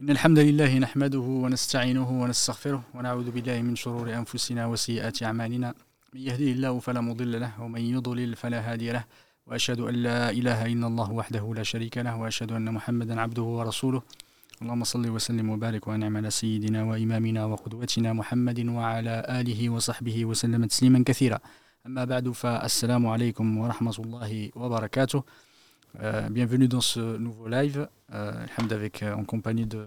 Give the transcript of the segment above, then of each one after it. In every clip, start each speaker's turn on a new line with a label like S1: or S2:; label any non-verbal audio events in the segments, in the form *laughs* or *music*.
S1: إن الحمد لله نحمده ونستعينه ونستغفره ونعوذ بالله من شرور أنفسنا وسيئات أعمالنا. من يهديه الله فلا مضل له ومن يضلل فلا هادي له. وأشهد أن لا إله إلا الله وحده لا شريك له وأشهد أن محمدا عبده ورسوله. اللهم صل وسلم وبارك وأنعم على سيدنا وإمامنا وقدوتنا محمد وعلى آله وصحبه وسلم تسليما كثيرا. أما بعد فالسلام عليكم ورحمة الله وبركاته. Euh, bienvenue dans ce nouveau live, euh, avec, euh, en compagnie de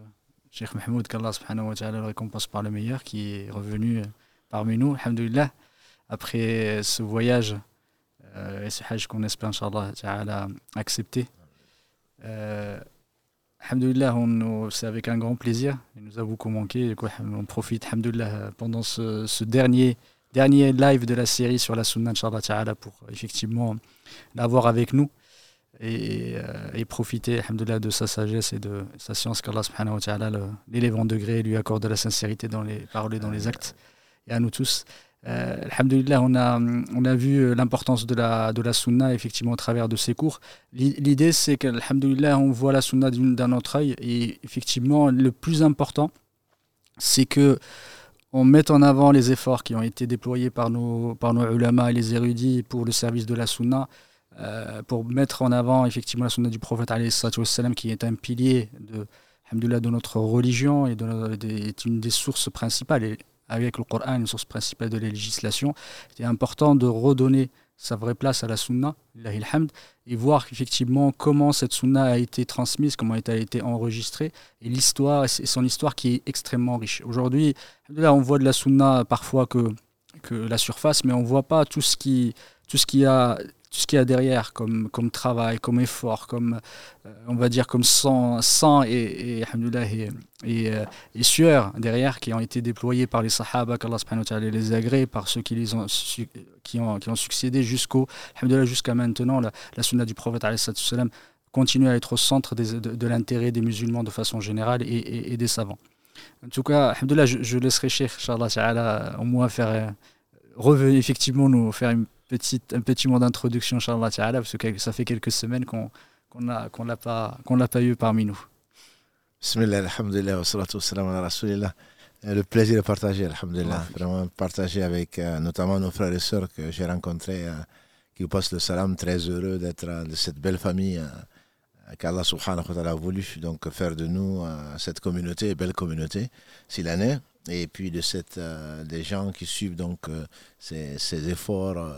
S1: Cheikh Mahmoud, qu'Allah subhanahu le récompense par le meilleur, qui est revenu euh, parmi nous, alhamdulillah, après ce voyage et ce hajj qu'on espère, inshallah, accepter. Alhamdulillah, c'est avec un grand plaisir, il nous a beaucoup manqué, on profite, alhamdulillah, pendant ce, dernier, dernier live de la série sur la sunna, inshallah, ta'ala, pour effectivement l'avoir avec nous et, euh, et profiter de sa sagesse et de sa science qu'Allah l'élève en degré lui accorde de la sincérité dans les paroles et dans les actes. Et à nous tous. Euh, on a, on a vu euh, l'importance de la, de la sunna effectivement au travers de ces cours. L'idée c'est qu'Alhamdulillah on voit la sunna d'un autre œil. Et effectivement le plus important c'est que on met en avant les efforts qui ont été déployés par nos, par nos ulama et les érudits pour le service de la sunna euh, pour mettre en avant effectivement la sunna du prophète qui est un pilier de, de notre religion et de, est une des sources principales, et avec le Coran, une source principale de la législation. C'est important de redonner sa vraie place à la sunna, et voir effectivement comment cette sunna a été transmise, comment elle a été enregistrée, et l'histoire, et son histoire qui est extrêmement riche. Aujourd'hui, on voit de la sunna parfois que, que la surface, mais on ne voit pas tout ce qui, tout ce qui a tout ce qu'il y a derrière comme, comme travail, comme effort, comme, euh, on va dire, comme sang, sang et, et, et, euh, et, sueur derrière qui ont été déployés par les sahaba, qu'Allah les agrée, par ceux qui, les ont, qui, ont, qui ont succédé jusqu'au, jusqu'à maintenant, la, la sunna du prophète continue à être au centre de l'intérêt des musulmans de façon générale et, des savants. En tout cas, je, je laisserai Cheikh, Inch'Allah, au moins faire, euh, revenir, effectivement, nous faire une petite, un petit mot d'introduction, Inch'Allah parce que ça fait quelques semaines qu'on qu'on qu'on l'a pas qu'on l'a pas eu parmi nous.
S2: Bismillah, alhamdulillah, wa salatu wa salam ala rasulillah. Euh, le plaisir de partager, alhamdulillah. Vraiment partager avec euh, notamment nos frères et sœurs que j'ai rencontrés, euh, qui vous passent le salam, très heureux d'être de cette belle famille qu'Allah subhanahu wa ta'ala a voulu donc faire de nous cette communauté, belle communauté, s'il en est et puis de cette, euh, des gens qui suivent donc euh, ces, ces, efforts euh,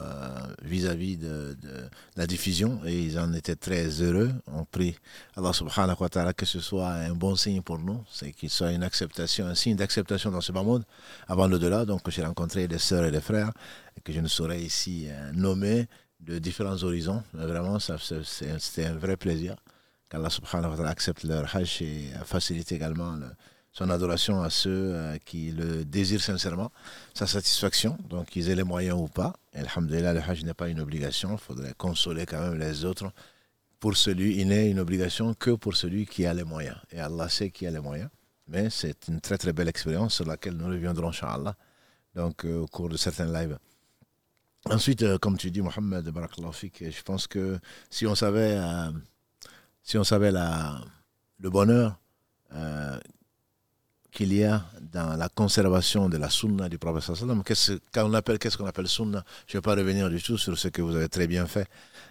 S2: vis-à-vis de, de, la diffusion et ils en étaient très heureux. On prie Allah subhanahu wa ta'ala que ce soit un bon signe pour nous, c'est qu'il soit une acceptation, un signe d'acceptation dans ce bas monde avant l'au-delà. Donc j'ai rencontré des sœurs et des frères que je ne saurais ici nommer de différents horizons. Mais vraiment, c'était un vrai plaisir qu'Allah subhanahu wa ta'ala accepte leur hajj et facilite également le, son adoration à ceux euh, qui le désirent sincèrement, sa satisfaction, donc qu'ils aient les moyens ou pas. Alhamdulillah, le hajj n'est pas une obligation, il faudrait consoler quand même les autres. Pour celui, il n'est une obligation que pour celui qui a les moyens. Et Allah sait qui a les moyens. Mais c'est une très très belle expérience sur laquelle nous reviendrons, inshallah, donc euh, au cours de certains lives. Ensuite, euh, comme tu dis, Mohamed, je pense que si on savait, si on savait la, le bonheur qu'il y a dans la conservation de la sunna du prophète sallam. Qu'est-ce qu'on appelle, qu'est-ce qu'on appelle sunna? Je ne vais pas revenir du tout sur ce que vous avez très bien fait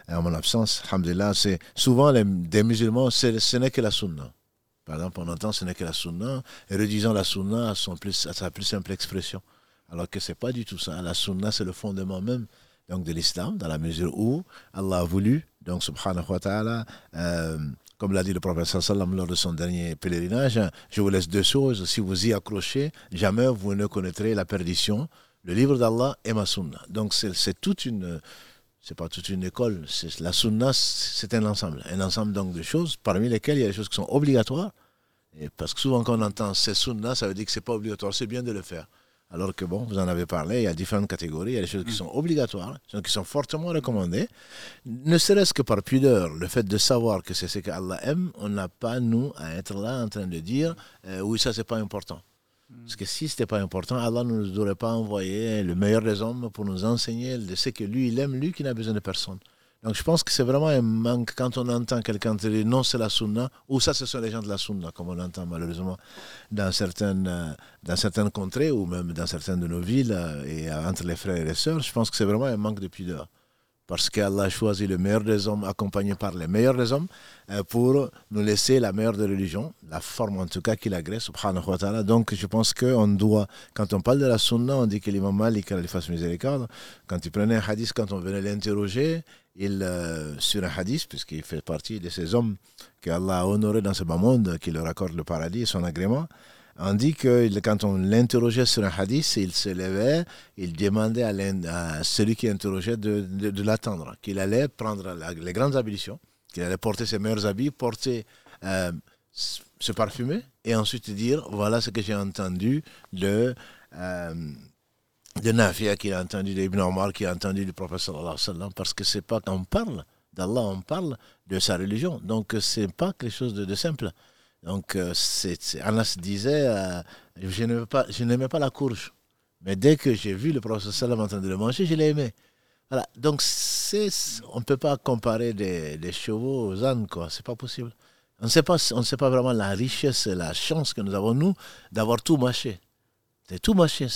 S2: en mon absence. Alhamdulillah, c'est souvent les, des musulmans, ce n'est que la sunna. Par exemple, on entend ce n'est que la sunna, et réduisant la sunna à sa plus simple expression. Alors que ce n'est pas du tout ça. La sunna, c'est le fondement même donc, de l'islam, dans la mesure où Allah a voulu, donc subhanahu wa ta'ala, euh, comme l'a dit le prophète sallam lors de son dernier pèlerinage, je vous laisse deux choses. Si vous y accrochez, jamais vous ne connaîtrez la perdition. Le livre d'Allah et ma sunna. Donc c'est toute une, c'est pas toute une école. La sunna, c'est un ensemble, un ensemble donc de choses, parmi lesquelles il y a des choses qui sont obligatoires. Parce que souvent quand on entend c'est sunna, ça veut dire que c'est pas obligatoire. C'est bien de le faire. Alors que bon, vous en avez parlé, il y a différentes catégories, il y a des choses qui mm. sont obligatoires, qui sont fortement recommandées. Ne serait-ce que par pudeur, le fait de savoir que c'est ce qu'Allah aime, on n'a pas, nous, à être là en train de dire euh, oui, ça, c'est pas important. Mm. Parce que si ce n'était pas important, Allah ne nous aurait pas envoyé le meilleur des hommes pour nous enseigner de ce que lui, il aime, lui qui n'a besoin de personne. Donc je pense que c'est vraiment un manque quand on entend quelqu'un dire non, c'est la sunna, ou ça, ce sont les gens de la sunna, comme on l'entend malheureusement dans certaines, euh, dans certaines contrées, ou même dans certaines de nos villes, euh, et entre les frères et les sœurs. Je pense que c'est vraiment un manque de pudeur parce qu'Allah a choisi le meilleur des hommes, accompagné par les meilleurs des hommes, euh, pour nous laisser la meilleure des religions, la forme en tout cas qu'il agrée, subhanahu wa. Donc je pense qu'on doit, quand on parle de la sunna, on dit que l'imam Malik, il fasse miséricorde, quand il prenait un hadith, quand on venait l'interroger, il, euh, sur un hadith, puisqu'il fait partie de ces hommes qu'Allah a honorés dans ce bas monde, qui leur accorde le paradis et son agrément, on dit que quand on l'interrogeait sur un hadith, il se levait, il demandait à, celui qui interrogeait de, l'attendre, qu'il allait prendre les grandes ablutions, qu'il allait porter ses meilleurs habits, porter, euh, se parfumer, et ensuite dire voilà ce que j'ai entendu de, euh, de Nafia, qui a entendu d'Ibn Omar, qui a entendu du prophète parce que c'est pas qu'on parle d'Allah, on parle de sa religion. Donc c'est pas quelque chose de simple. Donc, euh, Anas disait, euh, je n'aimais pas, pas la courge. Mais dès que j'ai vu le professeur Salam en train de le manger, je l'ai aimé. Voilà. Donc, on ne peut pas comparer des, chevaux aux ânes, quoi. C'est pas possible. On ne sait pas, on sait pas vraiment la richesse et la chance que nous avons, nous, d'avoir tout mâché. C'est tout mâché.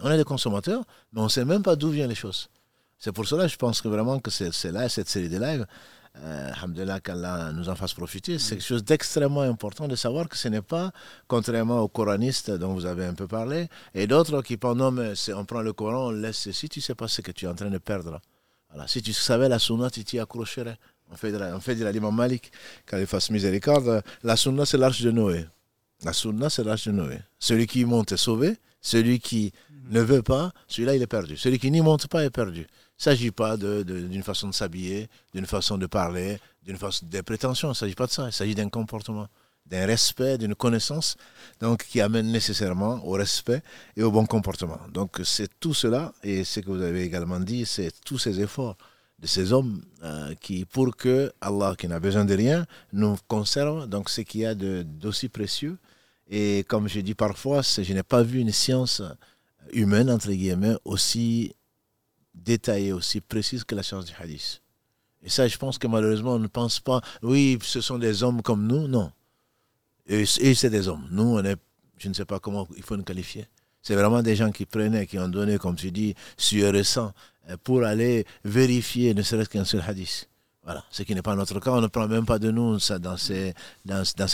S2: on est des consommateurs, mais on ne sait même pas d'où viennent les choses. C'est pour cela que je pense vraiment que c'est là, cette série de lives, euh, qu'Allah nous en fasse profiter. C'est quelque chose d'extrêmement important de savoir que ce n'est pas, contrairement aux coranistes dont vous avez un peu parlé, et d'autres qui pendant, on prend le Coran, on laisse, si tu sais pas ce que tu es en train de perdre, voilà. si tu savais la sunna, tu t'y accrocherais. On fait de la, on fait de l'aliment Malik, qu'il fasse miséricorde. La sunna, c'est l'arche de Noé. La sunna, c'est de Noé. Celui qui monte est sauvé, celui qui ne veut pas, celui-là, il est perdu. Celui qui n'y monte pas est perdu. Il ne s'agit pas d'une façon de s'habiller, d'une façon de parler, d'une façon des prétentions. Il ne s'agit pas de ça. Il s'agit d'un comportement, d'un respect, d'une connaissance, donc qui amène nécessairement au respect et au bon comportement. Donc c'est tout cela et ce que vous avez également dit, c'est tous ces efforts de ces hommes euh, qui, pour que Allah, qui n'a besoin de rien, nous conserve donc ce qu'il y a d'aussi précieux. Et comme je dis parfois, je n'ai pas vu une science humaine, entre guillemets, aussi détaillée, aussi précise que la science du hadith. Et ça, je pense que malheureusement, on ne pense pas, oui, ce sont des hommes comme nous. Non. Et, c'est des hommes. Nous, on est, je ne sais pas comment il faut nous qualifier. C'est vraiment des gens qui prenaient, qui ont donné, comme tu dis, sur et sang, euh, pour aller vérifier ne serait-ce qu'un seul hadith. Voilà, ce qui n'est pas notre cas. On ne prend même pas de nous ça, dans, ces,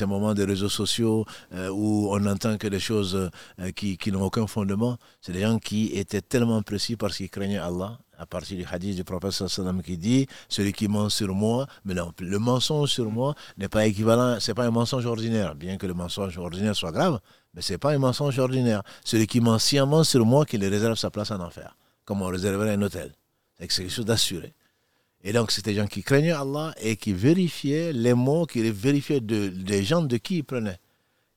S2: moments de réseaux sociaux euh, où on n'entend que des choses euh, qui, qui n'ont aucun fondement. C'est des gens qui étaient tellement précis parce qu'ils craignaient Allah, à partir du hadith du prophète sallam qui dit celui qui ment sur moi, mais non, le mensonge sur moi n'est pas équivalent, c'est pas un mensonge ordinaire, bien que le mensonge ordinaire soit grave, mais c'est pas un mensonge ordinaire. Celui qui ment sciemment sur moi, qui le réserve sa place en enfer, comme on réserverait un hôtel. C'est quelque chose d'assuré. Et donc, c'était des gens qui craignaient Allah et qui vérifiaient les mots, qui vérifiaient de, des gens de qui ils prenaient.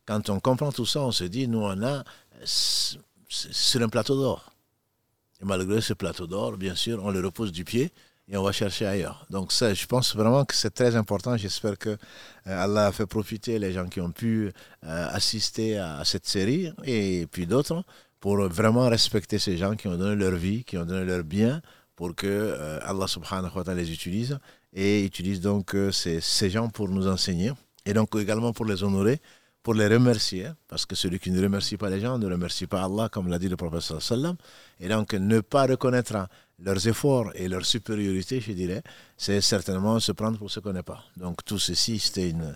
S2: Quand on comprend tout ça, on se dit, nous, on a sur un plateau d'or. Et malgré ce plateau d'or, bien sûr, on le repose du pied et on va chercher ailleurs. Donc ça, je pense vraiment que c'est très important. J'espère que euh, Allah a fait profiter les gens qui ont pu euh, assister à cette série et puis d'autres pour vraiment respecter ces gens qui ont donné leur vie, qui ont donné leur bien pour que euh, Allah subhanahu wa ta'ala les utilise et utilise donc ces, ces, gens pour nous enseigner et donc également pour les honorer, pour les remercier, parce que celui qui ne remercie pas les gens ne remercie pas Allah, comme l'a dit le prophète sallam. Et donc ne pas reconnaître leurs efforts et leur supériorité, je dirais, c'est certainement se prendre pour ce qu'on n'est pas. Donc tout ceci, c'était une,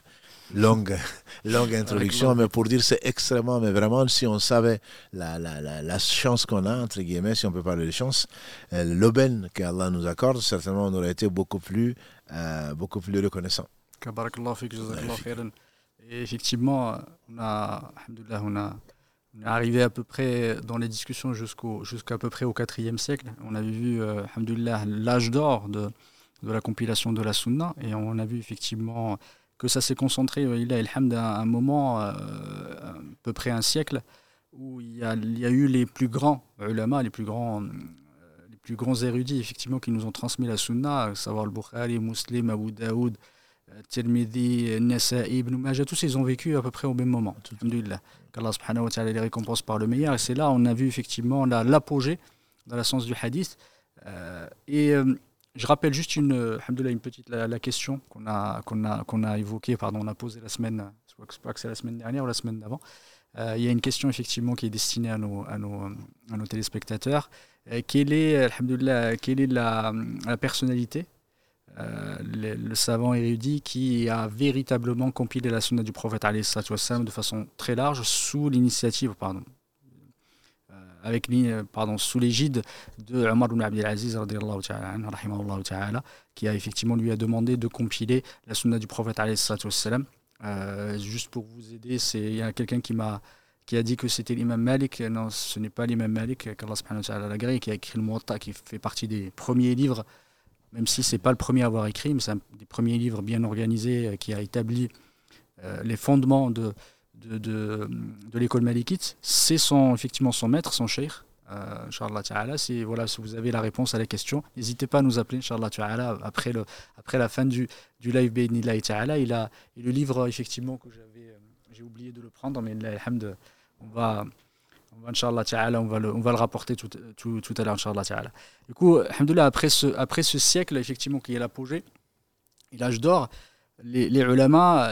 S2: longue, *laughs* longue introduction, mais pour dire c'est extrêmement, mais vraiment, si on savait la, la, la, la chance qu'on a, entre guillemets, si on peut parler de chance, euh, l'aubaine qu'Allah nous accorde, certainement on aurait été beaucoup plus, euh, beaucoup plus reconnaissant.
S1: Et effectivement, on a, on a, on est arrivé à peu près dans les discussions jusqu'au, jusqu'à peu près au 4e siècle. On avait vu, euh, l'âge d'or de, de la compilation de la Sunna, et on a vu effectivement que ça s'est concentré, euh, il a à un moment, euh, à peu près un siècle, où il y a, il y a eu les plus grands ulama, les plus grands, euh, les plus grands érudits, effectivement, qui nous ont transmis la sunna, à savoir le Bukhari, Muslim, Abu Daoud, Tirmidhi, Nasa'i, Ibn Majah, tous ils ont vécu à peu près au même moment. Qu'Allah subhanahu wa ta'ala les récompense par le meilleur. Et c'est là on a vu effectivement l'apogée dans la sens du hadith. et je rappelle juste une, une petite la, question qu'on a, a, a évoquée, pardon, on a posé la semaine, je que c'est la semaine dernière ou la semaine d'avant. Euh, il y a une question effectivement qui est destinée à nos, à nos, à nos téléspectateurs. Euh, quelle est, quelle est la, la personnalité, euh, le, savant érudit qui a véritablement compilé la sunna du prophète de façon très large sous l'initiative, pardon, avec pardon, sous l'égide de Omar ibn Abdelaziz qui a effectivement lui a demandé de compiler la sunna du prophète euh, juste pour vous aider, il y a quelqu'un qui m'a qui a dit que c'était l'imam Malik. Non, ce n'est pas l'imam Malik, qu'Allah qui a écrit le Muwatta, qui fait partie des premiers livres, même si ce n'est pas le premier à avoir écrit, mais c'est un des premiers livres bien organisés euh, qui a établi euh, les fondements de, de, de, l'école malikite. C'est son, effectivement son maître, son cheikh. Euh, Ta'ala, si, voilà, si vous avez la réponse à la question, n'hésitez pas à nous appeler, Ta'ala, après, après la fin du, du live Ta'ala. Il a et le livre, effectivement, que j'avais, j'ai oublié de le prendre, mais on va, On va le, on va le rapporter tout, tout, tout à l'heure, Ta'ala. Du coup, après ce, après ce siècle, effectivement, qui est l'apogée, l'âge d'or, les, les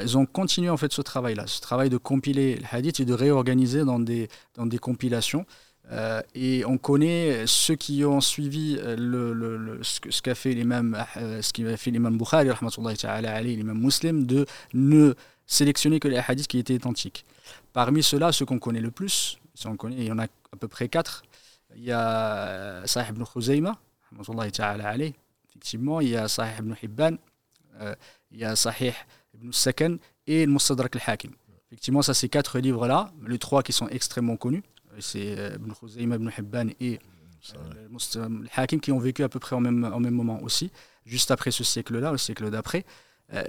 S1: ils ont continué en fait ce travail-là, ce travail de compiler le hadith et de réorganiser dans des, dans des compilations. Euh, et on connaît ceux qui ont suivi euh, le, ce qu'a fait l'imam euh, ce qu'a fait l'imam Bukhari l'imam Muslim de ne sélectionner que les hadiths qui étaient authentiques. Parmi ceux-là, ceux qu'on connaît le plus, on connaît, il y en a à peu près quatre. Il y a Sahih ibn Khuzayma, effectivement, il y a Sahih ibn Hibban, il y a Sahih ibn Sakan et le Mustadrak al-Hakim. Effectivement, ça c'est quatre livres-là, les trois qui sont extrêmement connus c'est euh, Ibn Khuzayma, Ibn Hibban et euh, le Hakim qui ont vécu à peu près en même, en même moment aussi, juste après ce siècle-là, le siècle d'après. Euh,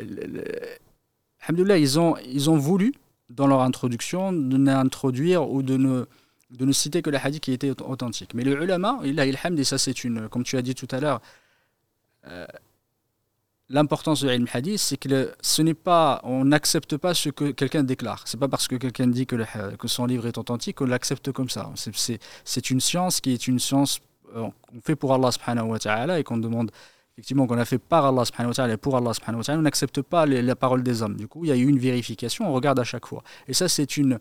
S1: ils ont, ils ont voulu, dans leur introduction, de n'introduire ou de ne, de ne citer que les hadiths qui étaient authentiques. Mais le ulama, il a ilham, et ça c'est une, comme tu as dit tout à l'heure, l'importance de l'ilm hadith, c'est que ce n'est pas, on n'accepte pas ce que quelqu'un déclare. C'est pas parce que quelqu'un dit que, que, son livre est authentique qu'on l'accepte comme ça. C'est une science qui est une science euh, qu'on fait pour Allah subhanahu wa ta'ala et qu'on demande effectivement qu'on a fait par Allah subhanahu wa ta'ala et pour Allah subhanahu wa ta'ala. On n'accepte pas la parole des hommes. Du coup, il y a eu une vérification, on regarde à chaque fois. Et ça, c'est une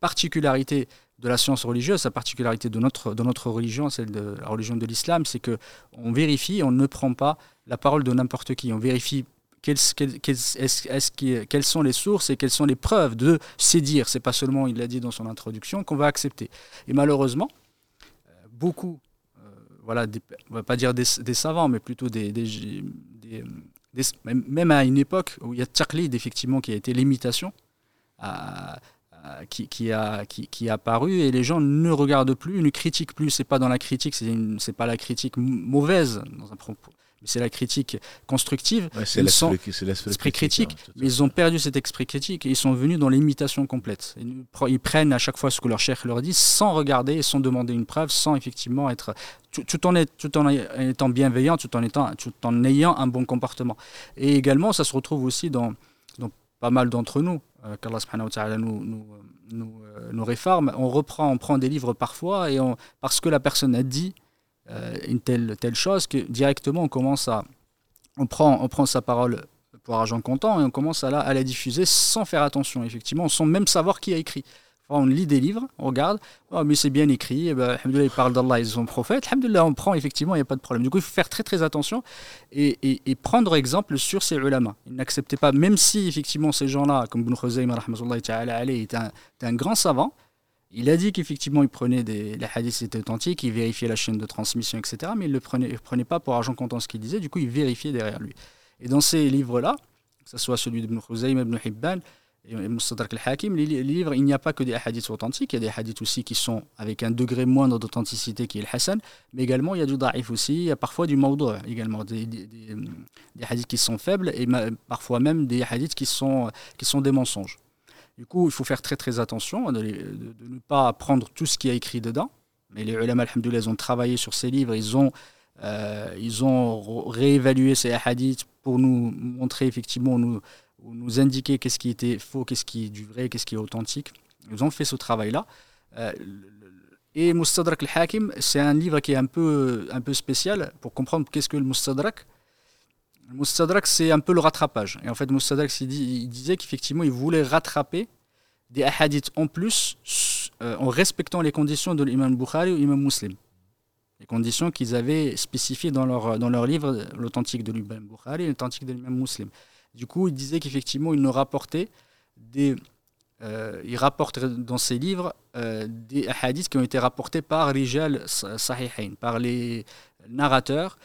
S1: particularité de la science religieuse, la particularité de notre, de notre religion, celle de la religion de l'islam, c'est que on vérifie, on ne prend pas la parole de n'importe qui. On vérifie quelles, sont les sources et quelles sont les preuves de ces dires. C'est pas seulement, il l'a dit dans son introduction, qu'on va accepter. Et malheureusement, beaucoup, voilà, on va pas dire des, savants, mais plutôt des, même à une époque où il y a Taqlid, effectivement, qui a été l'imitation, qui, a, qui a apparu et les gens ne regardent plus, ne critiquent plus. C'est pas dans la critique, c'est pas la critique mauvaise dans un propos c'est la critique constructive.
S2: c'est l'esprit
S1: critique, mais ils ont perdu cet esprit critique et ils sont venus dans l'imitation complète. Ils, prennent à chaque fois ce que leur chef leur dit sans regarder, sans demander une preuve, sans effectivement être tout, en, tout en étant bienveillant, tout en, étant, tout en ayant un bon comportement. Et également, ça se retrouve aussi dans, dans pas mal d'entre nous, euh, qu'Allah subhanahu wa ta'ala nous, nous, nous, euh, nous, réforme. On reprend, on prend des livres parfois et on, parce que la personne a dit, euh, une telle, telle chose que directement on commence à. On prend, on prend sa parole pour argent comptant et on commence à la, à la diffuser sans faire attention, effectivement, sans même savoir qui a écrit. on lit des livres, on regarde, oh, mais c'est bien écrit, et ben, il parle d'Allah et de son prophète, on prend, effectivement, il n'y a pas de problème. Du coup, il faut faire très très attention et, et, prendre exemple sur ces ulama. Ils n'acceptaient pas, même si effectivement ces gens-là, comme Ibn Khuzayma, est un, un grand savant, il a dit qu'effectivement, il prenait des, les hadiths étaient authentiques, il vérifiait la chaîne de transmission, etc. Mais il ne le prenait, prenait pas pour argent comptant ce qu'il disait, du coup, il vérifiait derrière lui. Et dans ces livres-là, que ce soit celui d'Ibn Khuzaym, Ibn Hibban et Mustadrak al-Hakim, les livres, il n'y a pas que des hadiths authentiques, il y a des hadiths aussi qui sont avec un degré moindre d'authenticité qui est le Hassan, mais également il y a du da'if aussi, il y a parfois du mawdu' également, des, hadiths qui sont faibles et parfois même des hadiths qui sont des mensonges. Du coup, il faut faire très très attention de, ne pas prendre tout ce qui est écrit dedans. Mais les ulama, ils ont travaillé sur ces livres, ils ont, euh, ils ont réévalué ces hadiths pour nous montrer effectivement, nous, nous indiquer qu'est-ce qui était faux, qu'est-ce qui est du vrai, qu'est-ce qui est authentique. Ils ont fait ce travail-là. Euh, Et Mustadrak al-Hakim, c'est un livre qui est un peu, un peu spécial pour comprendre qu'est-ce que le Mustadrak. Le c'est un peu le rattrapage. Et en fait, Mustadrak, il, disait qu'effectivement, il voulait rattraper des hadiths en plus euh, en respectant les conditions de l'imam Bukhari ou l'imam Muslim. Les conditions qu'ils avaient spécifiées dans leur, dans leur livre, l'authentique de l'imam Bukhari et l'authentique de l'imam Muslim. Du coup, il disait qu'effectivement, il nous rapportait des euh, il rapporte dans ses livres euh, des hadiths qui ont été rapportés par Rijal Sahihain, par les narrateurs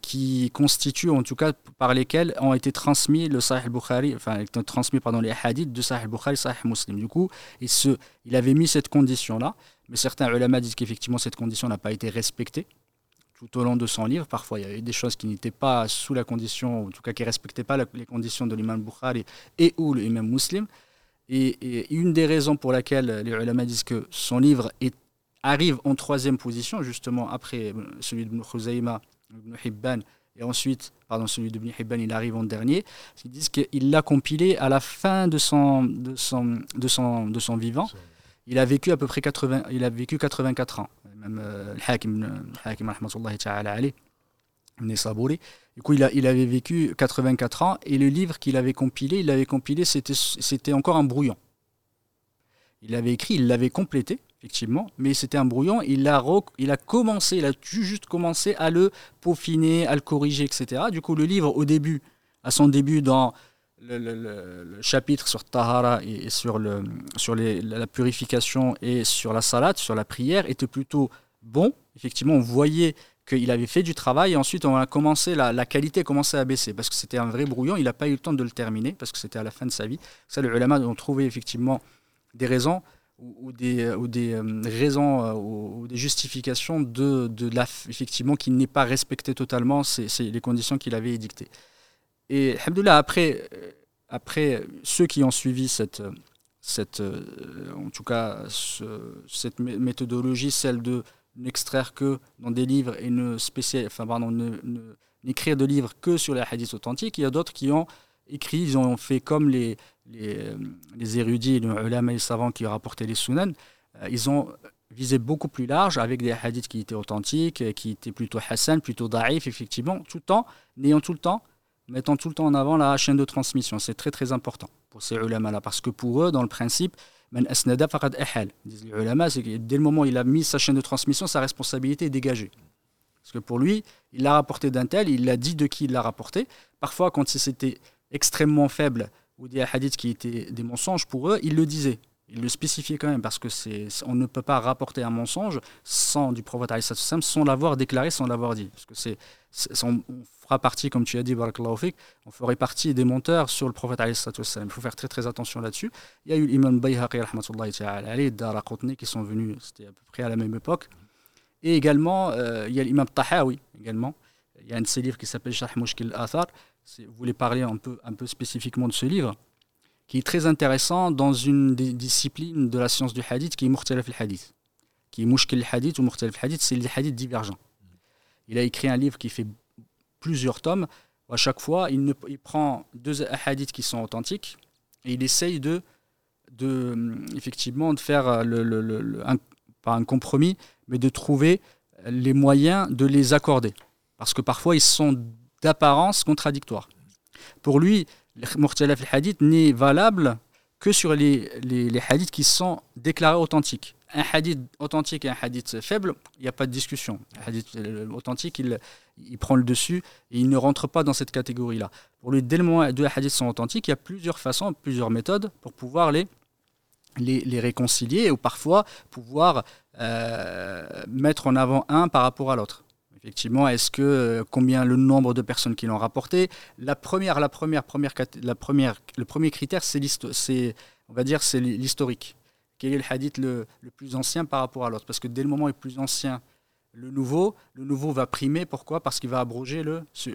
S1: qui constituent, en tout cas par lesquels ont été transmis le Sahih Bukhari, enfin, été transmis pardon, les hadiths de Sahih Bukhari, Sahih Muslim. Du coup, il, se, il avait mis cette condition-là, mais certains ulama disent qu'effectivement cette condition n'a pas été respectée tout au long de son livre. Parfois, il y avait des choses qui n'étaient pas sous la condition, en tout cas qui ne respectaient pas les conditions de l'imam Bukhari et ou l'imam Muslim. Et, une des raisons pour laquelle les ulama disent que son livre arrive en troisième position, justement après celui de Khuzayma, Ibn Hibban, et ensuite, pardon, celui de Ibn Hibban, il arrive en dernier, ils disent qu'il l'a compilé à la fin de son, de son, de son, de son vivant. Il a vécu à peu près 80, il a vécu 84 ans. Même euh, Hakim, Hakim. Du coup, il, a, il, avait vécu 84 ans et le livre qu'il avait compilé, il l'avait compilé, c'était encore un brouillon. Il l'avait écrit, il l'avait complété, effectivement, mais c'était un brouillon. Il a, il a commencé, il a juste commencé à le peaufiner, à le corriger, etc. Du coup, le livre, au début, à son début, dans le, chapitre sur Tahara et, sur, le, sur la purification et sur la salade, sur la prière, était plutôt bon. Effectivement, on voyait qu'il avait fait du travail et ensuite on a commencé, la, la qualité a commencé à baisser parce que c'était un vrai brouillon, il n'a pas eu le temps de le terminer parce que c'était à la fin de sa vie. Ça, les ulama ont trouvé effectivement des raisons ou, des, ou des euh, raisons euh, ou, des justifications de, de la, effectivement qui n'est pas respecté totalement c'est les conditions qu'il avait édictées. Et alhamdoulilah, après, euh, après ceux qui ont suivi cette, cette en tout cas cette méthodologie, celle de n'extraire que dans des livres et ne spécial, enfin pardon, n'écrire de livres que sur les hadiths authentiques. Il y a d'autres qui ont écrit, ils ont fait comme les, les, euh, les érudits, les ulama et savants qui rapporté les sunan. Euh, ils ont visé beaucoup plus large avec des hadiths qui étaient authentiques, euh, qui étaient plutôt hassan, plutôt da'if, effectivement, tout le temps, n'ayant tout le temps, mettant tout le temps en avant la chaîne de transmission. C'est très très important pour ces ulama-là, parce que pour eux, dans le principe. Disent les ulama, dès le moment où il a mis sa chaîne de transmission, sa responsabilité est dégagée. Parce que pour lui, il l'a rapporté d'un tel, il l'a dit de qui il l'a rapporté. Parfois, quand c'était extrêmement faible ou des hadiths qui étaient des mensonges pour eux, il le disait. Il le spécifiait quand même parce que c'est, on ne peut pas rapporter un mensonge sans du prophète sans l'avoir déclaré, sans l'avoir dit. Parce que c'est, on fera partie, comme tu as dit, on ferait partie des monteurs sur le prophète. Il faut faire très très attention là-dessus. Il y a eu l'imam Bayhaqi, et qui sont venus, c'était à peu près à la même époque. Et également, euh, il y a l'imam Tahawi, également. Il y a un de ses livres qui s'appelle Sharh Mushkil Athar. Vous voulez parler un peu, un peu spécifiquement de ce livre qui est très intéressant dans une des disciplines de la science du hadith qui est Mukhtalaf al-Hadith. Qui est Mushkil al-Hadith ou Mukhtalaf al-Hadith, c'est les hadiths divergents. Il a écrit un livre qui fait plusieurs tomes. À chaque fois, il, ne, il prend deux hadiths qui sont authentiques et il essaye de, de effectivement, de faire le, le, pas un compromis, mais de trouver les moyens de les accorder. Parce que parfois, ils sont d'apparence contradictoires. Pour lui, le hadith n'est valable que sur les, les, hadiths qui sont déclarés authentiques. Un hadith authentique et un hadith faible, il n'y a pas de discussion. Un hadith euh, authentique, il, prend le dessus et il ne rentre pas dans cette catégorie-là. Pour lui, dès le moment où deux hadiths sont authentiques, il y a plusieurs façons, plusieurs méthodes pour pouvoir les, les, les réconcilier ou parfois pouvoir euh, mettre en avant un par rapport à l'autre. Effectivement, est-ce que euh, combien le nombre de personnes qui l'ont rapporté? La première, la première, première, la première, le premier critère, c'est on va dire, c'est l'historique. Quel est le hadith le, plus ancien par rapport à l'autre? Parce que dès le moment où il est plus ancien, le nouveau, le nouveau va primer. Pourquoi? Parce qu'il va abroger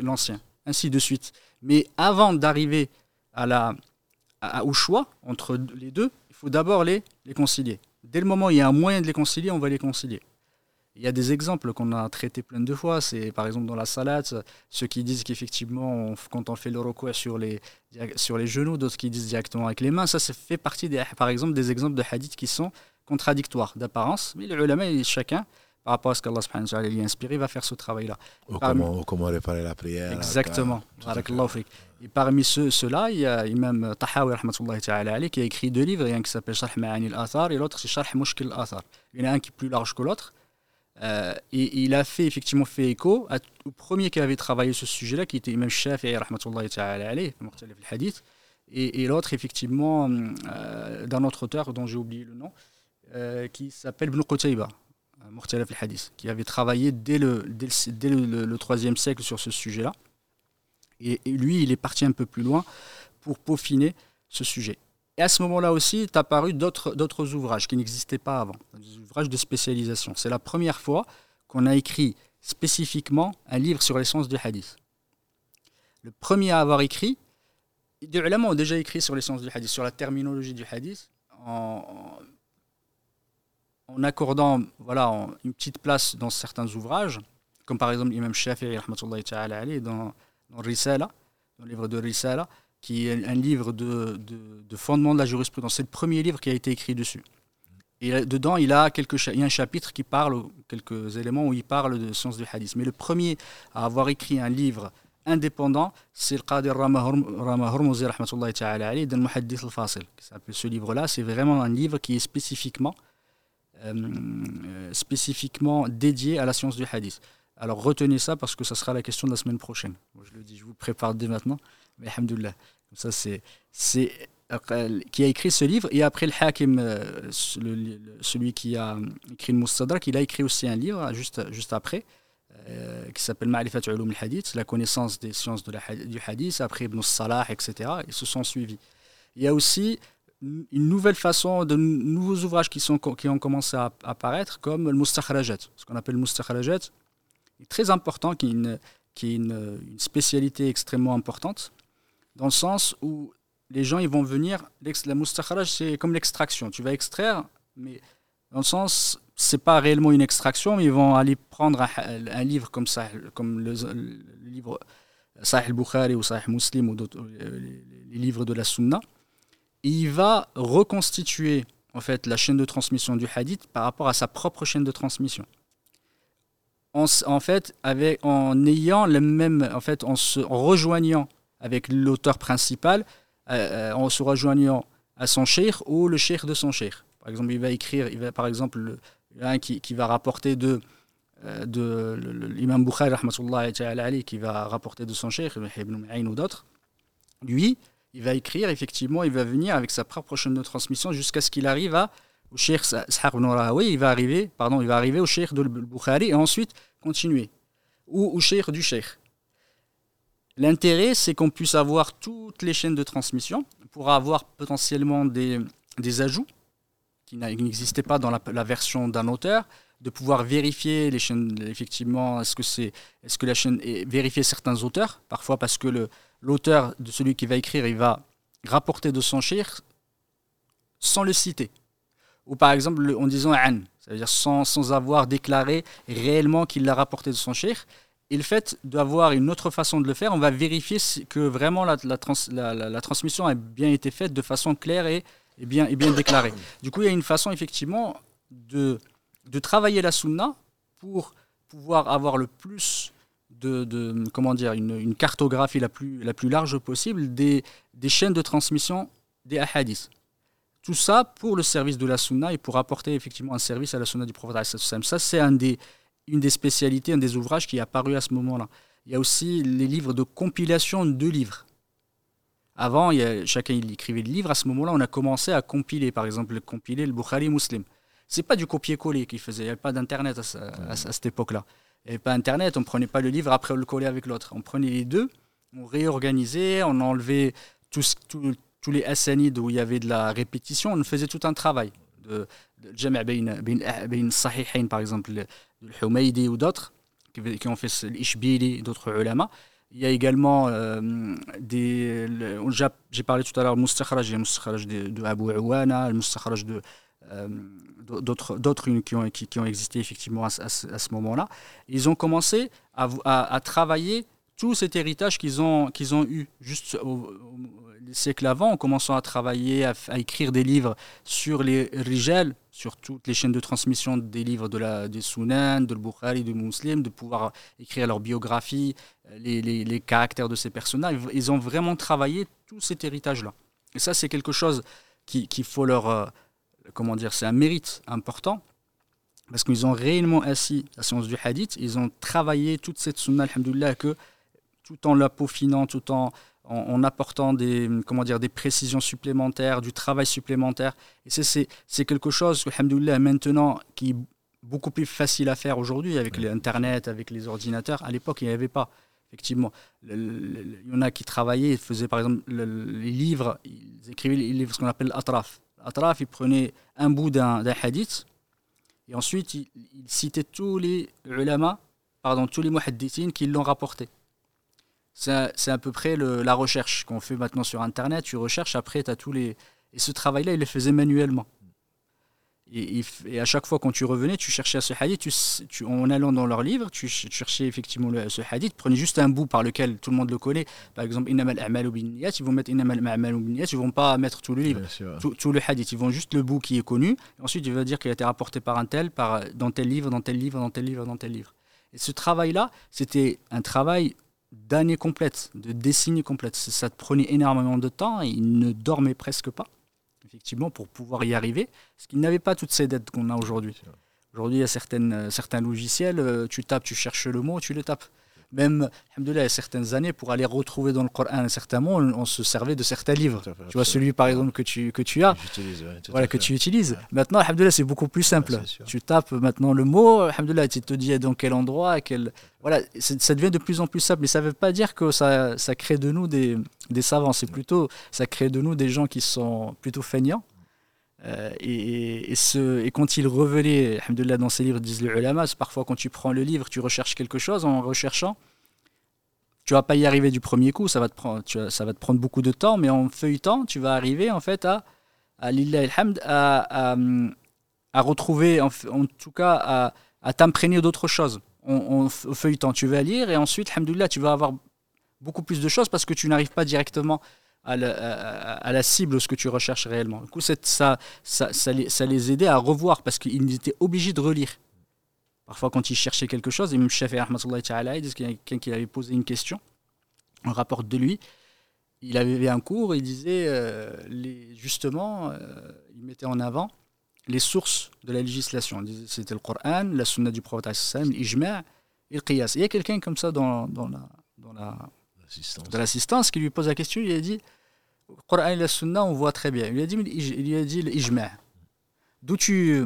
S1: l'ancien. Ainsi de suite. Mais avant d'arriver à la, au choix entre les deux, il faut d'abord les, les concilier. Dès le moment où il y a un moyen de les concilier, on va les concilier. Il y a des exemples qu'on a traités plein de fois. C'est par exemple dans la salade, ceux qui disent qu'effectivement, quand on fait le recours sur les, sur les genoux, d'autres qui disent directement avec les mains. Ça, ça fait partie, des, par exemple, des exemples de hadiths qui sont contradictoires d'apparence, mais les ulama, chacun, par rapport à ce qu'Allah subhanahu wa ta'ala lui a inspiré, va faire ce travail-là.
S2: Ou comment, comment, réparer la prière.
S1: Exactement. Et parmi ceux-là, il y a Imam Tahawi qui a écrit deux livres, il y a un qui s'appelle Sharh Ma'ani al-Athar et l'autre c'est Sharh Mushkil al-Athar. Il y en a un qui est plus large que l'autre. Euh, et, il a fait effectivement fait écho au premier qui avait travaillé ce sujet-là, qui était Imam Shafi'i, et, l'autre effectivement euh, d'un autre auteur dont j'ai oublié le nom, euh, qui s'appelle Ibn Qutayba, al hadith, qui avait travaillé dès le, dès le, 3 siècle sur ce sujet-là. Et, lui, il est parti un peu plus loin pour peaufiner ce sujet. Et à ce moment-là aussi, est apparu d'autres ouvrages qui n'existaient pas avant, des ouvrages de spécialisation. C'est la première fois qu'on a écrit spécifiquement un livre sur l'essence du hadith. Le premier à avoir écrit, des ulama ont déjà écrit sur l'essence du hadith, sur la terminologie du hadith, en, accordant voilà, une petite place dans certains ouvrages, comme par exemple l'imam Shafi'i dans, dans Risala, dans le livre de Risala, qui est un livre de, de, fondement de la jurisprudence. C'est le premier livre qui a été écrit dessus. Et dedans, il, a quelques, il y a un chapitre qui parle, quelques éléments où il parle de sens du hadith. Mais le premier à avoir écrit un livre indépendant, c'est le Qadir Rama Hormouzi, dans le Muhaddith al-Fasil. Ce livre-là, c'est vraiment un livre qui est spécifiquement, euh, spécifiquement dédié à la science du hadith. Alors retenez ça parce que ça sera la question de la semaine prochaine. je le dis, je vous prépare dès maintenant. Mais alhamdoulilah. Ça, c'est, c'est qui a écrit ce livre. Et après, le Hakim, euh, celui qui a écrit le Mustadrak, il a écrit aussi un livre juste, juste après. Euh, qui s'appelle Ma'rifat Ulum al-Hadith, la connaissance des sciences de la, du hadith, après Ibn Salah, etc. Ils se sont suivis. Il y a aussi une nouvelle façon, de nouveaux ouvrages qui, sont, qui ont commencé à apparaître, comme le Mustakhrajat. Ce qu'on appelle le Mustakhrajat, est très important, qui est une, qui est une spécialité extrêmement importante dans le sens où les gens ils vont venir, la moustakharaj c'est comme l'extraction, tu vas extraire, mais dans le sens, c'est pas réellement une extraction, mais ils vont aller prendre un, livre comme ça, comme le, livre Sahih al-Bukhari ou Sahih Muslim ou euh, les, livres de la Sunna, et il va reconstituer en fait la chaîne de transmission du hadith par rapport à sa propre chaîne de transmission. En, en fait, avec, en ayant le même, en fait, en se en rejoignant avec l'auteur principal euh, euh, en se rejoignant à son cheikh ou le cheikh de son cheikh. Par exemple, il va écrire, il va, par exemple, un qui, qui, va rapporter de, euh, de l'imam Bukhari, qui va rapporter de son cheikh, Ibn Ma'in ou d'autres. Lui, il va écrire, effectivement, il va venir avec sa propre chaîne de transmission jusqu'à ce qu'il arrive à, au cheikh il va arriver, pardon, il va arriver au cheikh de Bukhari et ensuite continuer. Ou au cheikh du cheikh. L'intérêt, c'est qu'on puisse avoir toutes les chaînes de transmission pour avoir potentiellement des, ajouts qui n'existaient pas dans la, version d'un auteur, de pouvoir vérifier les chaînes, effectivement, est-ce que, c'est, que la chaîne est vérifier certains auteurs, parfois parce que l'auteur de celui qui va écrire, il va rapporter de son shir sans le citer. Ou par exemple en disant an, c'est-à-dire sans, sans avoir déclaré réellement qu'il l'a rapporté de son shir, et le fait d'avoir une autre façon de le faire, on va vérifier que vraiment la, transmission a bien été faite de façon claire et, bien, déclarée. Du coup, il y a une façon effectivement de, travailler la sunna pour pouvoir avoir le plus de, comment dire, une, cartographie la plus, la plus large possible des, des chaînes de transmission des hadiths. Tout ça pour le service de la sunna et pour apporter effectivement un service à la sunna du prophète. Ça, c'est un des, une des spécialités, un des ouvrages qui est apparu à ce moment-là. Il y a aussi les livres de compilation de livres. Avant, il chacun il écrivait le livre. À ce moment-là, on a commencé à compiler, par exemple, compiler le Bukhari Muslim. C'est pas du copier-coller qu'il faisait. Il n'y avait pas d'Internet à, cette époque-là. Il n'y avait pas Internet. On prenait pas le livre après on le collait avec l'autre. On prenait les deux, on réorganisait, on enlevait tous, tous les assanides où il y avait de la répétition. On faisait tout un travail de, de Sahihain, par exemple, le Humaydi ou d'autres, qui, ont fait l'Ishbili, d'autres ulama. Il y a également euh, des. J'ai parlé tout à l'heure du Mustakhraj, il y a le de, de Abu Awana, le Mustakhraj de. Euh, d'autres qui ont, qui, ont existé effectivement à, ce moment-là. Ils ont commencé à, à, travailler tout cet héritage qu'ils ont, qu'ils ont eu juste au, siècle avant, en commençant à travailler, à, écrire des livres sur les rijal, sur toutes les chaînes de transmission des livres de la, des Sunan, de Bukhari, de Muslim, de pouvoir écrire leur biographie, les, les, les caractères de ces personnages. Ils ont vraiment travaillé tout cet héritage-là. Et ça, c'est quelque chose qu'il faut leur. Euh, comment dire C'est un mérite important. Parce qu'ils ont réellement assis la science du hadith, ils ont travaillé toute cette sunna, alhamdoulilah, que tout en la peaufinant, tout en, en, apportant des, comment dire, des précisions supplémentaires, du travail supplémentaire. Et c'est quelque chose, alhamdoulilah, maintenant, qui est beaucoup plus facile à faire aujourd'hui avec l'Internet, avec les ordinateurs. À l'époque, il n'y avait pas effectivement. Il y en a qui travaillaient, ils faisaient par exemple les livres, ils écrivaient les livres, ce qu'on appelle l'atraf. L'atraf, ils prenaient un bout d'un hadith et ensuite ils, citaient tous les ulama, pardon, tous les muhaddithines qui l'ont rapporté. C'est à peu près la recherche qu'on fait maintenant sur Internet. Tu recherches, après, tu as tous les. Et ce travail-là, il le faisait manuellement. Et, à chaque fois, quand tu revenais, tu cherchais à ce hadith, tu, en allant dans leur livre, tu cherchais effectivement le, ce hadith, prenais juste un bout par lequel tout le monde le connaît. Par exemple, Innamal A'mal ils vont mettre Innamal A'mal ils vont pas mettre tout le livre, tout, le hadith, ils vont juste le bout qui est connu. Et ensuite, il va dire qu'il a été rapporté par un tel, par, dans tel livre, dans tel livre, dans tel livre, dans tel livre. Et ce travail-là, c'était un travail d'années complètes, de décennies complètes. Ça te prenait énormément de temps et il ne dormait presque pas effectivement, pour pouvoir y arriver, parce qu'ils n'avaient pas toutes ces dettes qu'on a aujourd'hui. Aujourd'hui, il y a certaines, euh, certains logiciels, euh, tu tapes, tu cherches le mot, tu le tapes. Même, il y a certaines années, pour aller retrouver dans le Coran un certain mot, on, se servait de certains livres. tu vois, celui par exemple que tu, que tu as, voilà, que tu utilises. Maintenant, c'est beaucoup plus simple. tu tapes maintenant le mot, tu te dis dans quel endroit, quel... Voilà, ça devient de plus en plus simple. Mais ça ne veut pas dire que ça, ça crée de nous des, des savants. C'est plutôt, ça crée de nous des gens qui sont plutôt feignants. Euh, et, ce, et, quand il revenait, dans ses livres, disent les ulama, parfois quand tu prends le livre, tu recherches quelque chose en recherchant, tu vas pas y arriver du premier coup, ça va te prendre, ça va te prendre beaucoup de temps, mais en feuilletant, tu vas arriver en fait à, à à, à, retrouver, en, tout cas, à, à t'imprégner d'autres choses. En, feuilletant, tu vas lire et ensuite, alhamdoulilah, tu vas avoir beaucoup plus de choses parce que tu n'arrives pas directement à la, cible ce que tu recherches réellement. Du coup, ça, les, aidait à revoir parce qu'ils étaient obligés de relire. Parfois, quand ils cherchaient quelque chose, Imam Shafi il dit qu'il y a quelqu'un qui avait posé une question, on rapporte de lui. Il avait un cours, il disait euh, justement, euh, il mettait en avant les sources de la législation. C'était le Coran, la Sunna du prophète, l'Ijma' et le Qiyas. Il y a quelqu'un comme ça dans la de l'assistance qui lui pose la question, il a dit Coran et la Sunna, on voit très bien. Il lui a dit, il a dit l'ijma. D'où tu,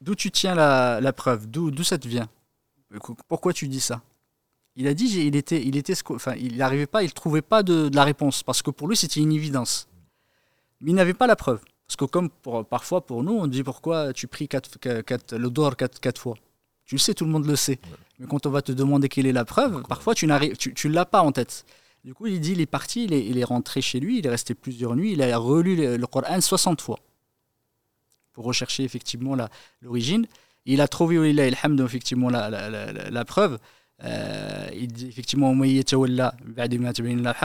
S1: d'où tu tiens la, la preuve? D'où, d'où ça te vient? Pourquoi tu dis ça? Il a dit, il était, il était, enfin, il n'arrivait pas, il ne trouvait pas de, la réponse parce que pour lui c'était une évidence. Mais il n'avait pas la preuve. Parce que comme parfois pour nous, on dit pourquoi tu pries quatre, quatre, le quatre, quatre fois? Tu le sais, tout le monde le sait. Mais quand on va te demander quelle est la preuve, parfois tu n'arrives, tu, tu l'as pas en tête. Du coup, il dit, il est parti, il est, il est, rentré chez lui, il est resté plusieurs nuits, il a relu le, Coran 60 fois pour rechercher effectivement l'origine. Il a trouvé, il a effectivement la, la, la, la preuve. Euh, il dit effectivement,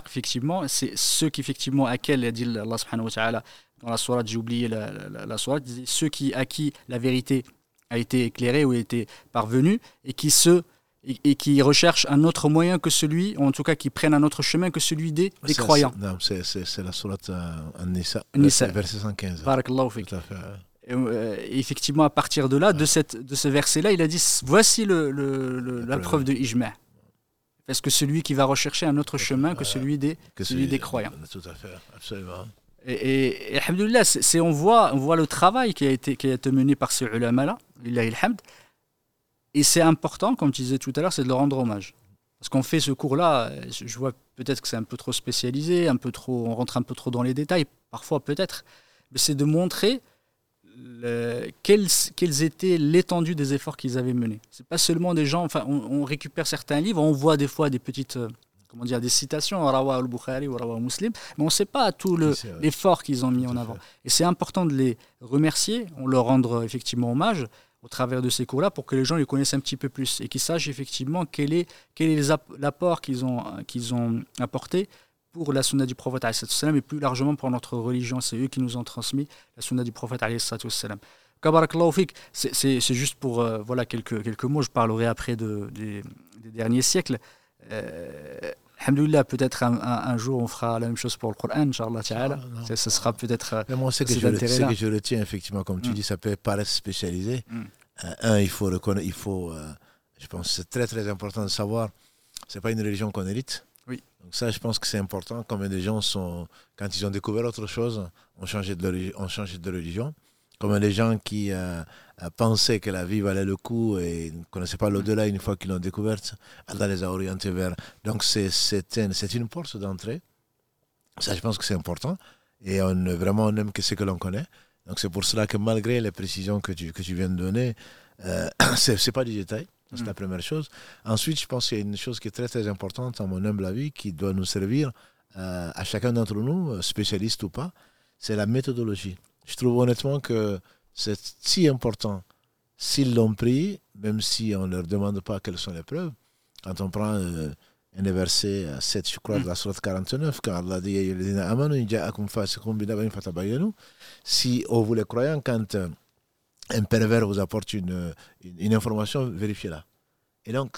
S1: effectivement, c'est ceux qui effectivement à quel dit Allah subhanahu wa ta'ala dans la sourate, j'ai oublié la, la, la sourate, ceux qui à qui la vérité a été éclairé ou a été parvenu et qui se et, qui recherchent un autre moyen que celui, ou en tout cas qui prennent un autre chemin que celui des, des croyants.
S2: C'est la sourate euh, Nisa,
S1: verset 115. Et, euh, effectivement, à partir de là, de, cette, de ce verset-là, il a dit voici le, le, la preuve de Ijma'. Parce que celui qui va rechercher un autre chemin que celui des, que celui des croyants?
S2: Tout à fait, absolument.
S1: Et, et, c'est, on, voit, on voit le travail qui a été, qui a été mené par ces ulama-là, et c'est important, comme tu disais tout à l'heure, c'est de leur rendre hommage. Parce qu'on fait ce cours-là, je vois peut-être que c'est un peu trop spécialisé, un peu trop, on rentre un peu trop dans les détails, parfois peut-être, mais c'est de montrer le, quelles, étaient l'étendue des efforts qu'ils avaient menés. C'est pas seulement des gens, enfin, on, récupère certains livres, on voit des fois des petites euh, comment dire, des citations, Rawa al-Bukhari ou Rawa Muslim, mais on ne sait pas tout l'effort qu'ils ont mis en avant. Et c'est important de les remercier, on leur rendre effectivement hommage, au travers de ces cours-là pour que les gens les connaissent un petit peu plus et qu'ils sachent effectivement quel est, quel est l'apport qu'ils ont, qu'ils ont apporté pour la sunna du prophète et plus largement pour notre religion. C'est eux qui nous ont transmis la sunna du prophète c'est juste pour euh, voilà, quelques, quelques mots, je parlerai après de, des, derniers siècles. Euh, Alhamdulillah, peut-être un, un, jour on fera la même chose pour le Coran, Inch'Allah Ta'ala. Ah, ce sera peut-être.
S2: Euh, Mais moi, c'est que, je, que je retiens, effectivement, comme tu mm. dis, ça peut paraître spécialisé. Mm. Euh, un, il faut reconnaître, il faut, euh, je pense que c'est très très important de savoir, c'est pas une religion qu'on hérite.
S1: Oui.
S2: Donc ça, je pense que c'est important. Combien de gens sont, quand ils ont découvert autre chose, ont changé de, ont changé de religion comme les gens qui euh, euh, pensaient que la vie valait le coup et ne connaissaient pas l'au-delà une fois qu'ils l'ont découverte, Allah les a orientés vers. Donc c'est une, une porte d'entrée. Ça, je pense que c'est important. Et on, vraiment, on aime que ce que l'on connaît. Donc c'est pour cela que malgré les précisions que tu, que tu viens de donner, euh, *coughs* ce n'est pas du détail. C'est la mm. première chose. Ensuite, je pense qu'il y a une chose qui est très très importante, à mon humble avis, qui doit nous servir à chacun d'entre nous, spécialiste ou pas, c'est la méthodologie. Je trouve honnêtement que c'est si important. S'ils l'ont pris, même si on ne leur demande pas quelles sont les preuves, quand on prend euh, un verset 7, je crois, de la sourate 49, quand Allah dit si vous les croyants, quand euh, un pervers vous apporte une, une, information, vérifiez-la. Et donc,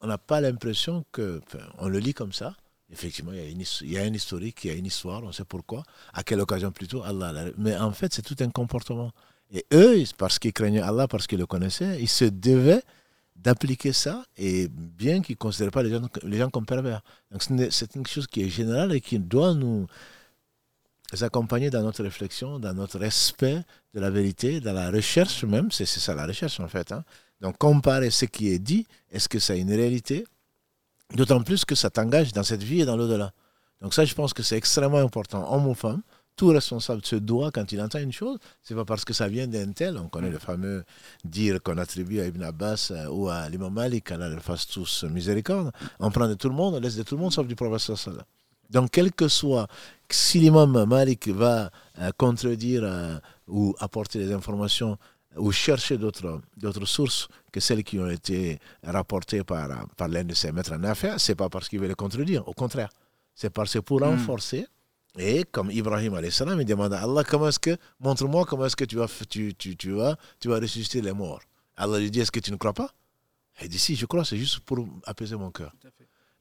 S2: on n'a pas l'impression que, on le lit comme ça, Effectivement, il y, a une, un historique, il y a une histoire, on sait pourquoi, à quelle occasion plutôt, Allah. Mais en fait, c'est tout un comportement. Et eux, parce qu'ils craignaient Allah, parce qu'ils le connaissaient, ils se devaient d'appliquer ça, et bien qu'ils ne considèrent pas les gens, les gens comme pervers. Donc c'est une chose qui est générale et qui doit nous accompagner dans notre réflexion, dans notre respect de la vérité, dans la recherche même, c'est ça la recherche en fait. Hein. Donc comparer ce qui est dit, est-ce que ça a une réalité? D'autant plus que ça t'engage dans cette vie et dans l'au-delà. Donc ça, je pense que c'est extrêmement important. Homme ou femme, tout responsable se doit, quand il entend une chose, c'est pas parce que ça vient d'un tel, on connaît le fameux dire qu'on attribue à Ibn Abbas euh, ou à l'imam Malik, qu'Allah le fasse tous miséricorde, on prend de tout le monde, on laisse de tout le monde sauf du prophète Donc quel que soit, si l'imam Malik va euh, contredire euh, ou apporter des informations ou chercher d'autres sources que celles qui ont été rapportées par, par l'un de ses maîtres en affaires, ce n'est pas parce qu'il veut les contredire, au contraire. C'est parce que pour hmm. renforcer, et comme Ibrahim salam, il demande à Allah comment est-ce que, montre-moi comment est-ce que tu vas, tu, tu, tu, vas, tu vas ressusciter les morts. Allah lui dit, est-ce que tu ne crois pas? Il dit, si, je crois, c'est juste pour apaiser mon cœur.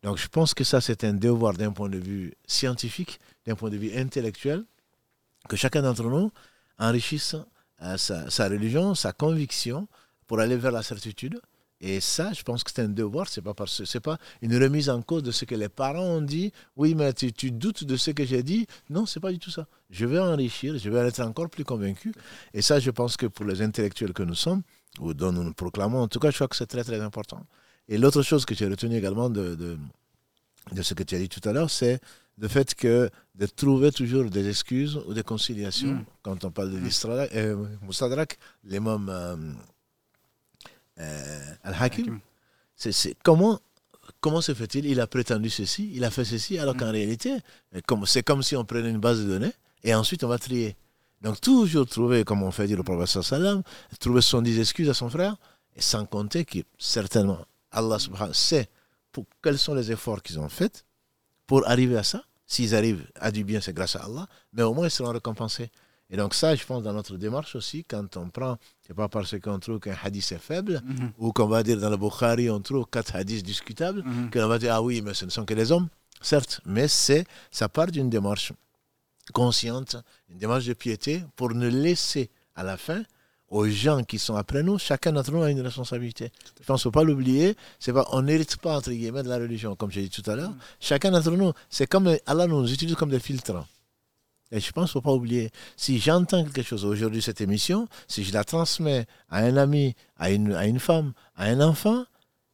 S2: Donc je pense que ça, c'est un devoir d'un point de vue scientifique, d'un point de vue intellectuel, que chacun d'entre nous enrichisse sa, religion, sa conviction pour aller vers la certitude. Et ça, je pense que c'est un devoir, c'est pas parce c'est pas une remise en cause de ce que les parents ont dit. Oui, mais tu, doutes de ce que j'ai dit. Non, c'est pas du tout ça. Je vais enrichir, je vais être encore plus convaincu. Et ça, je pense que pour les intellectuels que nous sommes, ou dont nous nous proclamons, en tout cas, je crois que c'est très très important. Et l'autre chose que j'ai retenu également de, de, de, ce que tu as dit tout à l'heure, c'est le fait que de trouver toujours des excuses ou des conciliations. Mm. Quand on parle de mm. euh, Moustadrak, l'imam euh, euh, Al-Hakim, c'est comment, comment se fait-il? Il a prétendu ceci, il a fait ceci, alors qu'en mm. réalité, c'est comme si on prenait une base de données et ensuite on va trier. Donc toujours trouver, comme on fait dire le professeur Salam, trouver son excuses à son frère, et sans compter que certainement Allah subhanahu sait pour quels sont les efforts qu'ils ont faits pour arriver à ça. S'ils arrivent à du bien, c'est grâce à Allah, mais au moins ils seront récompensés. Et donc ça, je pense, dans notre démarche aussi, quand on prend, c'est pas parce qu'on trouve qu'un hadith est faible, mhm. ou qu'on va dire dans le Bukhari, on trouve quatre hadiths discutables, mhm. qu'on va dire, ah oui, mais ce ne sont que des hommes, certes, mais c'est, ça part d'une démarche consciente, une démarche de piété, pour ne laisser à la fin aux gens qui sont après nous, chacun d'entre nous a une responsabilité. Je pense qu'il ne faut pas l'oublier. C'est pas, on n'hérite pas, entre guillemets, de la religion, comme j'ai dit tout à l'heure. Mm. Chacun d'entre nous, c'est comme Allah nous utilise comme des filtres. Et je pense qu'il ne faut pas oublier. Si j'entends quelque chose aujourd'hui, cette émission, si je la transmets à un ami, à une, à une femme, à un enfant,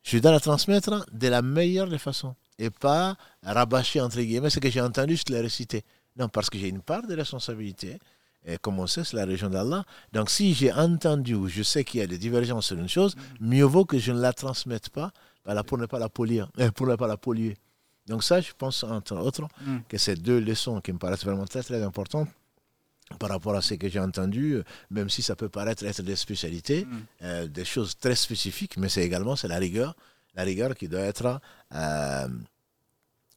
S2: je dois la transmettre de la meilleure des façons. Et pas rabâcher, entre guillemets, ce que j'ai entendu, je l'ai récité. Non, parce que j'ai une part de responsabilité. Et comme on sait, c'est la région d'Allah. Donc si j'ai entendu ou je sais qu'il y a des divergences sur une chose, mieux vaut que je ne la transmette pas pour ne pas la polir, euh, pour ne pas la polluer. Donc ça, je pense, entre autres, mm. que ces deux leçons qui me paraissent vraiment très, très importantes, par rapport à ce que j'ai entendu, même si ça peut paraître être des spécialités,
S1: Mm.
S2: euh, des choses très spécifiques, mais c'est également c'est la rigueur, la rigueur qui doit être euh,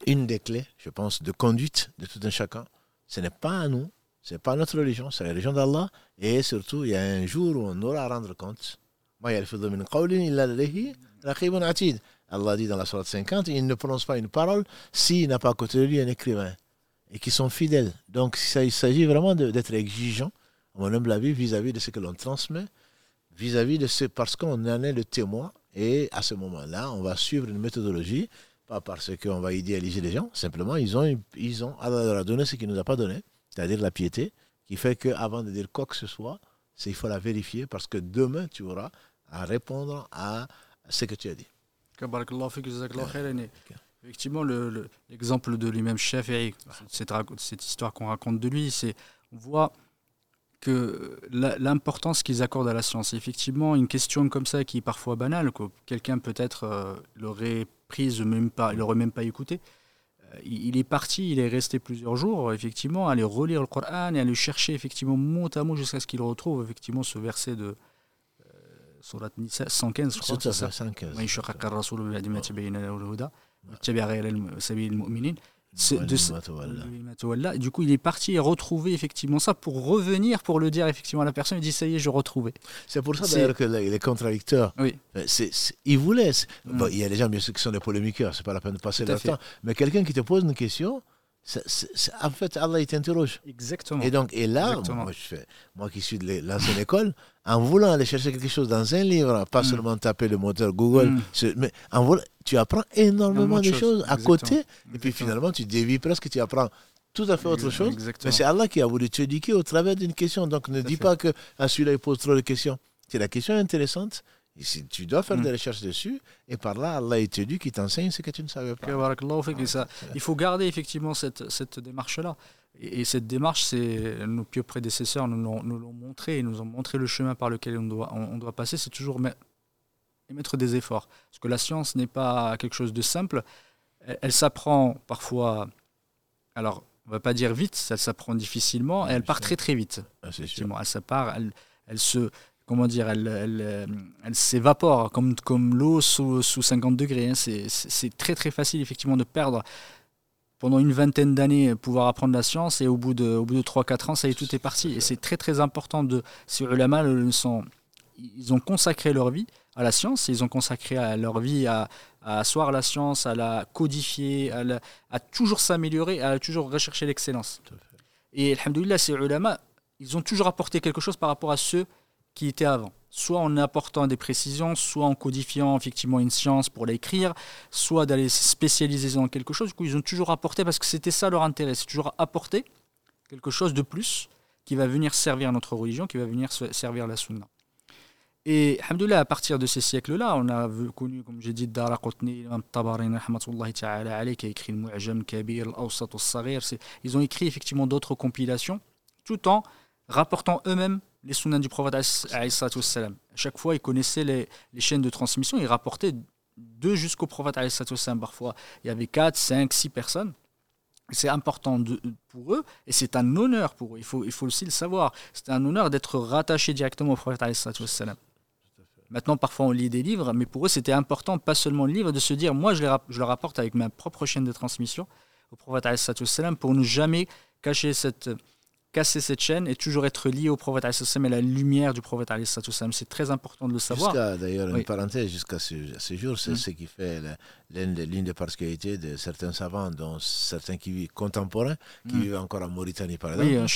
S2: une des clés, je pense, de conduite de tout un chacun. Ce n'est pas à nous, ce n'est pas notre religion, c'est la religion d'Allah, et surtout, il y a un jour où on aura à rendre compte. Allah dit dans la Sourate 50, il ne prononce pas une parole s'il n'a pas à côté de lui un écrivain et qui sont fidèles. Donc il s'agit vraiment d'être exigeant, à mon humble avis, vis-à-vis de ce que l'on transmet, vis-à-vis de ce, parce qu'on en est le témoin, et à ce moment-là, on va suivre une méthodologie, pas parce qu'on va idéaliser les gens, simplement, ils ont, ils ont, Allah leur a donné ce qu'il ne nous a pas donné, c'est-à-dire la piété, qui fait qu'avant de dire quoi que ce soit, il faut la vérifier, parce que demain, tu auras à répondre à ce que tu as dit.
S1: Effectivement, le- le- l'exemple de l'imam Shafi'i, cette, cette histoire qu'on raconte de lui, c'est on voit que l'importance qu'ils accordent à la science. Effectivement, une question comme ça qui est parfois banale, que quelqu'un peut-être euh, l'aurait prise, même pas, il l'aurait même pas écouté. euh, Il il est parti, il est resté plusieurs jours, effectivement, à aller relire le Coran et à aller chercher effectivement mot à mot jusqu'à ce qu'il retrouve effectivement ce verset de Surat Nisa 115, je crois.
S2: Tout à
S1: c'est ça.
S2: fait, 115.
S1: ومن يشقق الرسول من بعد ما تبين له الهدى واتبع غير الم- سبيل المؤمنين C'est de ce-
S2: Walima tawalla.
S1: Walima tawalla. Du coup, il est parti et retrouvé effectivement ça pour revenir, pour le dire effectivement à la personne. Il dit ça y est, je retrouvais.
S2: C'est pour ça
S1: C'est-
S2: d'ailleurs que là, il est contradicteur.
S1: Oui.
S2: Euh, c'est- c'est- il voulait. c'est-
S1: Mm.
S2: bon, il y a des gens bien sûr qui sont des polémiqueurs, c'est pas la peine de passer
S1: Tout à
S2: leur
S1: fait.
S2: temps. Mais quelqu'un qui te pose une question, en fait, Allah il t'interroge.
S1: Exactement.
S2: Et donc, et là, moi, je fais, moi qui suis de l'ancienne école, en voulant aller chercher quelque chose dans un livre, pas
S1: Mm.
S2: seulement taper le moteur Google,
S1: Mm.
S2: mais en voulant- tu apprends énormément
S1: de choses,
S2: à
S1: exactement.
S2: côté, et puis finalement, tu dévis presque, tu apprends tout à fait autre chose. Mais
S1: Exactement.
S2: c'est Allah qui a voulu t'éduquer au travers d'une question. Donc ne dis
S1: fait.
S2: pas que ah, celui-là il pose trop de questions. C'est la question est intéressante. Et si tu dois faire
S1: Mm.
S2: des recherches dessus. Et par là, Allah il t'éduque, il t'enseigne ce que tu ne savais pas.
S1: Ça, il faut garder effectivement cette, cette démarche-là. Et, et cette démarche, c'est nos pieux prédécesseurs nous l'ont montré, ils nous ont montré le chemin par lequel on doit, on, on doit passer. C'est toujours met- émettre des efforts. Parce que la science n'est pas quelque chose de simple. Elle, elle s'apprend parfois, alors on va pas dire vite, elle s'apprend difficilement et elle part très très vite.
S2: Ah, c'est sûr.
S1: Effectivement, elle s'appart, elle, elle se, comment dire, elle, elle, euh, elle s'évapore comme, comme l'eau sous, sous 50 degrés. hein. C'est- très très facile effectivement de perdre pendant une vingtaine d'années pouvoir apprendre la science et au bout de, au bout de 3-4 ans, ça y est, tout est parti. Et c'est très très important de, ces ulama le sont, ils ont consacré leur vie à la science, ils ont consacré à leur vie à, à asseoir la science, à la codifier, à, la- à toujours s'améliorer, à toujours rechercher l'excellence. Et alhamdoulilah, ces ulama, ils ont toujours apporté quelque chose par rapport à ceux qui étaient avant. Soit en apportant des précisions, soit en codifiant effectivement une science pour l'écrire, soit d'aller se spécialiser dans quelque chose. Du coup, ils ont toujours apporté, parce que c'était ça leur intérêt, c'est toujours apporter quelque chose de plus qui va venir servir notre religion, qui va venir se- servir la sunna. Et alhamdoulilah, à partir de ces siècles-là, on a connu, comme j'ai dit, Dara Qutni, l'imam Tabarani, ta'ala qui a écrit le Mu'jam Kabir, l'Awsat al-Saghir. Ils ont écrit effectivement d'autres compilations, tout en rapportant eux-mêmes les sunnahs du prophète wassalam. À chaque fois, ils connaissaient les, les chaînes de transmission, ils rapportaient deux jusqu'au prophète wassalam. Parfois, il y avait quatre, cinq, six personnes. C'est important pour eux et c'est un honneur pour eux. Il faut, il faut aussi le savoir. C'est un honneur d'être rattaché directement au prophète wassalam. Maintenant, parfois, on lit des livres, mais pour eux, c'était important, pas seulement le livre, de se dire, moi, je, les je le rapporte avec ma propre chaîne de transmission au prophète wassalam, pour ne jamais cacher cette, casser cette chaîne et toujours être lié au prophète et la lumière du prophète. C'est très important de le savoir.
S2: Jusqu'à d'ailleurs une
S1: Oui.
S2: parenthèse, jusqu'à ce, jour, c'est
S1: Mm.
S2: ce qui fait l'une des, particularités de certains savants, dont certains qui vivent contemporains, qui
S1: Mm.
S2: vivent encore en Mauritanie par exemple.
S1: Oui,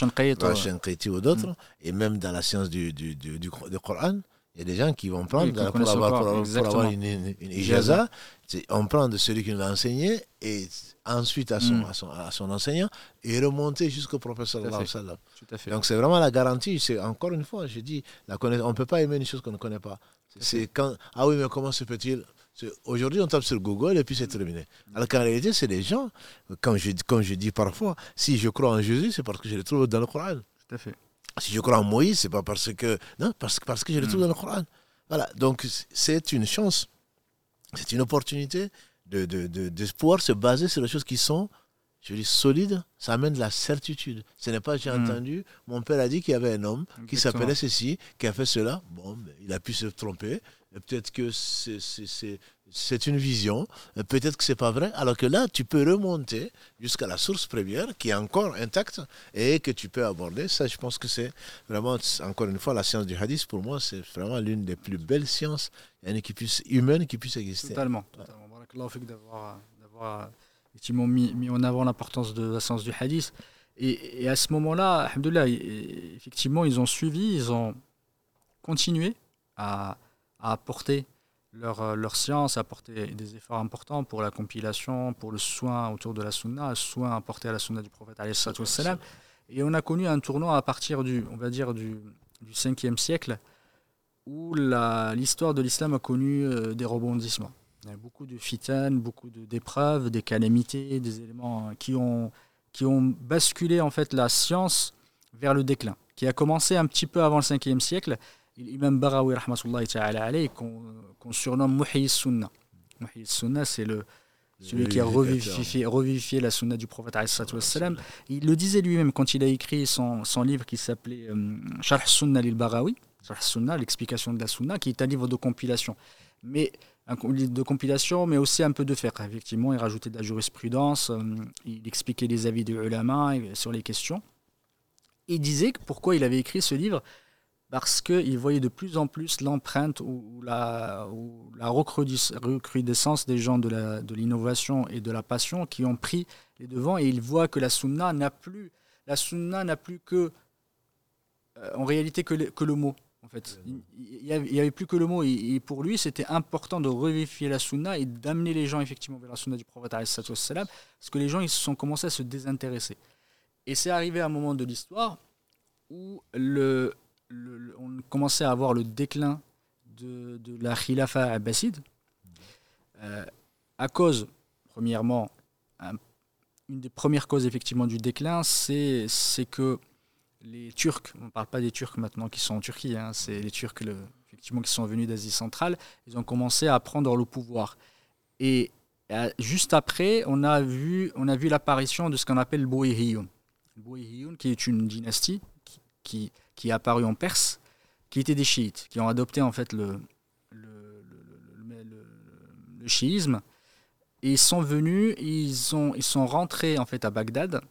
S2: Shanqiti ou d'autres, et même dans la science du, du, du Coran, il y a des gens qui vont prendre
S1: Oui,
S2: pour, avoir, pour, avoir- une, une,
S1: Ijaza.
S2: On prend de celui qui nous l'a enseigné et ensuite à son,
S1: Mm.
S2: à son, à son enseignant et remonter jusqu'au professeur.
S1: Tout à fait. tout à.
S2: Donc c'est vraiment la garantie. C'est encore une fois, je dis, la on ne peut pas aimer une chose qu'on ne connaît pas. C'est quand ah oui mais comment se peut-il c'est- Aujourd'hui on tape sur Google et puis c'est terminé. Alors qu'en réalité c'est des gens. Comme je comme je dis parfois, si je crois en Jésus c'est parce que je le trouve dans le Coran.
S1: Tout à fait.
S2: Si je crois en Moïse c'est pas parce que non parce que parce que je le trouve
S1: Mm.
S2: dans le Coran. Voilà. Donc c'est une chance, c'est une opportunité de, de, de, de pouvoir se baser sur les choses qui sont Je dis solide, ça amène de la certitude. Ce n'est pas j'ai
S1: Hmm.
S2: entendu, mon père a dit qu'il y avait un homme qui s'appelait ceci, qui a fait cela. Bon, mais il a pu se tromper. Peut-être que c'est- une vision, peut-être que c'est pas vrai. Alors que là, tu peux remonter jusqu'à la source première qui est encore intacte et que tu peux aborder. Ça, je pense que c'est vraiment, encore une fois, la science du hadith, pour moi, c'est vraiment l'une des plus belles sciences yani, qui puisse, humaines qui puisse exister.
S1: Totalement. totalement. D'avoir d'avoir, effectivement mis, mis en avant l'importance de la science du hadith. Et, et à ce moment-là, effectivement, ils ont suivi, ils ont continué à, à apporter leur, euh, leur science, à apporter des efforts importants pour la compilation, pour le soin autour de la sunna, le soin apporté à la sunna du prophète. Et on a connu un tournant à partir du, on va dire, du, du 5e siècle, où l'histoire de l'islam a connu euh, des rebondissements. Il y a beaucoup de fitanes, beaucoup de- d'épreuves, des calamités, des éléments qui ont, qui ont basculé en fait la science vers le déclin, qui a commencé un petit peu avant le 5e siècle. L'imam Barawi, qu'on surnomme Muhyi Sunna. Muhyi Sunna, c'est le, celui qui a revivifié, revivifié la sunna du prophète. Il le disait lui-même quand il a écrit son, son livre qui s'appelait euh, Sharh Sunna lil Barawi, Sharh Sunna, l'explication de la sunna, qui est un livre de compilation. Mais de compilation, mais aussi un peu de fiqh. Effectivement, il rajoutait de la jurisprudence, euh, il expliquait les avis des ulama euh, sur les questions. Il disait que pourquoi il avait écrit ce livre parce qu'il voyait de plus en plus l'empreinte ou, la, ou la recrudescence des gens de la- de l'innovation et de la passion qui ont pris les devants et il voit que la sunna n'a plus la n'a plus que euh, en réalité que que le mot en fait il il y avait, plus que le mot. Et, et pour lui c'était important de revivifier la sunna et d'amener les gens effectivement vers la sunna du prophète parce que les gens ils se sont commencés à se désintéresser. Et c'est arrivé à un moment de l'histoire où le, le- le- on commençait à avoir le déclin de, de la khilafa abbasside euh, à cause premièrement un- une des premières causes effectivement du déclin c'est c'est que les Turcs, on ne parle pas des Turcs maintenant qui sont en Turquie, hein, c'est les Turcs effectivement qui sont venus d'Asie centrale, ils ont commencé à prendre le pouvoir. Et euh, juste après, on a vu, l'apparition de ce qu'on appelle le Bouyehiyun. Le qui est une dynastie qui, est apparue en Perse, qui était des chiites, qui ont adopté en fait le, chiisme. Et ils sont venus, ils, ils sont rentrés en fait à Bagdad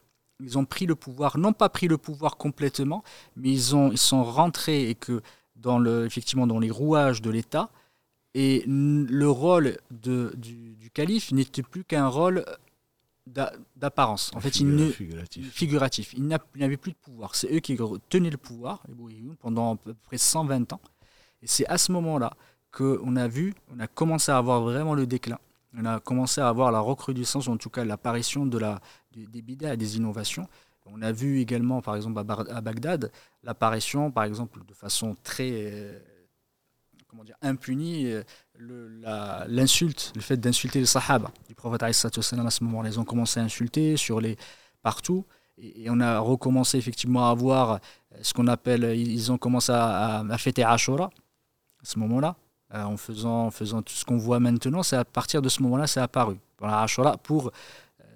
S1: ils ont pris le pouvoir, non pas pris le pouvoir complètement, mais ils, ont, ils sont rentrés et que dans le, effectivement dans les rouages de l'État, et le rôle de, du, du calife n'était plus qu'un rôle d'a- d'apparence. En fait, il ne,
S2: Figuratif.
S1: figuratif. Il n'a- il n'avait plus de pouvoir. C'est eux qui tenaient le pouvoir, pendant à peu près 120 ans. Et c'est à ce moment-là qu'on a vu, on a commencé à avoir vraiment le déclin. On a commencé à avoir la recrudescence, ou en tout cas l'apparition de la, des, bidas et des innovations. On a vu également, par exemple, à, à Bagdad, l'apparition, par exemple, de façon très euh, comment dire, impunie, euh, l'insulte, le fait d'insulter les sahaba du prophète à ce moment-là. Ils ont commencé à insulter sur les, partout. Et, on a recommencé effectivement à avoir euh, ce qu'on appelle, ils ont commencé à, à- à fêter Ashura à ce moment-là, en, faisant, tout ce qu'on voit maintenant. C'est à partir de ce moment-là, c'est apparu. Pour Ashura, pour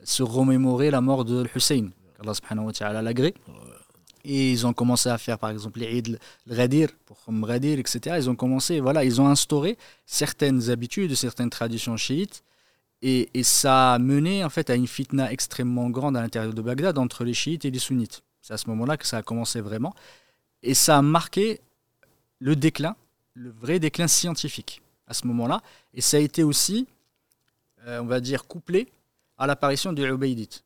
S1: se remémorer la mort de Hussein, qu'Allah subhanahu wa ta'ala l'agré. Et ils ont commencé à faire, par exemple, les Eid, le Ghadir, pour Khum Ghadir, etc. Ils ont commencé, voilà, ils ont instauré certaines habitudes, certaines traditions chiites. Et, et ça a mené, en fait, à une fitna extrêmement grande à l'intérieur de Bagdad entre les chiites et les sunnites. C'est à ce moment-là que ça a commencé vraiment. Et ça a marqué le déclin, le vrai déclin scientifique à ce moment-là. Et ça a été aussi, euh, on va dire, couplé à l'apparition des Ubaydites.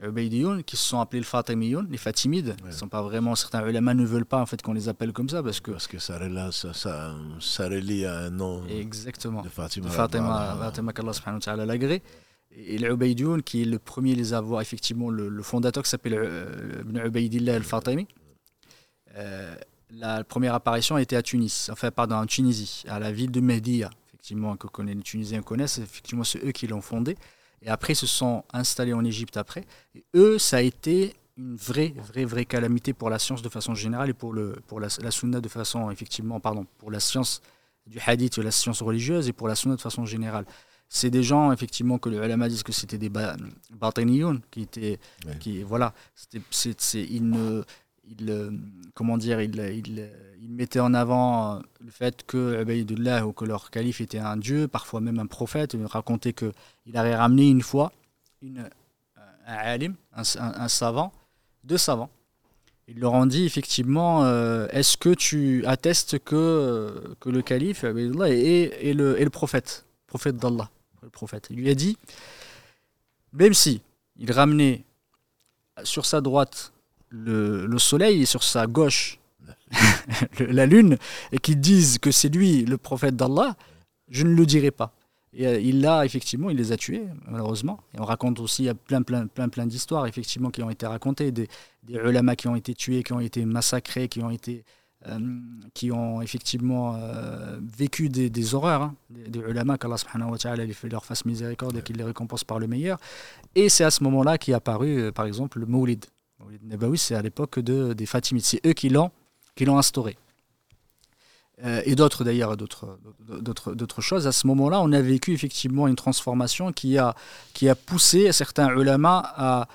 S1: Les Ubaydiyoun, qui se sont appelés le Fatimiyoun, les Fatimides,
S2: Ouais.
S1: ne sont pas vraiment, certains ulama ne veulent pas en fait qu'on les appelle comme ça parce que.
S2: Parce que ça relie, ça, ça, ça relie à un nom
S1: Exactement.
S2: de Fatima.
S1: de Fatima. Fatima qu'Allah subhanahu wa ta'ala l'agré. Et l'Ubaydiyoun, qui est le premier à les avoir, effectivement, le, le fondateur qui s'appelle euh, Ibn Ubaydillah al-Fatimi. Euh, la première apparition a été à Tunis, enfin, pardon, en Tunisie, à la ville de Mehdiya, effectivement, que les Tunisiens connaissent, effectivement, c'est eux qui l'ont fondé. Et après, ils se sont installés en Égypte après. Et eux, ça a été une vraie, vraie, vraie calamité pour la science de façon générale et pour, le, pour la, la sunna de façon, effectivement, pardon, pour la science du hadith, la science religieuse et pour la sunna de façon générale. c'est des gens, effectivement, que le ulama disent que c'était des batiniyoun, qui étaient. Qui, voilà, c'est, ils ne. Il, comment dire, il, il, il, mettait en avant le fait que Ubaydullah ou que leur calife était un dieu, parfois même un prophète. Il racontait qu'il avait ramené une fois une, un alim, un, savant, deux savants. Ils leur ont dit effectivement euh, est-ce que tu attestes que, que le calife est, le, est le prophète, prophète d'Allah le prophète. Il lui a dit même si il ramenait sur sa droite le soleil et sur sa gauche *laughs* la lune, et qu'ils disent que c'est lui le prophète d'Allah, je ne le dirai pas. Et euh, il l'a, effectivement, il les a tués, malheureusement. Et on raconte aussi, il y a plein, plein, plein, plein d'histoires, effectivement, qui ont été racontées, des, des ulama qui ont été tués, qui ont été massacrés, qui ont été euh, qui ont effectivement euh, vécu des, des horreurs, hein, des, des ulama qu'Allah subhanahu wa ta'ala leur fasse miséricorde et qu'il les récompense par le meilleur. Et c'est à ce moment-là qu'est apparu, par exemple, le Mawlid. Mawlid Nabawi, c'est à l'époque de, des Fatimides. C'est eux qui l'ont instauré. Euh, et d'autres d'ailleurs, d'autres choses. À ce moment-là, on a vécu effectivement une transformation qui a, qui a poussé certains ulama à,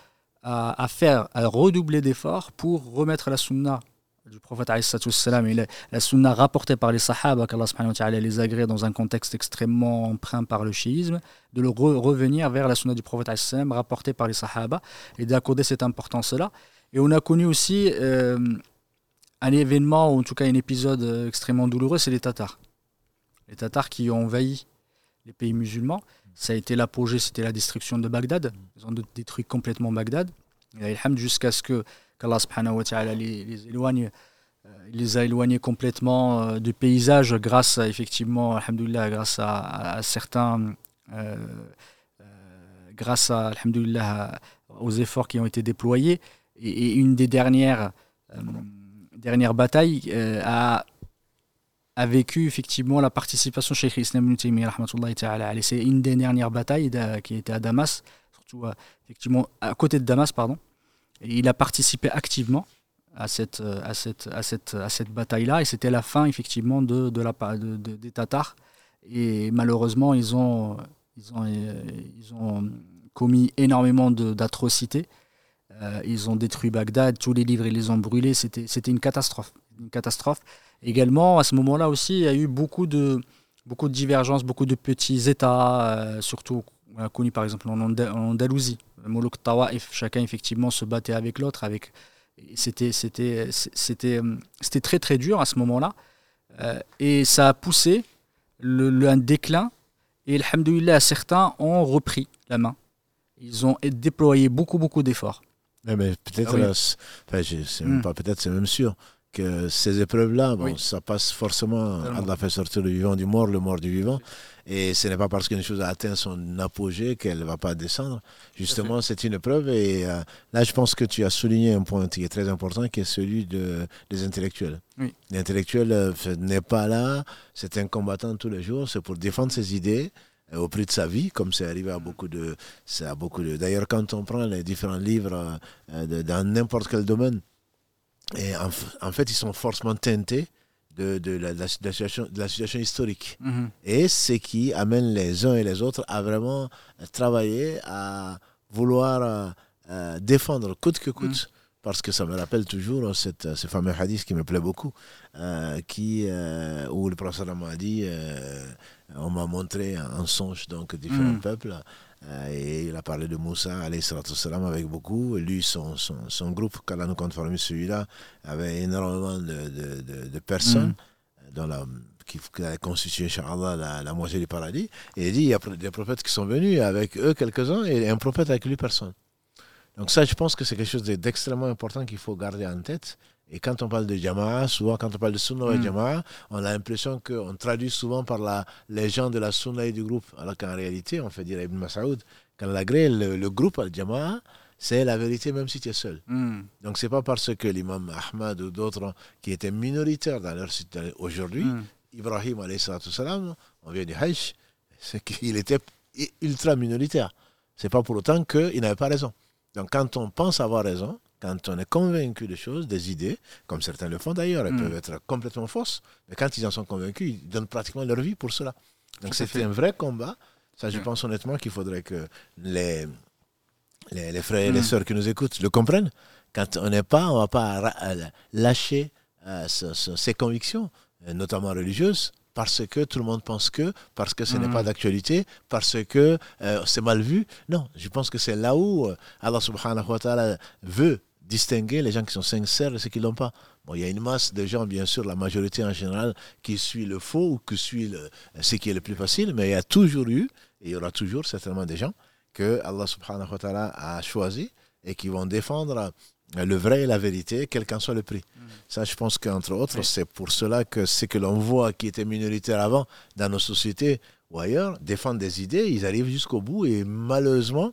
S1: à, faire, à redoubler d'efforts pour remettre la sunna du prophète et la, la sunna rapportée par les sahaba qu'Allah les agrée dans un contexte extrêmement empreint par le chiisme, de le revenir vers la sunna du prophète rapportée par les sahaba et d'accorder cette importance-là. Et on a connu aussi euh, un événement, ou en tout cas un épisode euh, extrêmement douloureux, c'est les Tatars. Les Tatars qui ont envahi les pays musulmans. Ça a été l'apogée, c'était la destruction de Bagdad. Ils ont détruit complètement Bagdad. Jusqu'à ce que qu'Allah wa les, éloigne. Euh, les a éloignés complètement euh, du paysage grâce à, effectivement, grâce à, certains. grâce à, alhamdoulilah, aux efforts qui ont été déployés. Et, une des dernières dernière bataille euh, a, a vécu effectivement la participation chez Islam C'est une des dernières batailles qui était à Damas, surtout euh, effectivement à côté de Damas, pardon. Il a participé activement à cette, euh, à cette, à cette, à cette bataille-là, et c'était la fin effectivement de, de la, de, des Tatars. Et malheureusement, ils ont, ils ont, ils ont commis énormément d'atrocités. Euh, ils ont détruit Bagdad, tous les livres, ils les ont brûlés. C'était, une catastrophe. Une catastrophe. Également, à ce moment-là aussi, il y a eu beaucoup de, beaucoup de divergences, beaucoup de petits États, euh, surtout on a connu par exemple en, Andalousie. Molouk Tawaif, chacun effectivement se battait avec l'autre. Avec, c'était, c'était, très très dur à ce moment-là. Euh, et ça a poussé le, un déclin. Et alhamdoulilah, certains ont repris la main. Ils ont déployé beaucoup beaucoup d'efforts.
S2: Eh ben, peut-être, ah c'est hmm. c'est même sûr que ces épreuves-là, bon, ça passe forcément. Allah fait sortir le vivant du mort, le mort du vivant. Et ce n'est pas parce qu'une chose a atteint son apogée qu'elle ne va pas descendre. Justement, c'est une épreuve. Et euh, là, je pense que tu as souligné un point qui est très important, qui est celui de, des intellectuels. L'intellectuel euh, n'est pas là, c'est un combattant tous les jours, c'est pour défendre ses idées au prix de sa vie, comme c'est arrivé à beaucoup de. À beaucoup de D'ailleurs, quand on prend les différents livres euh, dans n'importe quel domaine, et en, fait, ils sont forcément teintés de, de, la, situation, de la, situation, historique. Mhm. Et ce qui amène les uns et les autres à vraiment travailler, à vouloir euh, euh, défendre coûte que coûte. Mhm. Parce que ça me rappelle toujours cette, ce fameux hadith qui me plaît beaucoup, qui, où le professeur m'a dit on m'a montré un songe donc différents mm. peuples. Euh, et il a parlé de Moussa, salam, avec beaucoup. Lui, son, son, son groupe, nous compte celui-là, avait énormément de, de, de, personnes mm. dans la, qui, a constitué, la, la, moitié du paradis. Et il dit il y a des prophètes qui sont venus, avec eux quelques-uns, et un prophète avec lui personne. Donc ça, je pense que c'est quelque chose d'extrêmement important qu'il faut garder en tête. Et quand on parle de Jama'a, souvent quand on parle de Sunna et hmm. Jama'a, on a l'impression qu'on traduit souvent par la légende de la Sunna et du groupe. Alors qu'en réalité, on fait dire à Ibn Mas'ud, quand la le, le groupe, le Jama'a, c'est la vérité même si tu es seul. Hmm. Donc c'est pas parce que l'imam Ahmad ou d'autres qui étaient minoritaires dans leur cité aujourd'hui, mm. Ibrahim salam, on vient du Hajj, c'est qu'il était ultra minoritaire. C'est pas pour autant qu'il n'avait pas raison. Donc quand on pense avoir raison, quand on est convaincu de choses, des idées, comme certains le font d'ailleurs, elles mm. peuvent être complètement fausses, mais quand ils en sont convaincus, ils donnent pratiquement leur vie pour cela. Donc c'était un vrai combat Ça, je
S1: Ouais.
S2: pense honnêtement qu'il faudrait que les, les, les frères et les
S1: Mm.
S2: sœurs qui nous écoutent le comprennent. Quand on n'est pas, on ne va pas euh, lâcher euh, ce- ce- ses convictions, euh, notamment religieuses, parce que tout le monde pense que, parce que ce n'est
S1: Mm.
S2: pas d'actualité, parce que euh, c'est mal vu. Non, je pense que c'est là où Allah subhanahu wa ta'ala veut distinguer les gens qui sont sincères et ceux qui ne l'ont pas. Bon, il y a une masse de gens, bien sûr, la majorité en général, qui suit le faux ou qui suit le- ce qui est le plus facile, mais il y a toujours eu, et il y aura toujours certainement des gens que Allah subhanahu wa ta'ala a choisi et qui vont défendre euh, le vrai et la vérité, quel qu'en soit le prix. Ça, je pense qu'entre autres,
S1: Oui.
S2: c'est pour cela que ce que l'on voit qui était minoritaire avant dans nos sociétés ou ailleurs, défendre des idées, ils arrivent jusqu'au bout et malheureusement,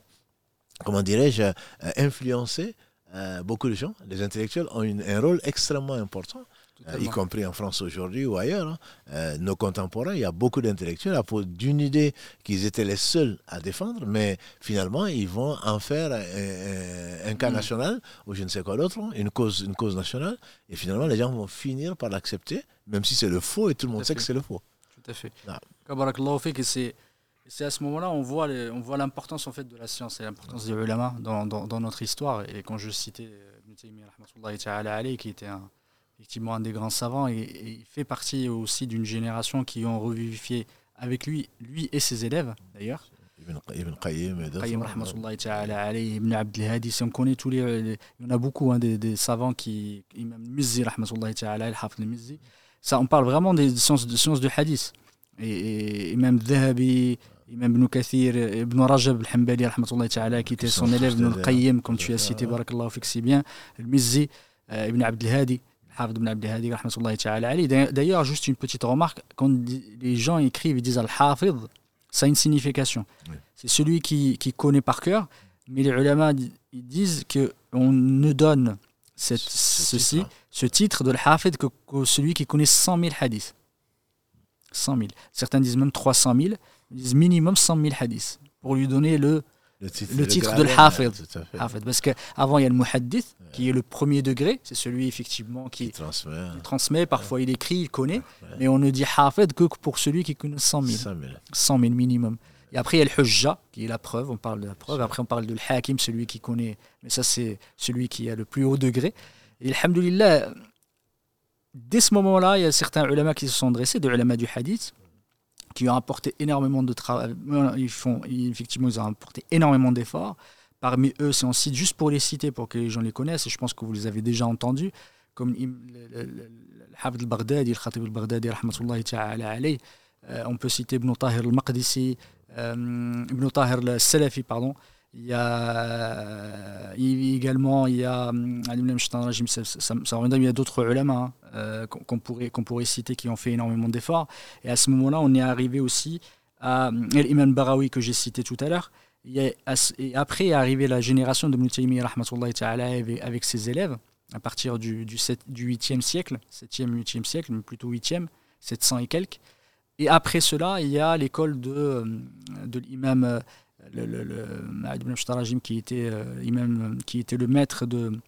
S2: comment dirais-je, euh, influencer euh, beaucoup de gens. Les intellectuels ont une- un rôle extrêmement important, euh, y compris en France aujourd'hui ou ailleurs. hein. Euh, nos contemporains, il y a beaucoup d'intellectuels à cause d'une idée qu'ils étaient les seuls à défendre, mais finalement, ils vont en faire un, cas
S1: Mm.
S2: national ou je ne sais quoi d'autre, hein, une cause, une cause nationale, et finalement, les gens vont finir par l'accepter, même si c'est le faux et tout le monde sait
S1: fait.
S2: que c'est le faux.
S1: Tout à fait.
S2: Ah.
S1: Et c'est à ce moment-là on voit les- on voit l'importance en fait de la science et l'importance des ulama dans, dans, dans notre histoire. Et quand je citais euh, qui était un, effectivement un des grands savants et, et il fait partie aussi d'une génération qui ont revivifié avec lui lui et ses élèves d'ailleurs.
S2: Ibn, Qayyim et
S1: Ibn Abd al-Hadi, si on connaît tous les, les- il y en a beaucoup hein, des, des savants qui Imam Mizzi ça on parle vraiment des sciences de sciences du hadith. Et, et Imam Dhahabi Imam Ibn Kathir Ibn Rajab ta'ala qui était son élève Ibn al-Qayyim comme tu as cité barakallahu fik si bien al-Mizzi Ibn Abd al-Hadi Hafid Ibn Abd al-Hadi d'ailleurs juste une petite remarque. Quand les gens écrivent ils disent al-Hafid ça a une signification. C'est celui qui, qui connaît par cœur. Mais les ulama ils disent que on ne donne cette,
S2: Ce
S1: ceci
S2: titre, hein.
S1: ce titre de l'hafid que, que celui qui connaît 100 000 hadiths. 100 000 certains disent même 300 000 ils disent minimum 100 000 hadiths pour lui donner le
S2: Le titre,
S1: le titre
S2: gradé,
S1: de l'hafid. parce qu'avant il y a le muhaddith qui est le premier degré c'est celui effectivement
S2: Qui
S1: qui,
S2: transmet.
S1: parfois il écrit il connaît
S2: Ouais.
S1: mais on ne dit hafid que pour celui qui connaît 100 000
S2: 100 000.
S1: 100 000 minimum. Et après, il y a le hujja, qui est la preuve, on parle de la preuve. Après, on parle de l'hakim, celui qui connaît, mais ça, c'est celui qui a le plus haut degré. Et alhamdoulilah, dès ce moment-là, il y a certains ulama qui se sont dressés, des ulama du hadith, qui ont apporté énormément de travail. Ils font, effectivement, ils ont apporté énormément d'efforts. Parmi eux, si on cite juste pour les citer, pour que les gens les connaissent, et je pense que vous les avez déjà entendus, comme Hafid al-Baghdadi, le Khatib al-Baghdadi. Euh, on peut citer Ibn Tahir al-Maqdisi, euh, Ibn Tahir al-Salafi, pardon. Il y a également, il y a, hum, ça, mais il y a d'autres ulama hein, euh, qu'on pourrait, qu'on pourrait citer qui ont fait énormément d'efforts. Et à ce moment-là, on est arrivé aussi à hum, l'imam Barawi que j'ai cité tout à l'heure. Et après est arrivée la génération de ta'ala, avec, ses élèves à partir du, du, 7, du 8e siècle, 7e, 8e siècle, plutôt 8e, 700 et quelques. Et après cela, il y a l'école de, euh, de l'imam euh, le, le, le, qui était, euh, imam, euh, qui était le maître de,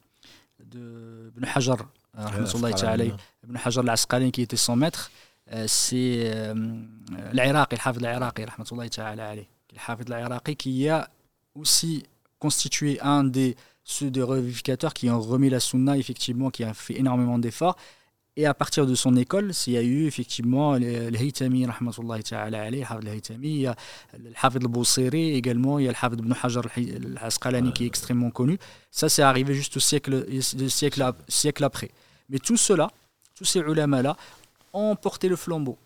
S1: de Ibn Hajar, euh, ta'ala, Ibn Hajar al-Asqalani, qui était son maître. Euh, c'est euh, l'Iraqi, le Hafid al-Iraqi, al-Iraqi qui a aussi constitué un des ceux des revivificateurs qui ont remis la sunna, effectivement, qui a fait énormément d'efforts. Et à partir de son école, il y a eu effectivement le Haytami, rahmatullahi ta'ala alayh, le Hafid al-Haytami, il y a le Hafid al-Busiri également, il y a le Hafid ibn Hajar al- al-Asqalani qui est extrêmement connu. Ça, c'est arrivé juste au siècle, le siècle, siècle après. Mais tout cela, tous ces ulama-là, ont porté le flambeau.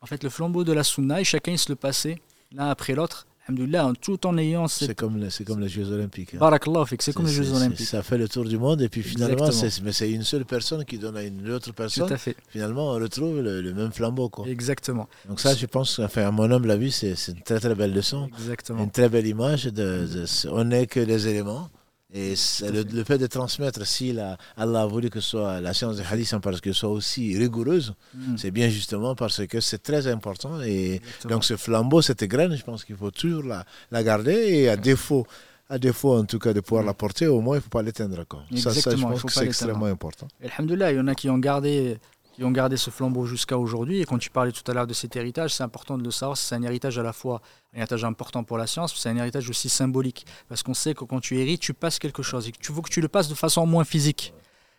S1: En fait, le flambeau de la sunna, et chacun il se le passait l'un après l'autre, alhamdoulilah, tout en ayant cette...
S2: C'est comme, les- comme les Jeux Olympiques. hein.
S1: Barakallah, c'est comme les Jeux Olympiques.
S2: Ça fait le tour du monde et puis finalement, c'est, mais c'est une seule personne qui donne à une autre
S1: Tout
S2: personne.
S1: à fait,
S2: Finalement, on retrouve le, le même flambeau. Quoi.
S1: exactement.
S2: Donc ça, je pense, enfin, à mon humble avis, c'est, c'est une très très belle leçon.
S1: Exactement.
S2: Une très belle image. De, de- on n'est que des éléments. Et le, le fait de transmettre, si la, Allah a voulu que soit la science du hadith, hein, parce qu'elle soit aussi rigoureuse,
S1: Mm,
S2: c'est bien justement parce que c'est très important. Et
S1: exactement.
S2: donc ce flambeau, cette graine, je pense qu'il faut toujours la, la garder. Et à défaut, à défaut en tout cas de pouvoir
S1: Mm.
S2: la porter, au moins il ne faut pas l'éteindre. Ça, ça, je pense que c'est extrêmement important.
S1: Et Alhamdoulilah, il y en a qui ont gardé, qui ont gardé ce flambeau jusqu'à aujourd'hui. Et quand tu parlais tout à l'heure de cet héritage, c'est important de le savoir. C'est un héritage à la fois un héritage important pour la science, c'est un héritage aussi symbolique. Parce qu'on sait que quand tu hérites, tu passes quelque chose. Tu veux que tu le passes de façon moins physique.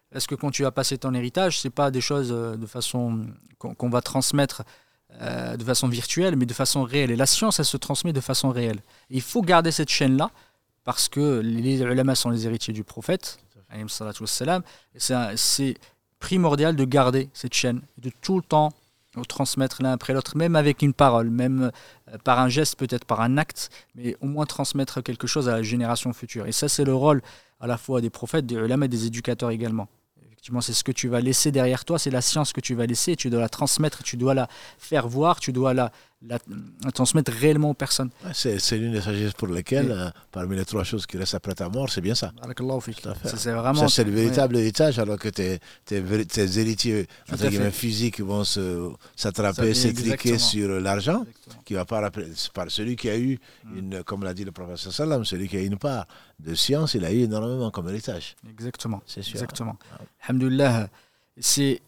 S1: Parce que quand tu vas passer ton héritage, c'est pas des choses euh, de façon qu'on va transmettre euh, de façon virtuelle, mais de façon réelle. Et la science, elle se transmet de façon réelle. il faut garder cette chaîne-là, parce que les ulama sont les héritiers du prophète. C'est primordial de garder cette chaîne, de tout le temps transmettre l'un après l'autre, même avec une parole, même euh, par un geste, peut-être par un acte, mais au moins transmettre quelque chose à la génération future. Et ça, c'est le rôle à la fois des prophètes, des des éducateurs également. Effectivement, c'est ce que tu vas laisser derrière toi, c'est la science que tu vas laisser, tu dois la transmettre, tu dois la faire voir, tu dois la, la, transmettre réellement aux personnes.
S2: c'est l'une des sagesses pour lesquelles, euh, parmi les trois choses qui restent après ta mort, c'est bien ça.
S1: C'est vraiment.
S2: c'est le véritable héritage, alors que tes, tes, tes héritiers physiques vont s'attraper, s'étriquer sur l'argent, qui va pas rappeler. Par celui qui a eu, mm. une, comme l'a dit le professeur Salam, celui qui a eu une part de science, il a eu énormément comme héritage.
S1: Exactement. C'est sûr. Exactement. Alhamdulillah, c'est.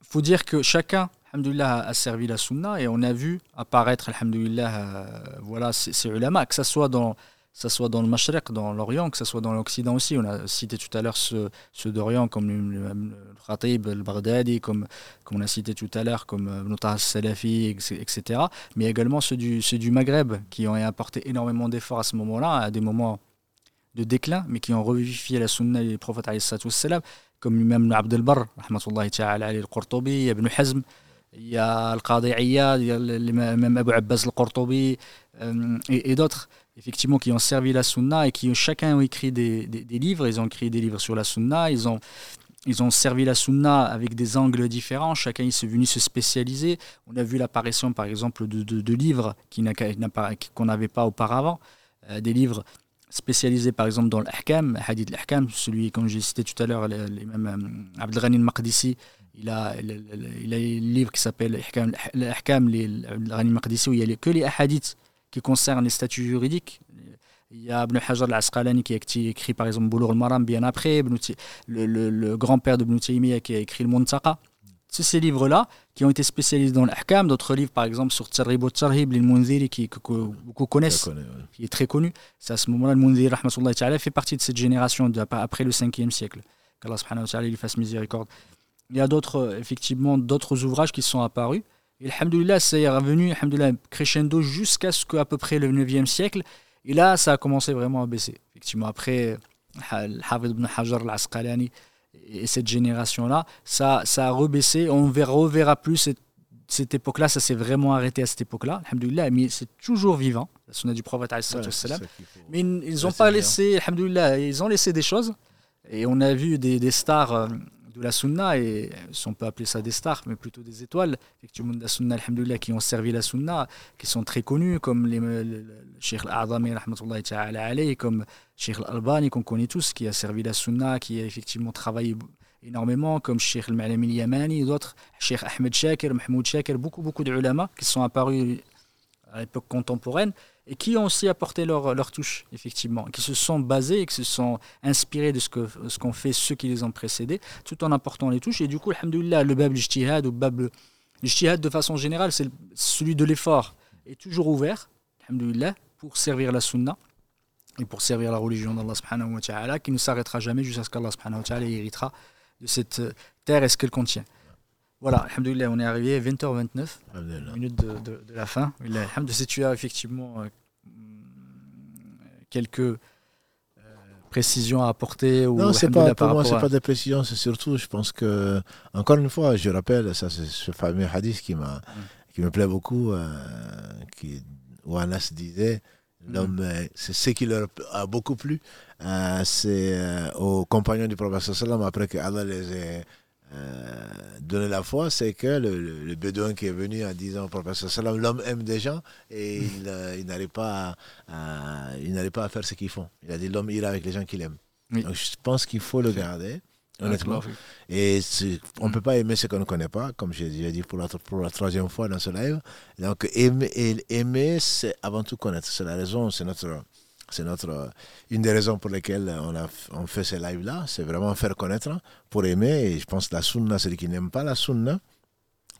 S1: faut dire que chacun Alhamdulillah a servi la sunna et on a vu apparaître, alhamdulillah, euh, voilà, ces, ulama, que ce soit dans, ça soit dans le Mashriq, dans l'Orient, que ce soit dans l'Occident aussi. On a cité tout à l'heure ceux, d'Orient comme le, le, Khatib, le Baghdadi, comme, comme on a cité tout à l'heure, comme euh, Salafi, etc. Mais également ceux du, ceux du Maghreb qui ont apporté énormément d'efforts à ce moment-là, à des moments de déclin, mais qui ont revivifié la sunna des prophètes, comme lui-même Abdel Barr, le Qurtubi, Ibn Hazm. Il y a Al-Qadi a même Abu Abbas al-Qurtubi euh, et, d'autres, effectivement, qui ont servi la sunna et qui chacun ont écrit des, des, livres. Ils ont écrit des livres sur la sunna. Ils ont, ils ont servi la sunna avec des angles différents. Chacun est venu se spécialiser. On a vu l'apparition, par exemple, de, de, livres qu'on n'avait pas auparavant. Euh, des livres spécialisés, par exemple, dans l'ahkam, hadith l'ahkam, celui, comme j'ai cité tout à l'heure, l'imam euh, Abdelghani al-Maqdisi, il a, il a un livre qui s'appelle L'Ahkam, l'Rani Maqdisi, où il n'y a que les hadiths qui concernent les statuts juridiques. Il y a Ibn Hajar al-Asqalani qui a écrit par exemple Boulour al-Maram bien après, le, le, grand-père de Ibn Taymiyyah qui a écrit le Muntaqa. C'est ces livres-là qui ont été spécialisés dans l'Ahkam. D'autres livres, par exemple, sur Tsarrib ou Tsarhib, l'Munziri, qui, que, beaucoup connaissent, qui est très connu. C'est à ce moment-là, le Munziri, fait partie de cette génération de, après le 5e siècle. Qu'Allah subhanahu wa ta'ala lui fasse miséricorde il y a d'autres, effectivement, d'autres ouvrages qui sont apparus. Et alhamdoulilah, c'est revenu crescendo jusqu'à ce qu'à peu près le 9e siècle. Et là, ça a commencé vraiment à baisser. Effectivement, après Hafid ibn Hajar al-Asqalani et cette génération-là, ça, ça a rebaissé. On ne reverra plus cette, cette époque-là. Ça s'est vraiment arrêté à cette époque-là. Alhamdoulilah, mais c'est toujours vivant. La sunna du prophète. Ouais, mais ils n'ont pas laissé, alhamdoulilah, ils ont laissé des choses. Et on a vu des, des stars. De la sunna, et on peut appeler ça des stars, mais plutôt des étoiles, effectivement, de la qui ont servi la sunna, qui sont très connus, comme les, le, Sheikh Al-A'zami, comme Sheikh Al-Albani, qu'on connaît tous, qui a servi la sunna, qui a effectivement travaillé énormément, comme Sheikh Al-Malami Al-Yamani, d'autres, Sheikh Ahmed Shakir, Mahmoud Shakir, beaucoup, beaucoup de ulama qui sont apparus à l'époque contemporaine et qui ont aussi apporté leur, leur touche, effectivement, qui se sont basés et qui se sont inspirés de ce qu'ont ce fait ceux qui les ont précédés, tout en apportant les touches. Et du coup, alhamdoulilah, le bab l'ijtihad ou bab l'ijtihad de façon générale, c'est celui de l'effort, est toujours ouvert, alhamdoulilah, pour servir la sunna et pour servir la religion d'Allah subhanahu wa ta'ala, qui ne s'arrêtera jamais jusqu'à ce qu'Allah subhanahu wa ta'ala héritera de cette terre et ce qu'elle contient. Voilà, alhamdoulilah, on est arrivé à 20h29, minute de, de, de, la fin. Si tu as effectivement euh, quelques euh, précisions à apporter ou
S2: Non, c'est pas, pour moi, c'est pas des précisions, c'est surtout, je pense que, encore une fois, je rappelle, ça c'est ce fameux hadith qui, m'a, mm. qui me plaît beaucoup, euh, qui, où Anas disait, mm. l'homme, c'est ce qui leur a beaucoup plu, euh, c'est aux compagnons du prophète sallam après que Allah les ait euh, donner la foi, c'est que le, le, bédouin qui est venu en disant au professeur Salam, l'homme aime des gens et il, euh, il n'allait pas, à, il pas à faire ce qu'ils font. Il a dit l'homme ira avec les gens qu'il aime. Donc je pense qu'il faut le garder, honnêtement. Et on ne peut pas aimer ce qu'on ne connaît pas, comme j'ai dit pour la, pour la troisième fois dans ce live. Donc aimer, aimer c'est avant tout connaître. C'est la raison, c'est notre C'est notre une des raisons pour lesquelles on a on fait ces lives là, c'est vraiment faire connaître pour aimer. Et je pense que la sunna, celui qui n'aime pas la sunna,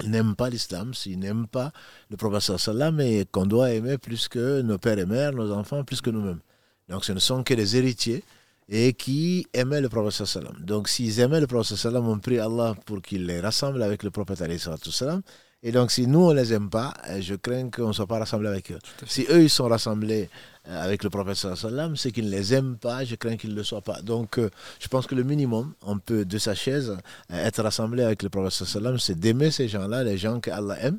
S2: n'aime pas l'islam, s'il n'aime pas le prophète sallam, et qu'on doit aimer plus que nos pères et mères, nos enfants, plus que nous-mêmes. Donc ce ne sont que les héritiers et qui aimaient le prophète sallam. Donc s'ils aimaient le prophète sallam, on prie Allah pour qu'il les rassemble avec le prophète sallam. Et donc si nous on les aime pas, euh, je crains qu'on ne soit pas rassemblés avec eux. Si eux ils sont rassemblés euh, avec le prophète sallam, c'est qu'ils ne les aiment pas, je crains qu'ils ne le soient pas. Donc euh, je pense que le minimum, on peut de sa chaise être rassemblé avec le prophète sallam, c'est d'aimer ces gens-là, les gens que Allah aime.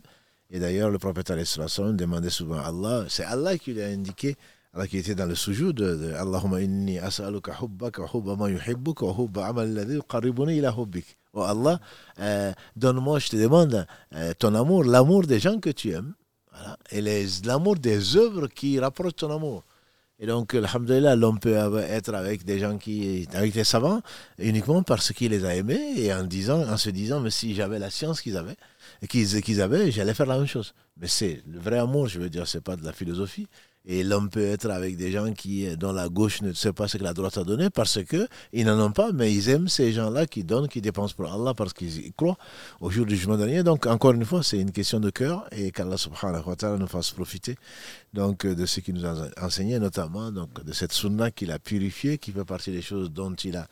S2: Et d'ailleurs le prophète sallam demandait souvent à Allah, c'est Allah qui lui a indiqué Allah qui était dans le sujoud de Allahumma inni as'aluka hubbaka hubba ma amal alladhi yuqarribuni ila. Oh Allah, euh, donne-moi, je te demande, euh, ton amour, l'amour des gens que tu aimes, voilà, et l'amour des œuvres qui rapprochent ton amour. Et donc, alhamdulillah, l'homme peut être avec des gens qui, avec des savants, uniquement parce qu'il les a aimés et en disant, en se disant, mais si j'avais la science qu'ils avaient, qu'ils qu'ils avaient, j'allais faire la même chose. Mais c'est le vrai amour, je veux dire, c'est pas de la philosophie. Et l'homme peut être avec des gens qui, dont la gauche ne sait pas ce que la droite a donné parce qu'ils n'en ont pas, mais ils aiment ces gens-là qui donnent, qui dépensent pour Allah parce qu'ils croient au jour du jugement dernier. Donc, encore une fois, c'est une question de cœur et qu'Allah subhanahu wa ta'ala nous fasse profiter donc, de ce qu'il nous a enseigné, notamment donc, de cette sunna qu'il a purifiée, qui fait partie des choses dont il a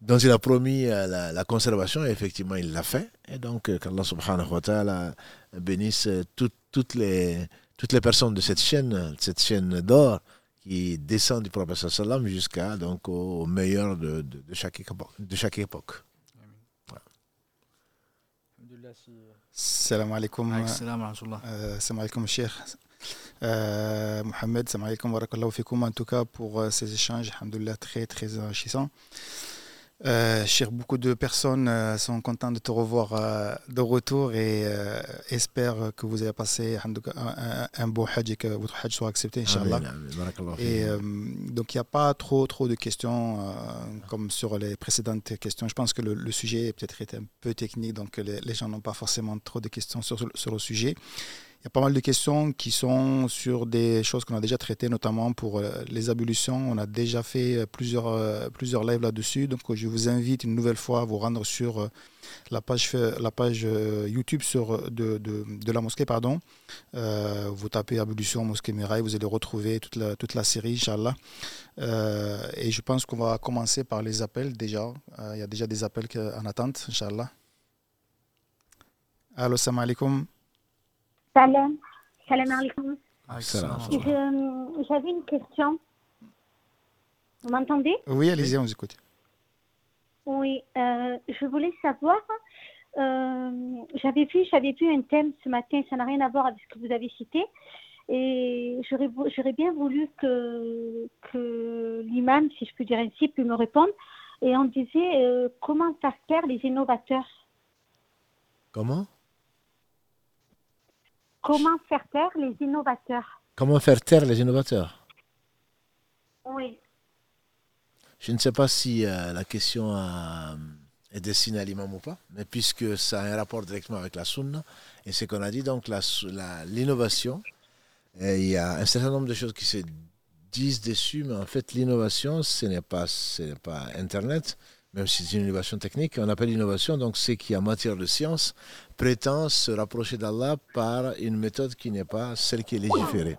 S2: dont il a promis la, la conservation, et effectivement il l'a fait. Et donc qu'Allah subhanahu wa ta'ala bénisse toutes les toutes les personnes de cette chaîne, cette chaîne d'or, qui descend du prophète sallam jusqu'à donc au meilleur de, de, de, chaque époque. De chaque époque.
S3: Salam alaikum. Salam alaikum, cher. Euh, Mohamed, salam alaikum wa En tout cas, pour euh, ces échanges, alhamdoulilah, très, très enrichissants. Euh, cher, beaucoup de personnes euh, sont contentes de te revoir euh, de retour et euh, espèrent que vous avez passé un, un, beau hajj et que votre hajj soit accepté, Inch'Allah. Et donc, il n'y a pas trop, trop de questions comme sur les précédentes questions. Je pense que le, le sujet peut-être était un peu technique, donc les, les gens n'ont pas forcément trop de questions sur, sur le sujet. Il y a pas mal de questions qui sont sur des choses qu'on a déjà traitées, notamment pour euh, les ablutions. On a déjà fait euh, plusieurs, euh, plusieurs lives là-dessus. Donc, je vous invite une nouvelle fois à vous rendre sur la page, la page YouTube sur, de, de, de la mosquée. Pardon. Vous tapez ablution mosquée Mirail, vous allez retrouver toute la, toute la série, Inch'Allah. Et je pense qu'on va commencer par les appels déjà. Il y a déjà des appels en attente, Inch'Allah. Allô, salam alaikum.
S4: Salam. Salam alaikum. J'avais une question. Vous m'entendez?
S3: Oui, allez-y, on vous écoute.
S4: Oui, euh, je voulais savoir, euh, j'avais vu, j'avais vu un thème ce matin, ça n'a rien à voir avec ce que vous avez cité, et j'aurais bien voulu que, que l'imam, si je peux dire ainsi, puisse me répondre, et on disait euh, comment faire taire les innovateurs?
S2: Comment?
S4: Comment faire taire les innovateurs?
S2: Comment faire taire les innovateurs?
S4: Oui.
S2: Je ne sais pas si euh, la question a, est destinée à l'imam ou pas, mais puisque ça a un rapport directement avec la sunna, et ce qu'on a dit, donc l'innovation, il y a un certain nombre de choses qui se disent dessus, mais en fait l'innovation, ce n'est pas, ce pas Internet, même si c'est une innovation technique, on appelle l'innovation, donc c'est qui en matière de science prétend se rapprocher d'Allah par une méthode qui n'est pas celle qui est légiférée.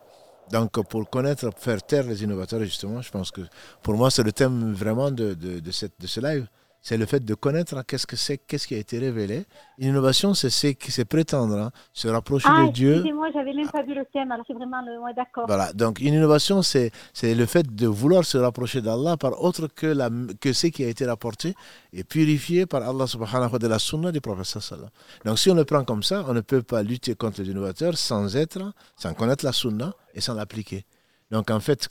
S2: Donc, pour connaître, faire taire les innovateurs, justement, je pense que pour moi, c'est le thème vraiment de, de, ce live. C'est le fait de connaître qu'est-ce que c'est, qu'est-ce qui a été révélé. L'innovation, c'est c'est prétendre, hein, se rapprocher
S4: ah,
S2: de Dieu.
S4: Excusez-moi, j'avais même pas vu le thème, alors c'est vraiment le. Ouais, d'accord.
S2: Voilà, donc une innovation, c'est, le fait de vouloir se rapprocher d'Allah par autre que, la, que ce qui a été rapporté et purifié par Allah subhanahu wa ta'ala de la sunna du prophète sallallahu Donc si on le prend comme ça, on ne peut pas lutter contre les innovateurs sans être, sans connaître la sunna et sans l'appliquer. Donc en fait,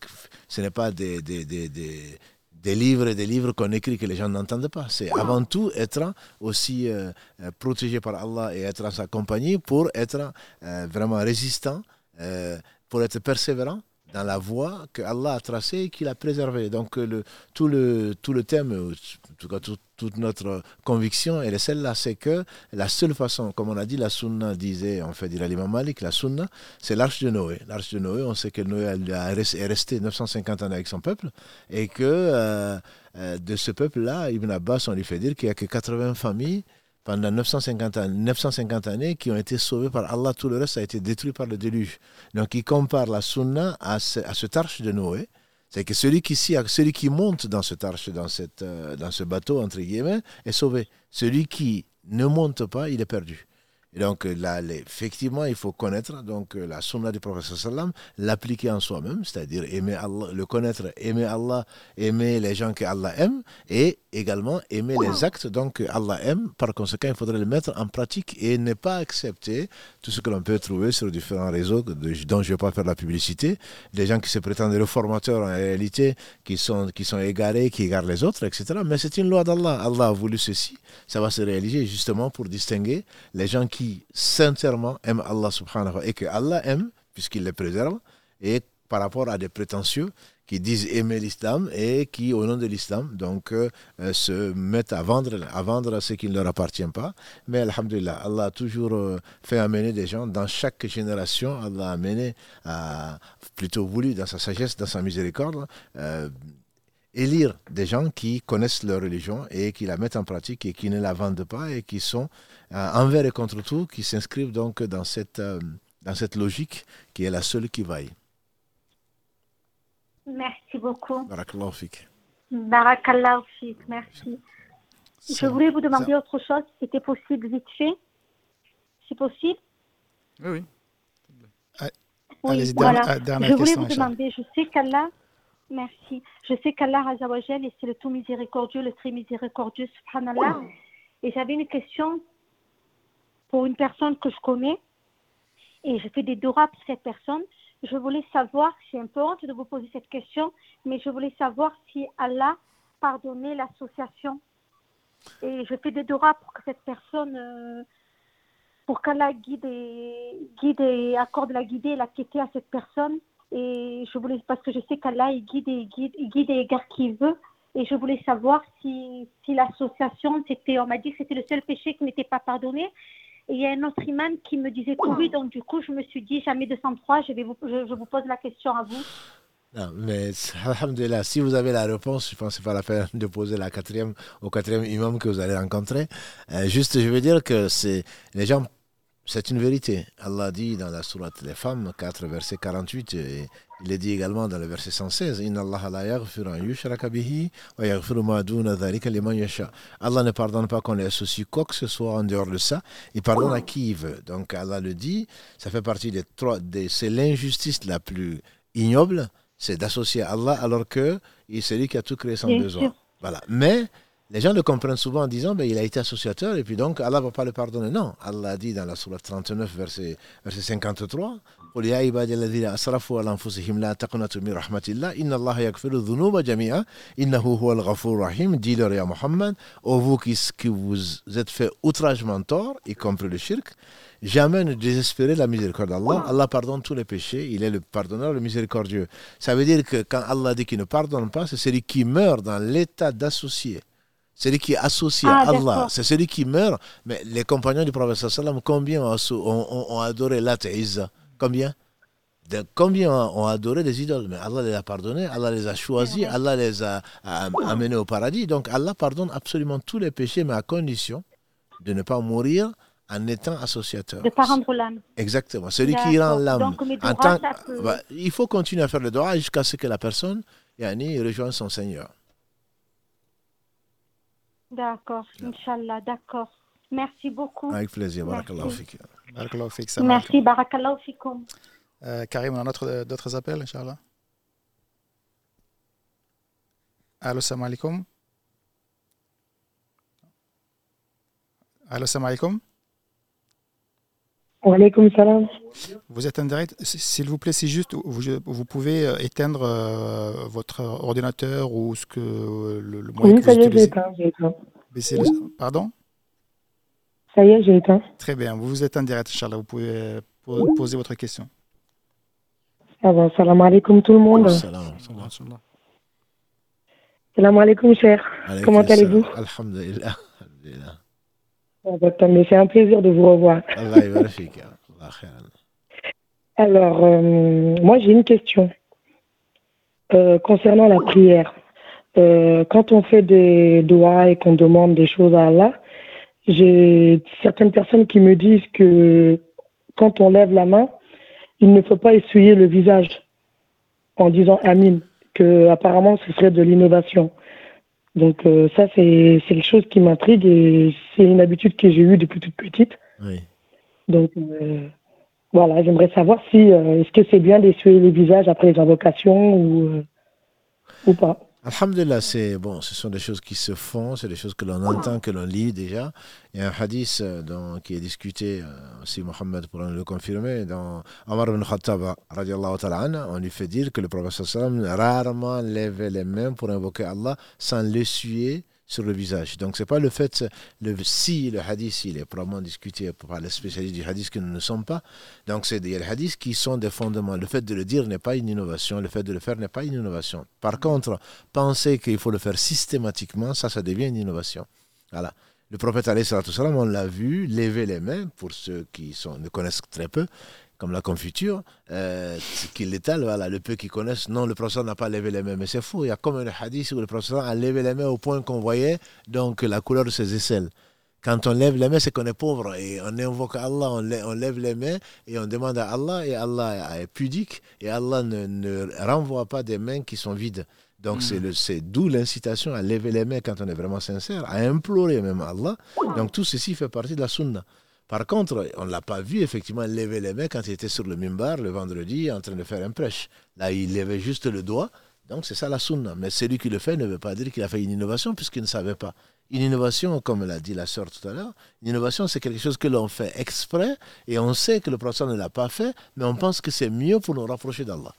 S2: ce n'est pas des, des, des, des des livres et des livres qu'on écrit que les gens n'entendent pas. C'est avant tout être aussi euh, protégé par Allah et être en sa compagnie pour être euh, vraiment résistant, euh, pour être persévérant dans la voie que Allah a tracée et qu'il a préservée. Donc le, tout, le, tout le thème, tout cas toute notre conviction, elle est celle-là, c'est que la seule façon, comme on a dit, la sunna disait, en fait, dit l'imam Malik, la sunna, c'est l'arche de Noé. L'arche de Noé, on sait que Noé est resté 950 ans avec son peuple et que euh, euh, de ce peuple-là, Ibn Abbas, on lui fait dire qu'il n'y a que 80 familles pendant 950, ans, 950 années qui ont été sauvées par Allah. Tout le reste a été détruit par le déluge. Donc il compare la sunna à ce, à arche de Noé. C'est que celui qui, monte dans ce arche, cette, euh, dans ce bateau, entre guillemets, est sauvé. Celui qui ne monte pas, il est perdu donc là, effectivement, il faut connaître donc euh, la sunna du prophète sallam, l'appliquer en soi-même, c'est-à-dire aimer Allah, le connaître, aimer Allah, aimer les gens que Allah aime, et également aimer les actes donc que Allah aime. Par conséquent, il faudrait le mettre en pratique et ne pas accepter tout ce que l'on peut trouver sur différents réseaux dont je ne vais pas faire la publicité, des gens qui se prétendent réformateurs en réalité, qui sont, qui sont égarés, qui égarent les autres, etc. Mais c'est une loi d'Allah. Allah a voulu ceci, ça va se réaliser justement pour distinguer les gens qui sincèrement aiment Allah subhanahu wa et que Allah aime, puisqu'il les préserve, et par rapport à des prétentieux qui disent aimer l'islam et qui, au nom de l'islam, donc euh, se mettent à vendre, à vendre ce qui ne leur appartient pas. Mais Alhamdulillah, Allah a toujours euh, fait amener des gens, dans chaque génération, Allah a amené, a plutôt voulu, dans sa sagesse, dans sa miséricorde, euh, élire des gens qui connaissent leur religion et qui la mettent en pratique et qui ne la vendent pas et qui sont euh, envers et contre tout, qui s'inscrivent donc dans cette, euh, dans cette logique qui est la seule qui vaille.
S4: Merci beaucoup.
S2: Barakallahu fik.
S4: Barakallahu fik, merci. Je voulais vous demander autre chose, si c'était possible vite fait. C'est possible?
S1: Oui, oui.
S4: Oui, voilà. je voulais vous demander, je sais qu'Allah, merci, je sais qu'Allah Azawajal, et c'est le tout miséricordieux, le très miséricordieux, subhanallah, et j'avais une question pour une personne que je connais et je fais des doras pour cette personne. Je voulais savoir, j'ai un peu honte de vous poser cette question, mais je voulais savoir si Allah pardonnait l'association. Et je fais des doras pour que cette personne, euh, pour qu'Allah guide guide et accorde la guidée et la quitter à cette personne. Et je voulais, parce que je sais qu'Allah, il guide et guide, il guide et égare qui veut. Et je voulais savoir si, si l'association, c'était, on m'a dit que c'était le seul péché qui n'était pas pardonné. Et il y a un autre imam qui me disait oui, donc du coup, je me suis dit, jamais 203, je, vais vous, je, vous pose la question à vous.
S2: Non, mais alhamdulillah, si vous avez la réponse, je pense que n'est pas la peine de poser la quatrième au quatrième imam que vous allez rencontrer. Euh, juste, je veux dire que c'est les gens c'est une vérité. Allah dit dans la sourate des femmes, 4, verset 48, et il est dit également dans le verset 116, Inna Allah la Allah ne pardonne pas qu'on ait associé quoi que ce soit en dehors de ça, il pardonne à qui il veut. Donc Allah le dit, ça fait partie des trois, c'est l'injustice la plus ignoble, c'est d'associer Allah alors que c'est lui qui a tout créé sans besoin. Voilà. Mais les gens le comprennent souvent en disant ben, il a été associateur et puis donc Allah ne va pas le pardonner. Non, Allah dit dans la Surah 39, verset, verset 53 Dis-leur, ya Muhammad, ô vous qui, qui vous êtes fait outragement tort, y compris le shirk, jamais ne désespérez la miséricorde d'Allah. Allah pardonne tous les péchés, il est le pardonneur, le miséricordieux. Ça veut dire que quand Allah dit qu'il ne pardonne pas, c'est celui qui meurt dans l'état d'associé celui qui est associé à ah, Allah, c'est celui qui meurt. Mais les compagnons du prophète combien ont, ont, adoré Lat Combien de, Combien ont adoré des idoles Mais Allah les a pardonnés, Allah les a choisis, Allah les a, amenés au paradis. Donc Allah pardonne absolument tous les péchés, mais à condition de ne pas mourir en étant associateur.
S4: De ne pas rendre l'âme.
S2: Exactement. Celui qui rend l'âme. Bah, il faut continuer à faire le droit jusqu'à ce que la personne yani, rejoigne son Seigneur.
S4: D'accord, Inch'Allah, d'accord. Merci beaucoup.
S2: Avec plaisir, barakallahu.
S4: Merci, barakallahu fikum.
S3: Euh, Karim, on a d'autres appels, Inch'Allah Allô, salam alaikum. Allô, salam alaikum. Vous êtes en direct. S'il vous plaît, c'est juste, vous, vous, pouvez euh, éteindre euh, votre ordinateur ou ce que le, le
S5: moyen oui, ça y est, j'ai éteint. Le...
S3: Pardon?
S5: Ça y est, j'ai éteint.
S3: Très bien. Vous êtes en direct, Charles. Vous pouvez poser votre question.
S5: Ah ben, salam alaikum tout le monde.
S2: Salam.
S5: Salam alaikum, cher. Comment allez-vous?
S2: Alhamdulillah.
S5: Ah ben, c'est un plaisir de vous revoir. Alors, euh, moi j'ai une question euh, concernant la prière. Euh, quand on fait des doigts et qu'on demande des choses à Allah, j'ai certaines personnes qui me disent que quand on lève la main, il ne faut pas essuyer le visage en disant Amin, que apparemment ce serait de l'innovation. Donc euh, ça, c'est quelque chose qui m'intrigue et c'est une habitude que j'ai eue depuis toute petite.
S2: Oui.
S5: Donc euh, voilà, j'aimerais savoir si euh, est-ce que c'est bien d'essuyer le visage après les invocations ou, ou pas.
S2: Alhamdulillah, c'est bon, ce sont des choses qui se font, c'est des choses que l'on entend, que l'on lit déjà. Il y a un hadith euh, qui est discuté, euh, aussi Mohammed pourra le confirmer, dans Omar ibn Khattab, on lui fait dire que le prophète rarement lèvait les mains pour invoquer Allah sans l'essuyer sur le visage. Donc, ce n'est pas le fait, le, si le hadith, il est probablement discuté par les spécialistes du hadith que nous ne sommes pas. Donc, c'est des hadiths qui sont des fondements. Le fait de le dire n'est pas une innovation, le fait de le faire n'est pas une innovation. Par contre, penser qu'il faut le faire systématiquement, ça, ça devient une innovation. Voilà. Le prophète, on l'a vu lever les mains, pour ceux qui sont, ne connaissent très peu, comme la confiture, euh, qu'il l'étale, voilà, le peu qui connaissent, non, le professeur n'a pas levé les mains. Mais c'est faux, il y a comme un hadith où le professeur a levé les mains au point qu'on voyait donc la couleur de ses aisselles. Quand on lève les mains, c'est qu'on est pauvre et on invoque Allah, on, lève les mains et on demande à Allah et Allah est pudique et Allah ne, renvoie pas des mains qui sont vides. Donc hmm. c'est d'où l'incitation à lever les mains quand on est vraiment sincère, à implorer même Allah. Donc tout ceci fait partie de la sunna. Par contre, on ne l'a pas vu effectivement lever les mains quand il était sur le mimbar le vendredi en train de faire un prêche. Là, il levait juste le doigt. Donc c'est ça la sunna. Mais celui qui le fait ne veut pas dire qu'il a fait une innovation puisqu'il ne savait pas. Une innovation, comme l'a dit la sœur tout à l'heure, une innovation c'est quelque chose que l'on fait exprès et on sait que le professeur ne l'a pas fait, mais on pense que c'est mieux pour nous rapprocher d'Allah.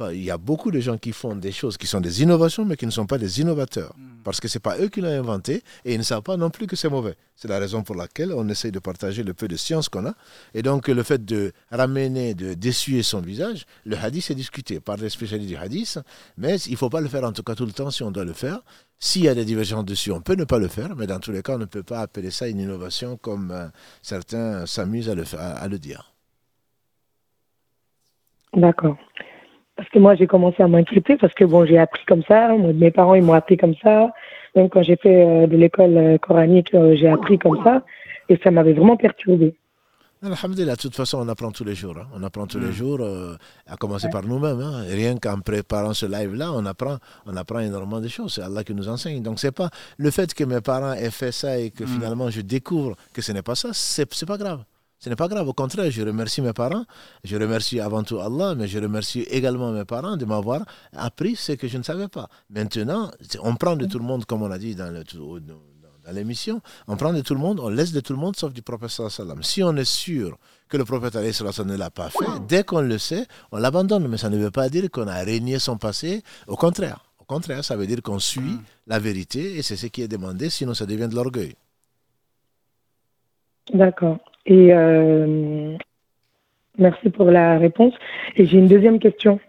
S2: Il y a beaucoup de gens qui font des choses qui sont des innovations, mais qui ne sont pas des innovateurs. Hmm. Parce que ce n'est pas eux qui l'ont inventé et ils ne savent pas non plus que c'est mauvais. C'est la raison pour laquelle on essaye de partager le peu de science qu'on a. Et donc, le fait de ramener, de d'essuyer son visage, le hadith est discuté par les spécialistes du hadith, mais il ne faut pas le faire en tout cas tout le temps si on doit le faire. S'il y a des divergences dessus, on peut ne pas le faire, mais dans tous les cas, on ne peut pas appeler ça une innovation comme euh, certains s'amusent à le, à le dire.
S5: D'accord. Parce que moi, j'ai commencé à m'inquiéter parce que bon, j'ai appris comme ça. mes parents, ils m'ont appris comme ça. Même quand j'ai fait euh, de l'école euh, coranique, euh, j'ai appris comme ça. Et ça m'avait vraiment perturbé.
S2: Alhamdulillah, de toute façon, on apprend tous les jours. Hein. On apprend tous les mm. jours, à commencer par nous-mêmes. Hein. Rien qu'en préparant ce live-là, on apprend, on apprend énormément de choses. C'est Allah qui nous enseigne. Donc, c'est pas le fait que mes parents aient fait ça et que mm. finalement je découvre que ce n'est pas ça, c'est pas grave. Ce n'est pas grave, au contraire, je remercie mes parents, je remercie avant tout Allah, mais je remercie également mes parents de m'avoir appris ce que je ne savais pas. Maintenant, on prend de tout le monde, comme on a dit dans l'émission, on prend de tout le monde, on laisse de tout le monde sauf du prophète sallam. Si on est sûr que le prophète ne l'a pas fait, dès qu'on le sait, on l'abandonne. Mais ça ne veut pas dire qu'on a régné son passé. Au contraire, au contraire, ça veut dire qu'on suit mm. la vérité et c'est ce qui est demandé, sinon ça devient de l'orgueil.
S5: D'accord. Et euh, merci pour la réponse. Et j'ai une deuxième question.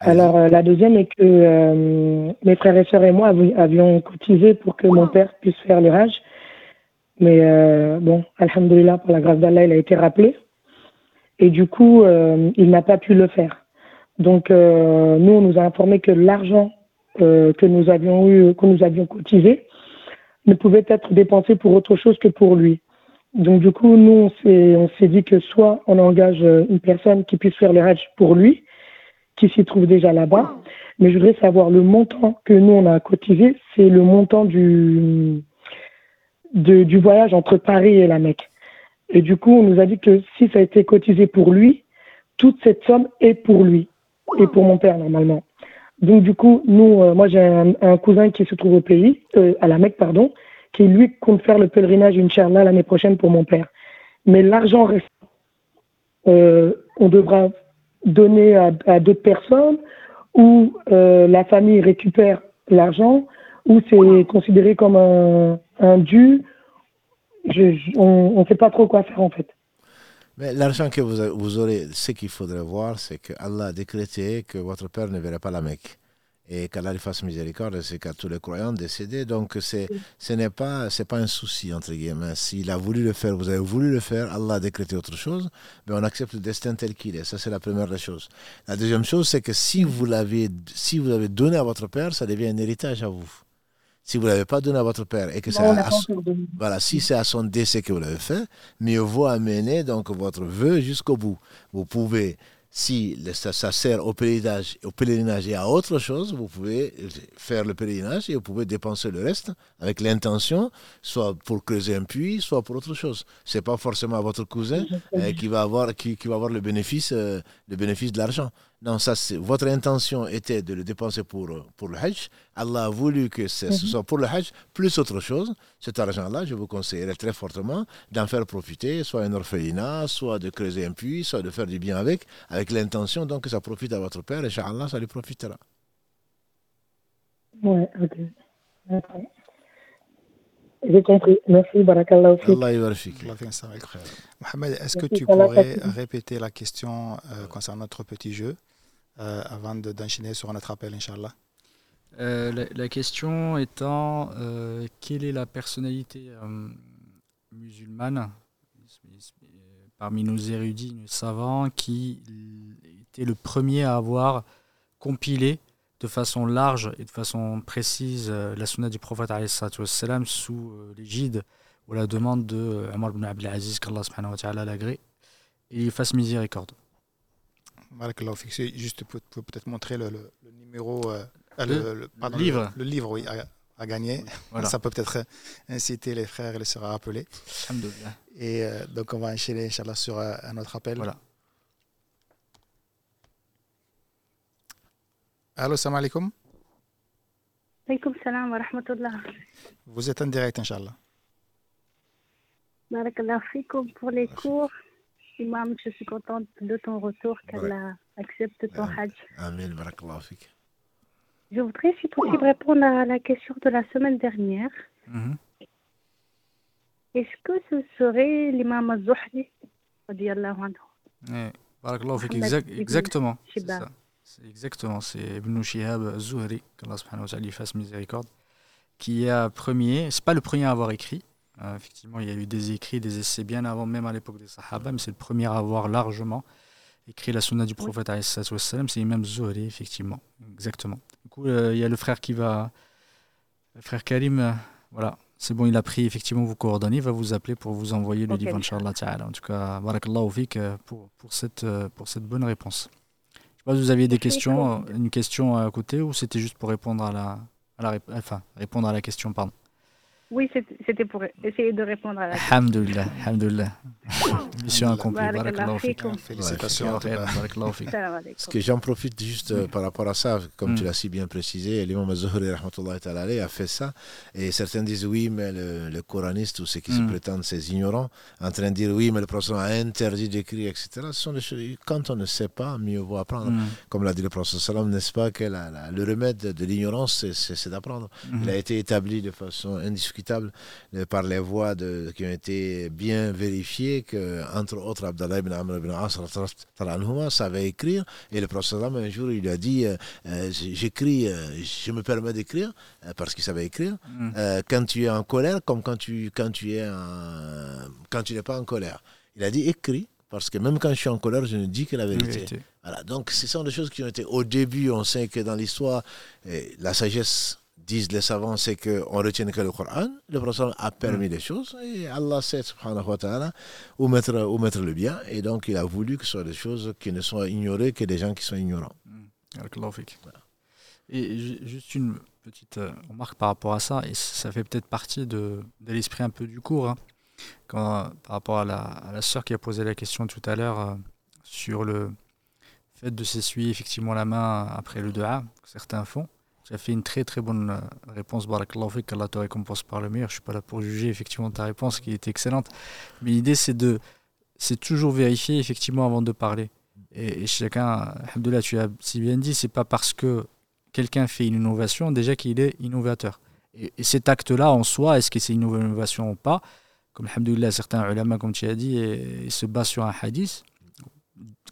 S5: Alors, euh, la deuxième est que euh, mes frères et sœurs et moi avions cotisé pour que mon père puisse faire le Hajj. Mais bon, Alhamdulillah, pour la grâce d'Allah, il a été rappelé. Et du coup, il n'a pas pu le faire. Donc, nous, on nous a informé que l'argent que nous avions eu, que nous avions cotisé, ne pouvait être dépensé pour autre chose que pour lui. Donc du coup, nous, on s'est dit que soit on engage euh, une personne qui puisse faire le Hajj pour lui, qui s'y trouve déjà là-bas, mais je voudrais savoir le montant que nous, on a cotisé, c'est le montant du, du voyage entre Paris et la Mecque. Et du coup, on nous a dit que si ça a été cotisé pour lui, toute cette somme est pour lui et pour mon père normalement. Donc du coup, nous, euh, moi j'ai un, cousin qui se trouve au pays, euh, à la Mecque, pardon, qui lui compte faire le pèlerinage, Inch'Allah, l'année prochaine pour mon père. Mais l'argent reste, euh, on devra donner à, d'autres personnes ou euh, la famille récupère l'argent ou c'est considéré comme un, un dû. On ne sait pas trop quoi faire en fait.
S2: Mais l'argent que vous, vous aurez, ce qu'il faudrait voir, c'est que Allah a décrété que votre père ne verrait pas la Mecque et qu'Allah lui fasse miséricorde, c'est qu'à tous les croyants décédés. Donc, c'est, ce n'est pas, c'est pas un souci, entre guillemets. S'il a voulu le faire, vous avez voulu le faire, Allah a décrété autre chose, mais on accepte le destin tel qu'il est. Ça, c'est la première des choses. La deuxième chose, c'est que si vous l'avez, si vous avez donné à votre père, ça devient un héritage à vous. Si vous ne l'avez pas donné à votre père et que c'est voilà, si c'est à son décès que vous l'avez fait, mieux vaut amener donc votre vœu jusqu'au bout. Vous pouvez si ça, sert au pèlerinage, au pèlerinage et à autre chose, vous pouvez faire le pèlerinage et vous pouvez dépenser le reste avec l'intention, soit pour creuser un puits, soit pour autre chose. Ce n'est pas forcément votre cousin euh, qui, va avoir, qui, va avoir le bénéfice, euh, le bénéfice de l'argent. Non, ça, votre intention était de le dépenser pour, pour le Hajj. Allah a voulu que ce mhm. soit pour le Hajj plus autre chose. Cet argent-là, je vous conseillerais très fortement d'en faire profiter, soit un orphelinat, soit de creuser un puits, soit de faire du bien avec, avec l'intention donc que ça profite à votre père, et Inch'Allah, ça lui profitera.
S5: Oui, ok. J'ai compris. Merci, Barakallah. Allah
S3: Mohamed, est-ce que tu pourrais répéter la question euh, concernant notre petit jeu? Euh, avant d'enchaîner sur notre appel, Inch'Allah
S1: euh, la, question étant euh, quelle est la personnalité musulmane parmi nos érudits, nos savants, qui était le premier à avoir compilé de façon large et de façon précise la sunna du prophète wassalam, sous l'égide ou la demande de Amr ibn Abdelaziz, qu'Allah l'agrée, et il fasse miséricorde.
S3: Juste pour, peut-être montrer le, le, numéro, euh,
S1: le, le, livre.
S3: Le, livre, oui, à, gagner. *laughs* Ça peut peut-être inciter les frères et les sœurs à appeler. Et euh, donc, on va enchaîner, Inch'Allah, sur euh, un autre appel. Voilà. Allô, salam alaikum.
S4: Alaikum salam wa rahmatullah.
S3: Vous êtes en direct, Inch'Allah.
S4: Barakallah pour les cours. Imam, je suis contente de ton retour, qu'Allah accepte ton hajj.
S2: Amen, barakallah fik.
S4: Je voudrais, si possible, répondre à la question de la semaine dernière. Mhm. Est-ce que ce serait l'imam al-Zuhri
S1: Barakallah fik, exactement. C'est. Exactement, c'est Ibn Shihab al-Zuhri, qu'Allah subhanahu wa ta'ala fasse miséricorde, qui est premier, c'est pas le premier à avoir écrit, euh, effectivement, il y a eu des écrits, des essais bien avant, même à l'époque des Sahaba, mais c'est le premier à avoir largement écrit la sunna du prophète, c'est Imam Zuhri, effectivement. Exactement. Du coup, euh, il y a le frère qui va. Le frère Karim, euh, voilà, c'est bon, il a pris effectivement vos coordonnées, il va vous appeler pour vous envoyer le livre, Inch'Allah Ta'ala. En tout cas, barakallahu fik pour, pour, cette, pour cette bonne réponse. Je sais pas si vous aviez des questions, une question à côté ou c'était juste pour répondre à la, à la, enfin, répondre à la question, pardon.
S4: Oui, c'était pour essayer de répondre à la
S1: question. Alhamdulillah, alhamdulillah. *laughs* Mission accomplie.
S3: Félicitations.
S2: Ce que j'en profite juste euh, par rapport à ça, comme tu mm. l'as si bien précisé, l'imam Zuhri a fait ça. Et certains disent oui, mais le, le coraniste ou ceux qui se mm. prétendent ces ignorants, en train de dire oui, mais le prophète a interdit d'écrire, etc. Ce sont des choses, quand on ne sait pas, mieux vaut apprendre. Mm. Comme l'a dit le prophète, n'est-ce pas, que le remède de l'ignorance, c'est d'apprendre. Il a été établi de façon indiscutable euh, par les voix de, qui ont été bien vérifiées que, entre autres, Abdallah ibn Amr ibn As savait écrire. Et le prophète, un jour, il lui a dit euh, euh, J'écris, je me permets d'écrire, parce qu'il savait écrire, mm. quand tu es en colère, comme quand tu, quand tu es quand tu n'es pas en colère. Il a dit Écris. Parce que même quand je suis en colère, je ne dis que la vérité. Voilà, donc ce sont des choses qui ont été au début, on sait que dans l'histoire, la sagesse disent les savants, c'est qu'on retient que le Coran. Le prophète a permis des choses et Allah sait, subhanahu wa ta'ala, où mettre, où mettre le bien. Et donc, il a voulu que ce soit des choses qui ne soient ignorées que des gens qui sont ignorants.
S1: Et juste une petite euh, remarque par rapport à ça, et ça fait peut-être partie de, de l'esprit un peu du cours, hein. quand, par rapport à la, à la sœur qui a posé la question tout à l'heure euh, sur le fait de s'essuyer effectivement la main après le dua, que certains font. Tu as fait une très très bonne euh, réponse, Barakallahu fik, qu'Allah te récompense par le meilleur. Je ne suis pas là pour juger effectivement ta réponse qui est excellente. Mais l'idée c'est de c'est toujours vérifier effectivement avant de parler. Et, chacun, Alhamdoulilah, tu as si bien dit, c'est pas parce que quelqu'un fait une innovation déjà qu'il est innovateur. Et, cet acte-là en soi, est-ce que c'est une innovation ou pas? Comme alhamdoulilah, certains ulama, comme tu as dit, se basent sur un hadith.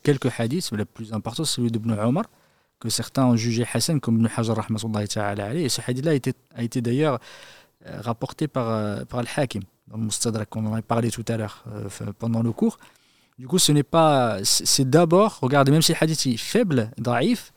S1: Quelques hadiths, mais le plus important, c'est celui d'Ibn Omar, que certains ont jugé Hassan comme Ibn Hajar, et ce hadith-là a été, d'ailleurs euh, rapporté par, euh, par Al-Hakim, dans on en a parlé tout à l'heure euh, pendant le cours. Du coup, ce n'est pas. C'est d'abord, regardez, même si le hadith est faible, daif,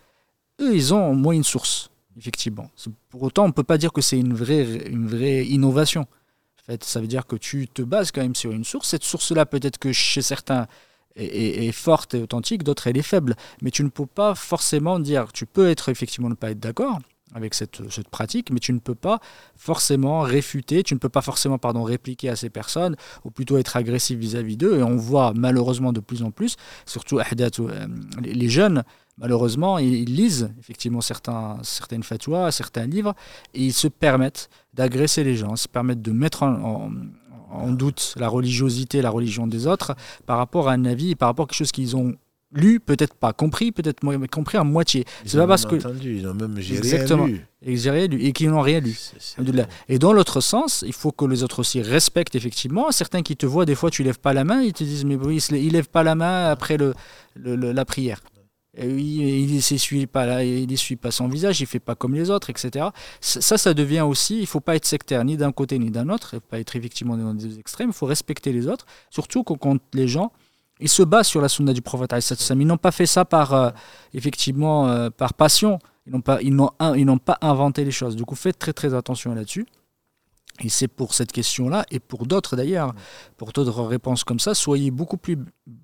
S1: eux, ils ont au moins une source, effectivement. Pour autant, on ne peut pas dire que c'est une vraie, une vraie innovation. En fait, ça veut dire que tu te bases quand même sur une source. Cette source-là, peut-être que chez certains, est, est, forte et authentique, d'autres, elle est faible. Mais tu ne peux pas forcément dire. Tu peux être effectivement ne pas être d'accord, avec cette, cette, pratique, mais tu ne peux pas forcément réfuter, tu ne peux pas forcément pardon, répliquer à ces personnes, ou plutôt être agressif vis-à-vis d'eux. Et on voit malheureusement de plus en plus, surtout euh, les jeunes, malheureusement, ils, lisent effectivement certains, certaines fatwas, certains livres, et ils se permettent d'agresser les gens, se permettent de mettre en, en doute la religiosité, la religion des autres, par rapport à un avis, par rapport à quelque chose qu'ils ont lu, peut-être pas compris, peut-être compris à moitié.
S2: C'est pas parce que ils ont même
S1: exactement
S2: lu.
S1: Et, lu et qui n'ont rien lu. Et dans l'autre sens, il faut que les autres aussi respectent effectivement. Certains qui te voient des fois, tu lèves pas la main, ils te disent mais oui, il lève pas la main après le, la prière. Il ne pas là, il essuie pas son visage, il fait pas comme les autres, etc. Ça, ça devient aussi, il faut pas être sectaire ni d'un côté ni d'un autre, il faut pas être effectivement dans des extrêmes. Il faut respecter les autres, surtout quand les gens ils se basent sur la sunna du prophète. Ils n'ont pas fait ça par, euh, effectivement, euh, par passion. Ils n'ont pas, pas inventé les choses. Du coup, faites très très attention là-dessus. Et c'est pour cette question-là, et pour d'autres d'ailleurs, pour d'autres réponses comme ça, soyez beaucoup plus,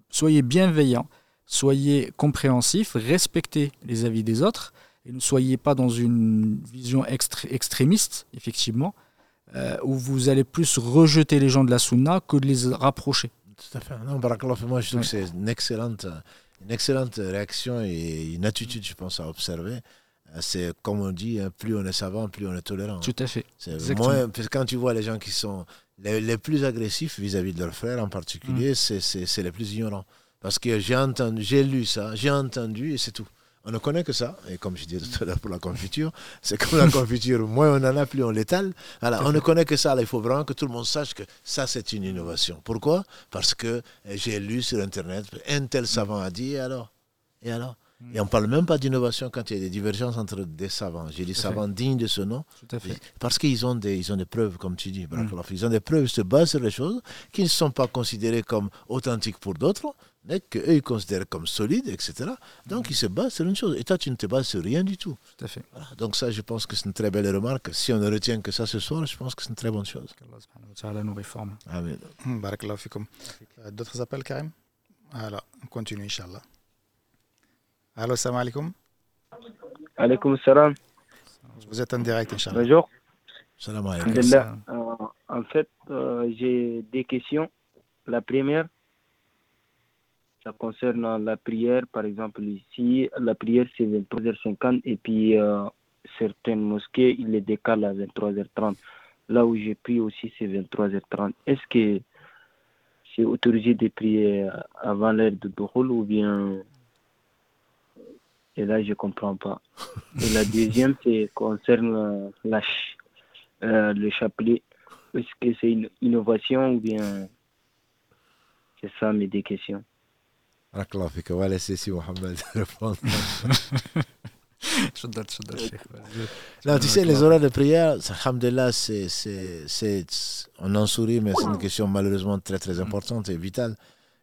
S1: soyez bienveillants, soyez compréhensifs, respectez les avis des autres, et ne soyez pas dans une vision extrémiste, effectivement, euh, où vous allez plus rejeter les gens de la sunna que de les rapprocher.
S2: Tout à fait. Non, moi, je trouve que c'est une excellente, une excellente réaction et une attitude, je pense, à observer. C'est comme on dit, hein, plus on est savant, plus on est tolérant.
S1: Tout à fait.
S2: Moins, parce que quand tu vois les gens qui sont les, plus agressifs vis-à-vis de leurs frères en particulier, mm. c'est les plus ignorants. Parce que j'ai entendu, j'ai lu ça, j'ai entendu et c'est tout. On ne connaît que ça. Et comme je disais tout à l'heure pour la confiture, *laughs* c'est comme la confiture. Moins on en a, plus on l'étale. Alors, on ne connaît que ça. il faut vraiment que tout le monde sache que ça, c'est une innovation. Pourquoi? Parce que j'ai lu sur Internet, un tel savant a dit, et alors? Et alors? Hmm. et on ne parle même pas d'innovation quand il y a des divergences entre des savants. J'ai dit savants dignes de ce nom.
S1: Tout à fait.
S2: Parce qu'ils ont, des, ils ont des preuves, comme tu dis. Hmm. Ils ont des preuves, ils se basent sur les choses qui ne sont pas considérées comme authentiques pour d'autres, qu'eux ils considèrent comme solides, etc. Donc ils se basent sur une chose. Et toi, tu ne te bases sur rien du tout.
S1: Tout à fait.
S2: Donc ça, je pense que c'est une très belle remarque. Si on ne retient que ça ce soir, je pense que c'est une très bonne chose.
S1: Allah nous réforme.
S2: Amen.
S3: Hmm, barakallahu fikum. Euh, d'autres appels, Karim? Alors, on continue, Inch'Allah. Allô, salam alaikum.
S6: Alaikum salam.
S3: Vous êtes en direct, Inch'Allah.
S6: Bonjour.
S2: Salam alaikum.
S6: Euh, en fait, euh, j'ai des questions. La première, ça concerne la prière, par exemple ici, la prière c'est 23h50 et puis euh, certaines mosquées, ils les décalent à 23h30. Là où j'ai pris aussi c'est 23h30. Est-ce que c'est autorisé de prier avant l'heure de Dohol ou bien... Et là, je ne comprends pas. Et la deuxième, *laughs* c'est concerne la, euh, le chapelet. Est-ce que c'est une innovation ou bien c'est ça mes deux questions?
S2: On va laisser si Mohamed répondre. non, tu sais, les horaires de prière, alhamdulillah, c'est, c'est, on en sourit, mais c'est une question malheureusement très très importante et vitale.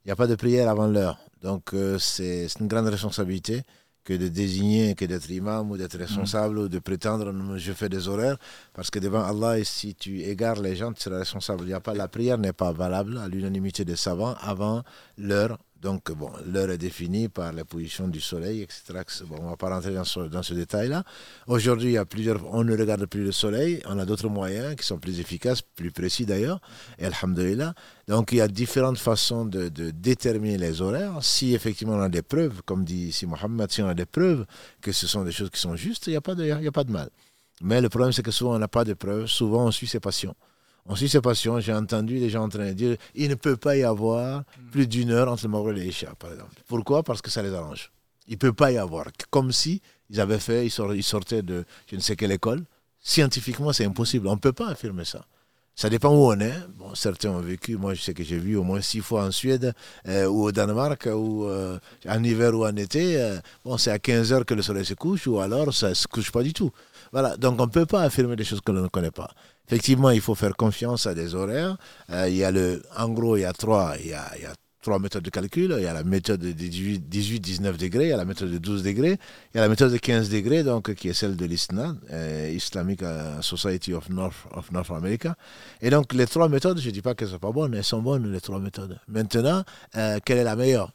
S2: Il n'y a pas de prière avant l'heure. Donc, euh, c'est, une grande responsabilité que de désigner, que d'être imam ou d'être responsable ou de prétendre je fais des horaires. Parce que devant Allah, si tu égares les gens, tu seras responsable. Il y a pas, la prière n'est pas valable à l'unanimité des savants avant l'heure donc, bon, l'heure est définie par la position du soleil, etc. Bon, on ne va pas rentrer dans ce, détail-là. Aujourd'hui, il y a plusieurs, on ne regarde plus le soleil, on a d'autres moyens qui sont plus efficaces, plus précis d'ailleurs, et alhamdulillah. Donc, il y a différentes façons de, déterminer les horaires. Si effectivement on a des preuves, comme dit ici Mohamed, si on a des preuves que ce sont des choses qui sont justes, il n'y a, pas de, il a pas de mal. Mais le problème, c'est que souvent on n'a pas de preuves, souvent on suit ses passions. On suit ses passions. J'ai entendu des gens en train de dire il ne peut pas y avoir plus d'une heure entre le Maghreb et l'Isha, par exemple. Pourquoi? Parce que ça les arrange. Il ne peut pas y avoir. Comme si ils avaient fait, ils sortaient de je ne sais quelle école. Scientifiquement, c'est impossible. On ne peut pas affirmer ça. Ça dépend où on est. Certains ont vécu, moi je sais que j'ai vu au moins six fois en Suède euh, ou au Danemark, ou euh, en hiver ou en été. Euh, bon, c'est à 15 heures que le soleil se couche ou alors ça ne se couche pas du tout. Voilà, donc on ne peut pas affirmer des choses que l'on ne connaît pas. Effectivement, il faut faire confiance à des horaires. il y a le, en gros, il y a trois, il y a, il y a trois méthodes de calcul. Il y a la méthode de 18-19 degrés, il y a la méthode de 12 degrés, il y a la méthode de 15 degrés, donc, qui est celle de l'ISNA, euh, Islamic euh, Society of North, of North America. Et donc, les trois méthodes, je ne dis pas qu'elles ne sont pas bonnes, elles sont bonnes, les trois méthodes. Maintenant, euh, quelle est la meilleure?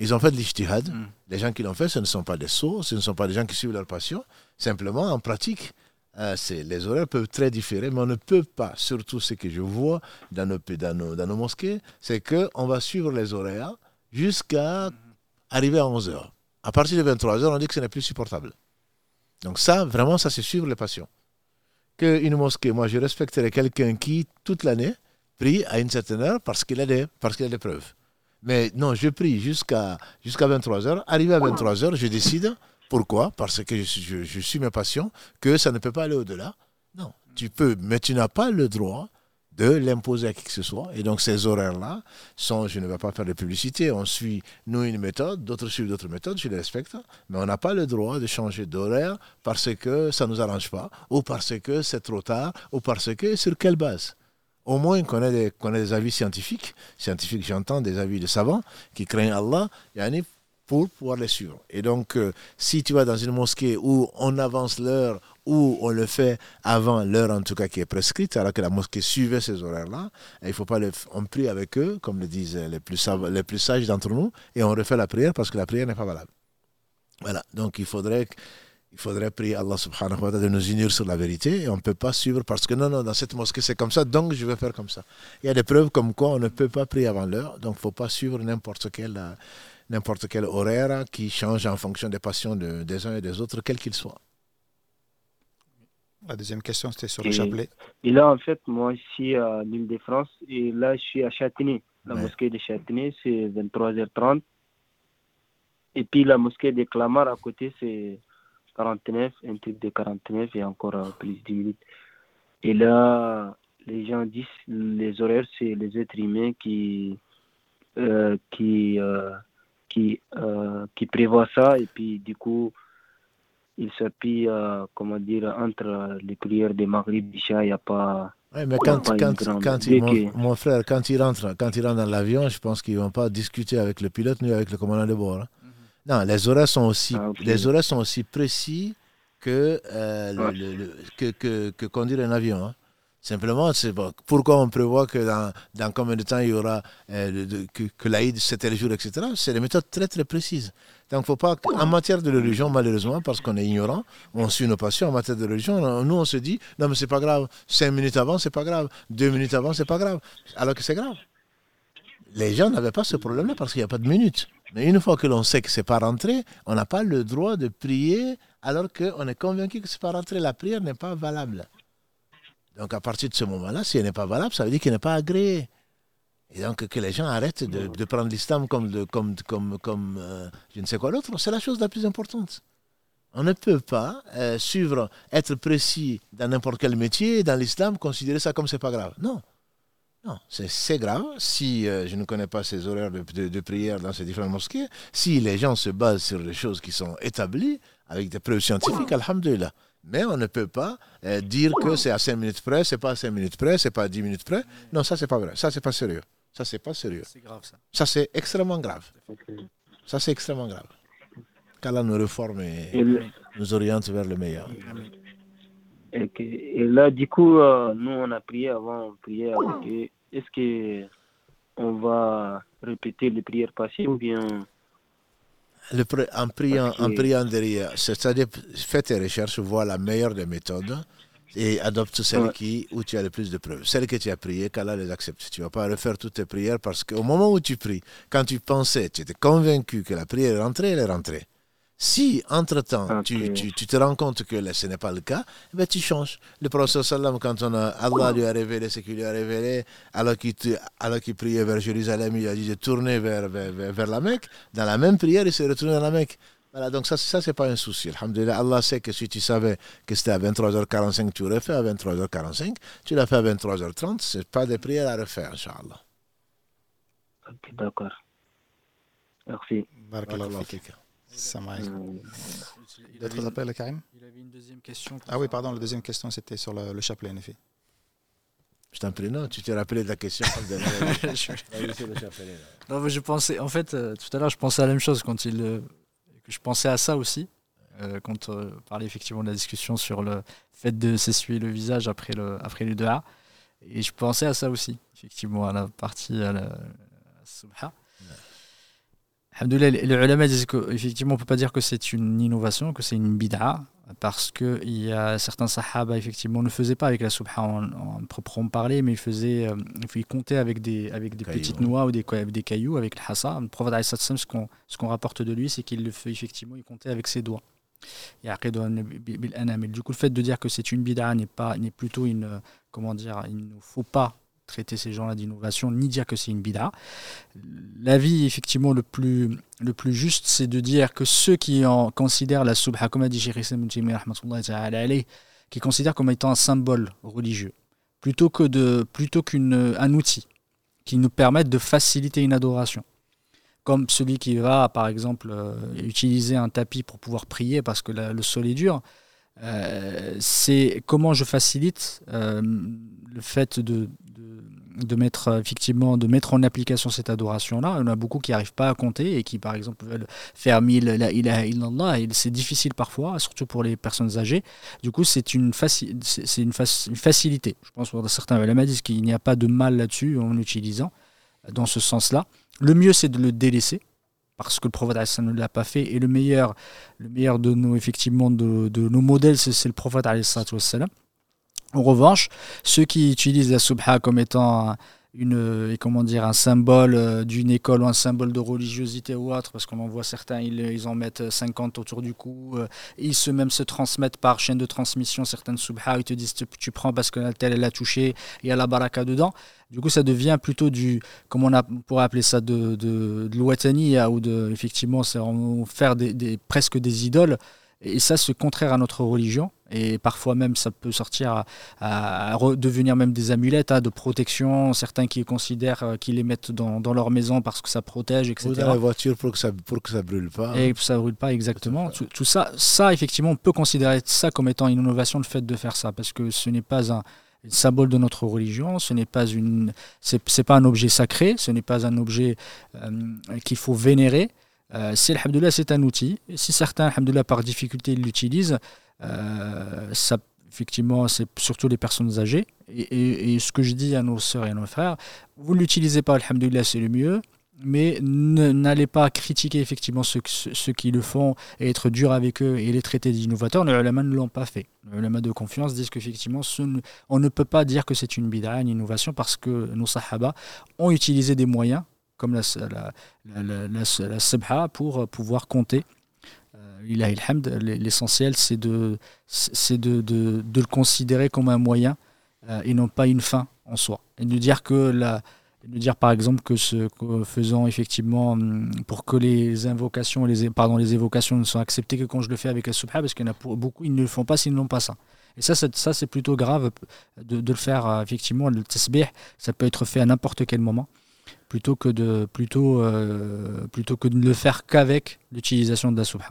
S2: Ils ont fait de l'ijtihad. Mm. Les gens qui l'ont fait, ce ne sont pas des sourds, ce ne sont pas des gens qui suivent leur passion. Simplement, en pratique, euh, les horaires peuvent très différer, mais on ne peut pas, surtout ce que je vois dans nos, dans dans nos mosquées, c'est qu'on va suivre les horaires jusqu'à arriver à 11h. À partir de 23h, on dit que ce n'est plus supportable. Donc ça, vraiment, ça c'est suivre les passions. Qu'une mosquée, moi je respecterai quelqu'un qui, toute l'année, prie à une certaine heure parce qu'il a, des, parce qu'il a des preuves. Mais non, je prie jusqu'à jusqu'à 23h. Arrivé à 23h, je décide pourquoi? Parce que je, suis ma passion, que ça ne peut pas aller au-delà. Non, tu peux, mais tu n'as pas le droit de l'imposer à qui que ce soit. Et donc ces horaires-là sont, je ne vais pas faire de publicité, on suit, nous, une méthode, d'autres suivent d'autres méthodes, je les respecte, mais on n'a pas le droit de changer d'horaire parce que ça ne nous arrange pas, ou parce que c'est trop tard, ou parce que sur quelle base? Au moins qu'on ait, des, des avis scientifiques, scientifiques j'entends des avis de savants qui craignent Allah, pour pouvoir les suivre. Et donc, euh, si tu vas dans une mosquée où on avance l'heure, où on le fait avant l'heure en tout cas qui est prescrite, alors que la mosquée suivait ces horaires-là, il faut pas le, on prie avec eux, comme le disent les plus, les plus sages d'entre nous, et on refait la prière parce que la prière n'est pas valable. Voilà, donc il faudrait il faudrait prier Allah subhanahu wa ta'ala de nous unir sur la vérité et on ne peut pas suivre parce que non, non, dans cette mosquée c'est comme ça, donc je vais faire comme ça. Il y a des preuves comme quoi on ne peut pas prier avant l'heure, donc il ne faut pas suivre n'importe quelle n'importe quel horaire qui change en fonction des passions des uns et des autres, quels qu'ils soient.
S3: La deuxième question, c'était sur le chapelet.
S6: Et là, en fait, moi, ici à l'île de France, et là, je suis à Châtenay. La mosquée de Châtenay, c'est 23h30. Et puis la mosquée de Clamart à côté, c'est 49, un truc de 49 et encore euh, plus de minutes. Et là, les gens disent les horaires, c'est les êtres humains qui, euh, qui, euh, qui, euh, qui prévoit ça et puis du coup il s'appuie euh, comment dire entre les prières des Maghrib il n'y a pas
S2: oui, mais quand, quand, quand il, mon, frère, quand il rentre, quand il rentre dans l'avion, je pense qu'ils ne vont pas discuter avec le pilote ni avec le commandant de bord. Hein. Mhm. Non, les horaires sont aussi, ah, les horaires sont aussi précis que, euh, le, que, que, que, conduire un avion. Hein. Simplement, c'est pourquoi on prévoit que dans, combien de temps il y aura euh, que, que l'Aïd, c'était le jour, etc. C'est des méthodes très très précises. Donc, faut pas en matière de religion, malheureusement, parce qu'on est ignorant, on suit nos passions en matière de religion. Nous, on se dit, non, mais c'est pas grave. Cinq minutes avant, c'est pas grave. Deux minutes avant, c'est pas grave. Alors que c'est grave. Les gens n'avaient pas ce problème-là parce qu'il n'y a pas de minutes. Mais une fois que l'on sait que c'est pas rentré, on n'a pas le droit de prier alors qu'on est convaincu que c'est pas rentré. La prière n'est pas valable. Donc à partir de ce moment-là, si elle n'est pas valable, ça veut dire qu'elle n'est pas agréée. Et donc que les gens arrêtent de, prendre l'islam comme, comme, comme, comme euh, je ne sais quoi d'autre, c'est la chose la plus importante. On ne peut pas euh, suivre, être précis dans n'importe quel métier, dans l'islam, considérer ça comme c'est pas grave. Non. Non, c'est grave si euh, je ne connais pas ces horaires de, de, prière dans ces différentes mosquées. Si les gens se basent sur des choses qui sont établies, avec des preuves scientifiques, alhamdulillah. Mais on ne peut pas euh, dire que c'est à 5 minutes près, c'est pas à 5 minutes près, c'est pas à 10 minutes près. Non, ça, c'est pas vrai. Ça, c'est pas sérieux. Ça, c'est pas sérieux.
S1: C'est grave, ça.
S2: Ça, c'est extrêmement grave. Ça, c'est extrêmement grave. Qu'Allah nous réforme et, nous oriente vers le meilleur.
S6: Et, là, du coup, euh, nous, on a prié avant, on priait avec Est-ce qu'on va répéter les prières passées ou bien
S2: le, en, priant, en priant derrière, c'est-à-dire fais tes recherches, vois la meilleure des méthodes et adopte celle qui, où tu as le plus de preuves. Celle que tu as priée, qu'Allah les accepte. Tu ne vas pas refaire toutes tes prières parce qu'au moment où tu pries, quand tu pensais, tu étais convaincu que la prière est rentrée, elle est rentrée. Si, entre-temps, tu, tu, tu, te rends compte que ce n'est pas le cas, eh ben, tu changes. Le prophète sallam, quand on a, Allah lui a révélé ce qu'il lui a révélé, alors qu'il, alors qu'il priait vers Jérusalem, il a dit de tourner vers, vers, vers, la Mecque. Dans la même prière, il s'est retourné dans la Mecque. Voilà, donc ça, ça c'est pas un souci. Alhamdulillah, Allah sait que si tu savais que c'était à 23h45, tu aurais fait à 23h45. Tu l'as fait à 23h30, c'est pas des prières à refaire, Inch'Allah.
S6: Ok, d'accord. Merci.
S3: Barakallah fik. D'autres appels, Karim?
S1: Il avait une deuxième question.
S3: Ah oui, pardon, la deuxième question, c'était sur le, le chapelet, en effet.
S2: Je t'en prie, non, tu t'es rappelé de la question. *laughs*
S1: non, mais je pensais, en fait, euh, tout à l'heure, je pensais à la même chose quand il. Euh, je pensais à ça aussi, euh, quand on parlait effectivement de la discussion sur le fait de s'essuyer le visage après, le, après les deux A. Et je pensais à ça aussi, effectivement, à la partie à la, subha. Les ulama disent qu'effectivement, on ne peut pas dire que c'est une innovation, que c'est une bid'a, parce qu'il y a certains sahaba, effectivement, ne faisaient pas avec la subha en, proprement parler, mais ils, faisaient, euh, ils comptaient avec des, avec des petites noix ou des, des cailloux, avec le hassa. Le prophète, ce qu'on ce qu'on rapporte de lui, c'est qu'il le fait effectivement, il comptait avec ses doigts. Du coup, le fait de dire que c'est une bid'a n'est pas, n'est plutôt une, comment dire, il ne faut pas traiter ces gens-là d'innovation, ni dire que c'est une bida. L'avis, effectivement, le plus, le plus juste, c'est de dire que ceux qui en considèrent la subha, comme a dit qui considèrent comme étant un symbole religieux, plutôt que de, plutôt qu'un outil qui nous permette de faciliter une adoration. Comme celui qui va, par exemple, euh, utiliser un tapis pour pouvoir prier parce que le sol est dur, euh, c'est comment je facilite euh, le fait de, de mettre effectivement de mettre en application cette adoration là. Il y en a beaucoup qui n'arrivent pas à compter et qui par exemple veulent faire mille la ilaha illallah et c'est difficile parfois, surtout pour les personnes âgées. Du coup, c'est une, c'est une, facilité. Je pense que certains ulama disent qu'il n'y a pas de mal là-dessus en utilisant dans ce sens-là. Le mieux c'est de le délaisser parce que le prophète ne l'a pas fait et le meilleur le meilleur de nos effectivement de, de nos modèles c'est le prophète en revanche, ceux qui utilisent la subha comme étant une, euh, comment dire, un symbole euh, d'une école ou un symbole de religiosité ou autre, parce qu'on en voit certains, ils, ils, en mettent 50 autour du cou, euh, ils se même se transmettent par chaîne de transmission certaines subha, ils te disent tu, prends parce que telle elle a touché, il y a la baraka dedans. Du coup, ça devient plutôt du, comment on, pourrait appeler ça, de, de, de ou de, effectivement, c'est faire des, presque des idoles. Et ça, c'est contraire à notre religion. Et parfois même, ça peut sortir à, devenir même des amulettes hein, de protection. Certains qui considèrent euh, qu'ils les mettent dans, dans, leur maison parce que ça protège, etc.
S2: Ou dans la voiture pour que ça pour que ça brûle pas.
S1: Et que ça brûle pas, exactement. Tout, ça, ça, effectivement, on peut considérer ça comme étant une innovation, le fait de faire ça. Parce que ce n'est pas un symbole de notre religion, ce n'est pas une, c'est pas un objet sacré, ce n'est pas un objet euh, qu'il faut vénérer. Euh, c'est un outil, si certains par difficulté l'utilisent, euh, ça, effectivement c'est surtout les personnes âgées. Et, ce que je dis à nos sœurs et à nos frères, vous ne l'utilisez pas, alhamdoulilah c'est le mieux, mais n'allez pas critiquer effectivement ceux, qui le font et être dur avec eux et les traiter d'innovateurs. Les ulama ne l'ont pas fait. Les ulama de confiance disent qu'effectivement, on ne peut pas dire que c'est une bid'a, une innovation, parce que nos sahaba ont utilisé des moyens comme la, la, sabha pour euh, pouvoir compter. Euh, l'essentiel c'est de, c'est de, de, de, le considérer comme un moyen euh, et non pas une fin en soi. Et de dire que la, de dire par exemple que ce faisant effectivement hum, pour que les invocations les pardon les évocations ne sont acceptées que quand je le fais avec la subha parce qu'il y en a pour, beaucoup ils ne le font pas s'ils n'ont pas ça et ça ça c'est plutôt grave de, de, le faire effectivement le tasbih ça peut être fait à n'importe quel moment plutôt que de, plutôt, euh, plutôt que de ne le faire qu'avec l'utilisation de la subha.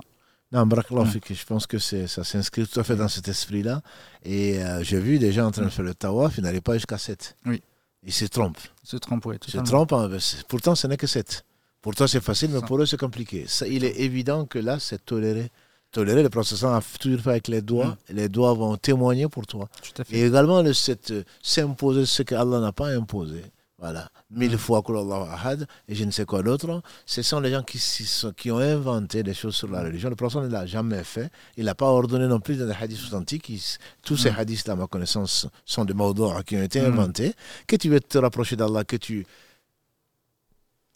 S2: Non, je pense que ça s'inscrit tout à fait dans cet esprit-là. Et euh, j'ai vu des gens en train de faire le tawaf, ils n'allaient pas jusqu'à 7.
S1: Oui.
S2: Ils se trompent.
S1: Se trompent, oui.
S2: Se trompent, hein, pourtant ce n'est que 7. Pour toi c'est facile, mais pour eux c'est compliqué. Ça, il est évident que là c'est toléré. Toléré, le processus a toujours fait avec les doigts. Mm. Les doigts vont témoigner pour toi.
S1: Tout à fait.
S2: Et également, le euh, s'imposer ce que Allah n'a pas imposé. Voilà, mille fois Allah Ahad et je ne sais quoi d'autre. Ce sont les gens qui, qui ont inventé des choses sur la religion. Le prophète ne l'a jamais fait. Il n'a pas ordonné non plus dans les hadiths authentiques. tous ces mm. hadiths, à ma connaissance, sont des mots qui ont été inventés. Que tu veux te rapprocher d'Allah, que tu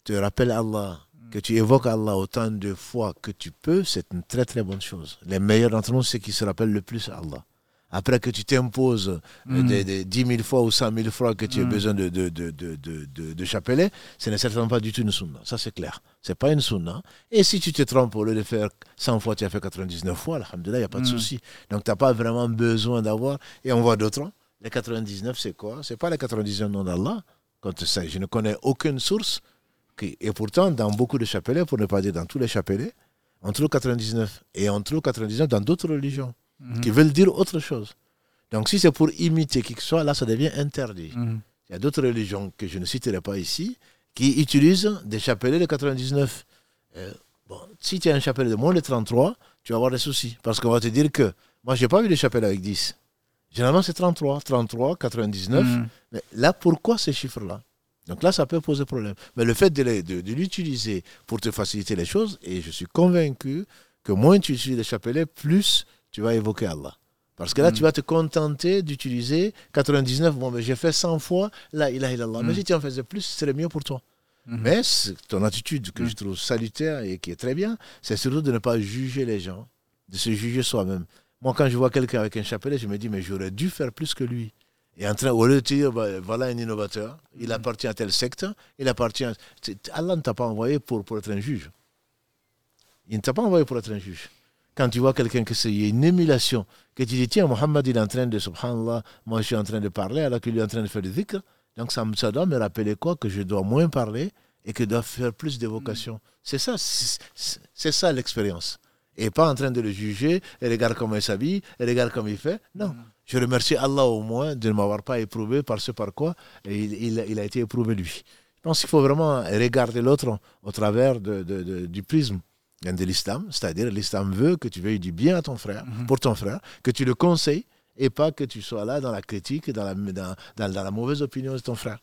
S2: te rappelles Allah, que tu évoques Allah autant de fois que tu peux, c'est une très très bonne chose. Les meilleurs d'entre nous, c'est qui se rappellent le plus Allah. Après que tu t'imposes mm. des, 10 000 fois ou 100 000 fois que tu as mm. besoin de, de, de, de, de chapelet, ce n'est certainement pas du tout une sunna. Ça, c'est clair. Ce n'est pas une sunna. Et si tu te trompes, au lieu de faire 100 fois, tu as fait 99 fois, alhamdoulilah, il n'y a pas de mm. souci. Donc, tu n'as pas vraiment besoin d'avoir. Et on voit d'autres. Hein. Les 99, c'est quoi? Ce n'est pas les 99 noms d'Allah. Je ne connais aucune source. Qui, et pourtant, dans beaucoup de chapelets, pour ne pas dire dans tous les chapelets, on trouve 99. Et on trouve 99 dans d'autres religions. Mhm. qui veulent dire autre chose. Donc si c'est pour imiter qui que ce soit, là, ça devient interdit. Mhm. Il y a d'autres religions que je ne citerai pas ici qui utilisent des chapelets de 99. Euh, bon, si tu as un chapelet de moins de 33, tu vas avoir des soucis. Parce qu'on va te dire que moi, je n'ai pas vu des chapelets avec 10. Généralement, c'est 33, 33, 99. Mais là, pourquoi ces chiffres-là? Donc là, ça peut poser problème. Mais le fait de, de l'utiliser pour te faciliter les choses, et je suis convaincu que moins tu utilises les chapelets, plus tu vas évoquer Allah. Parce que là, tu mm. vas te contenter d'utiliser 99. Bon, mais j'ai fait 100 fois la ilaha illallah. Mais mm. si tu en faisais plus, ce serait mieux pour toi. Mm-hmm. Mais ton attitude que je trouve salutaire et qui est très bien, c'est surtout de ne pas juger les gens, de se juger soi-même. Moi, quand je vois quelqu'un avec un chapelet, je me dis, mais j'aurais dû faire plus que lui. Et en train, au lieu de dire, bah, voilà un innovateur, il appartient à tel secte, il appartient. Allah ne t'a pas envoyé pour, pour être un juge. Il ne t'a pas envoyé pour être un juge quand tu vois quelqu'un que c'est une émulation, que tu dis, tiens, Mohammed, il est en train de, subhanallah, moi je suis en train de parler, alors qu'il est en train de faire du dhikr. Donc ça, ça doit me rappeler quoi? Que je dois moins parler et que je dois faire plus d'évocation. C'est ça, c'est ça l'expérience. Et pas en train de le juger, et regarde comment il s'habille, et regarde comment il fait. Non. Je remercie Allah au moins de ne m'avoir pas éprouvé par ce par quoi il, il, a été éprouvé lui. Je pense qu'il faut vraiment regarder l'autre au travers de, du prisme de l'islam, c'est-à-dire l'islam veut que tu veuilles du bien à ton frère, mhm. pour ton frère, que tu le conseilles et pas que tu sois là dans la critique, dans la, dans, dans, la mauvaise opinion de ton frère.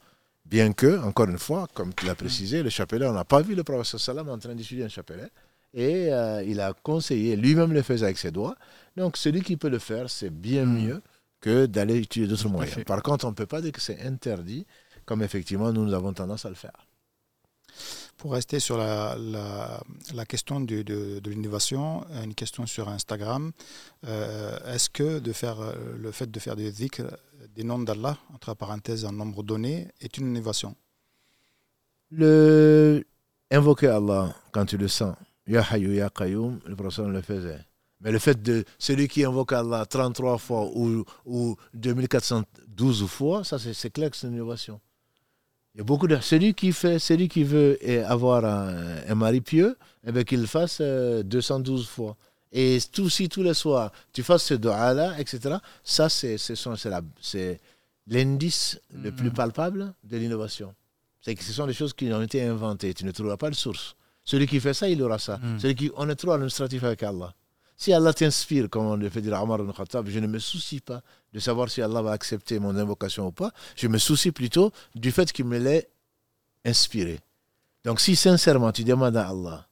S2: Bien que, encore une fois, comme tu l'as précisé, le chapelet, on n'a pas vu le prophète sallam en train d'étudier un chapelet. Et euh, il a conseillé, lui-même le faisait avec ses doigts. Donc celui qui peut le faire, c'est bien mhm. mieux que d'aller utiliser d'autres moyens. Par contre, on ne peut pas dire que c'est interdit, comme effectivement nous, nous avons tendance à le faire.
S3: Pour rester sur la, la, question de, de, l'innovation, une question sur Instagram. Euh, est-ce que de faire, euh, le fait de faire des noms d'Allah, entre parenthèses, un nombre donné, est une innovation?
S2: Le, Invoquer Allah quand tu le sens, Ya Hayyu Ya Qayyum, le prophète le faisait. Mais le fait de celui qui invoque Allah 33 fois ou, ou 2412 fois, ça c'est clair que c'est une innovation. Il y a beaucoup de. Celui qui, fait, celui qui veut avoir un, mari pieux, eh bien, qu'il le fasse 212 euh, fois. Et tout, si tous les soirs, tu fasses ce doigt-là, etc., ça, c'est l'indice le plus mm-hmm. palpable de l'innovation. C'est que ce sont des choses qui ont été inventées. Tu ne trouveras pas de source. Celui qui fait ça, il aura ça. Mm. Celui qui, on est trop administratif avec Allah. Si Allah t'inspire, comme on le fait dire à Omar ibn Khattab, je ne me soucie pas de savoir si Allah va accepter mon invocation ou pas. Je me soucie plutôt du fait qu'il me l'ait inspiré. Donc si sincèrement tu demandes à Allah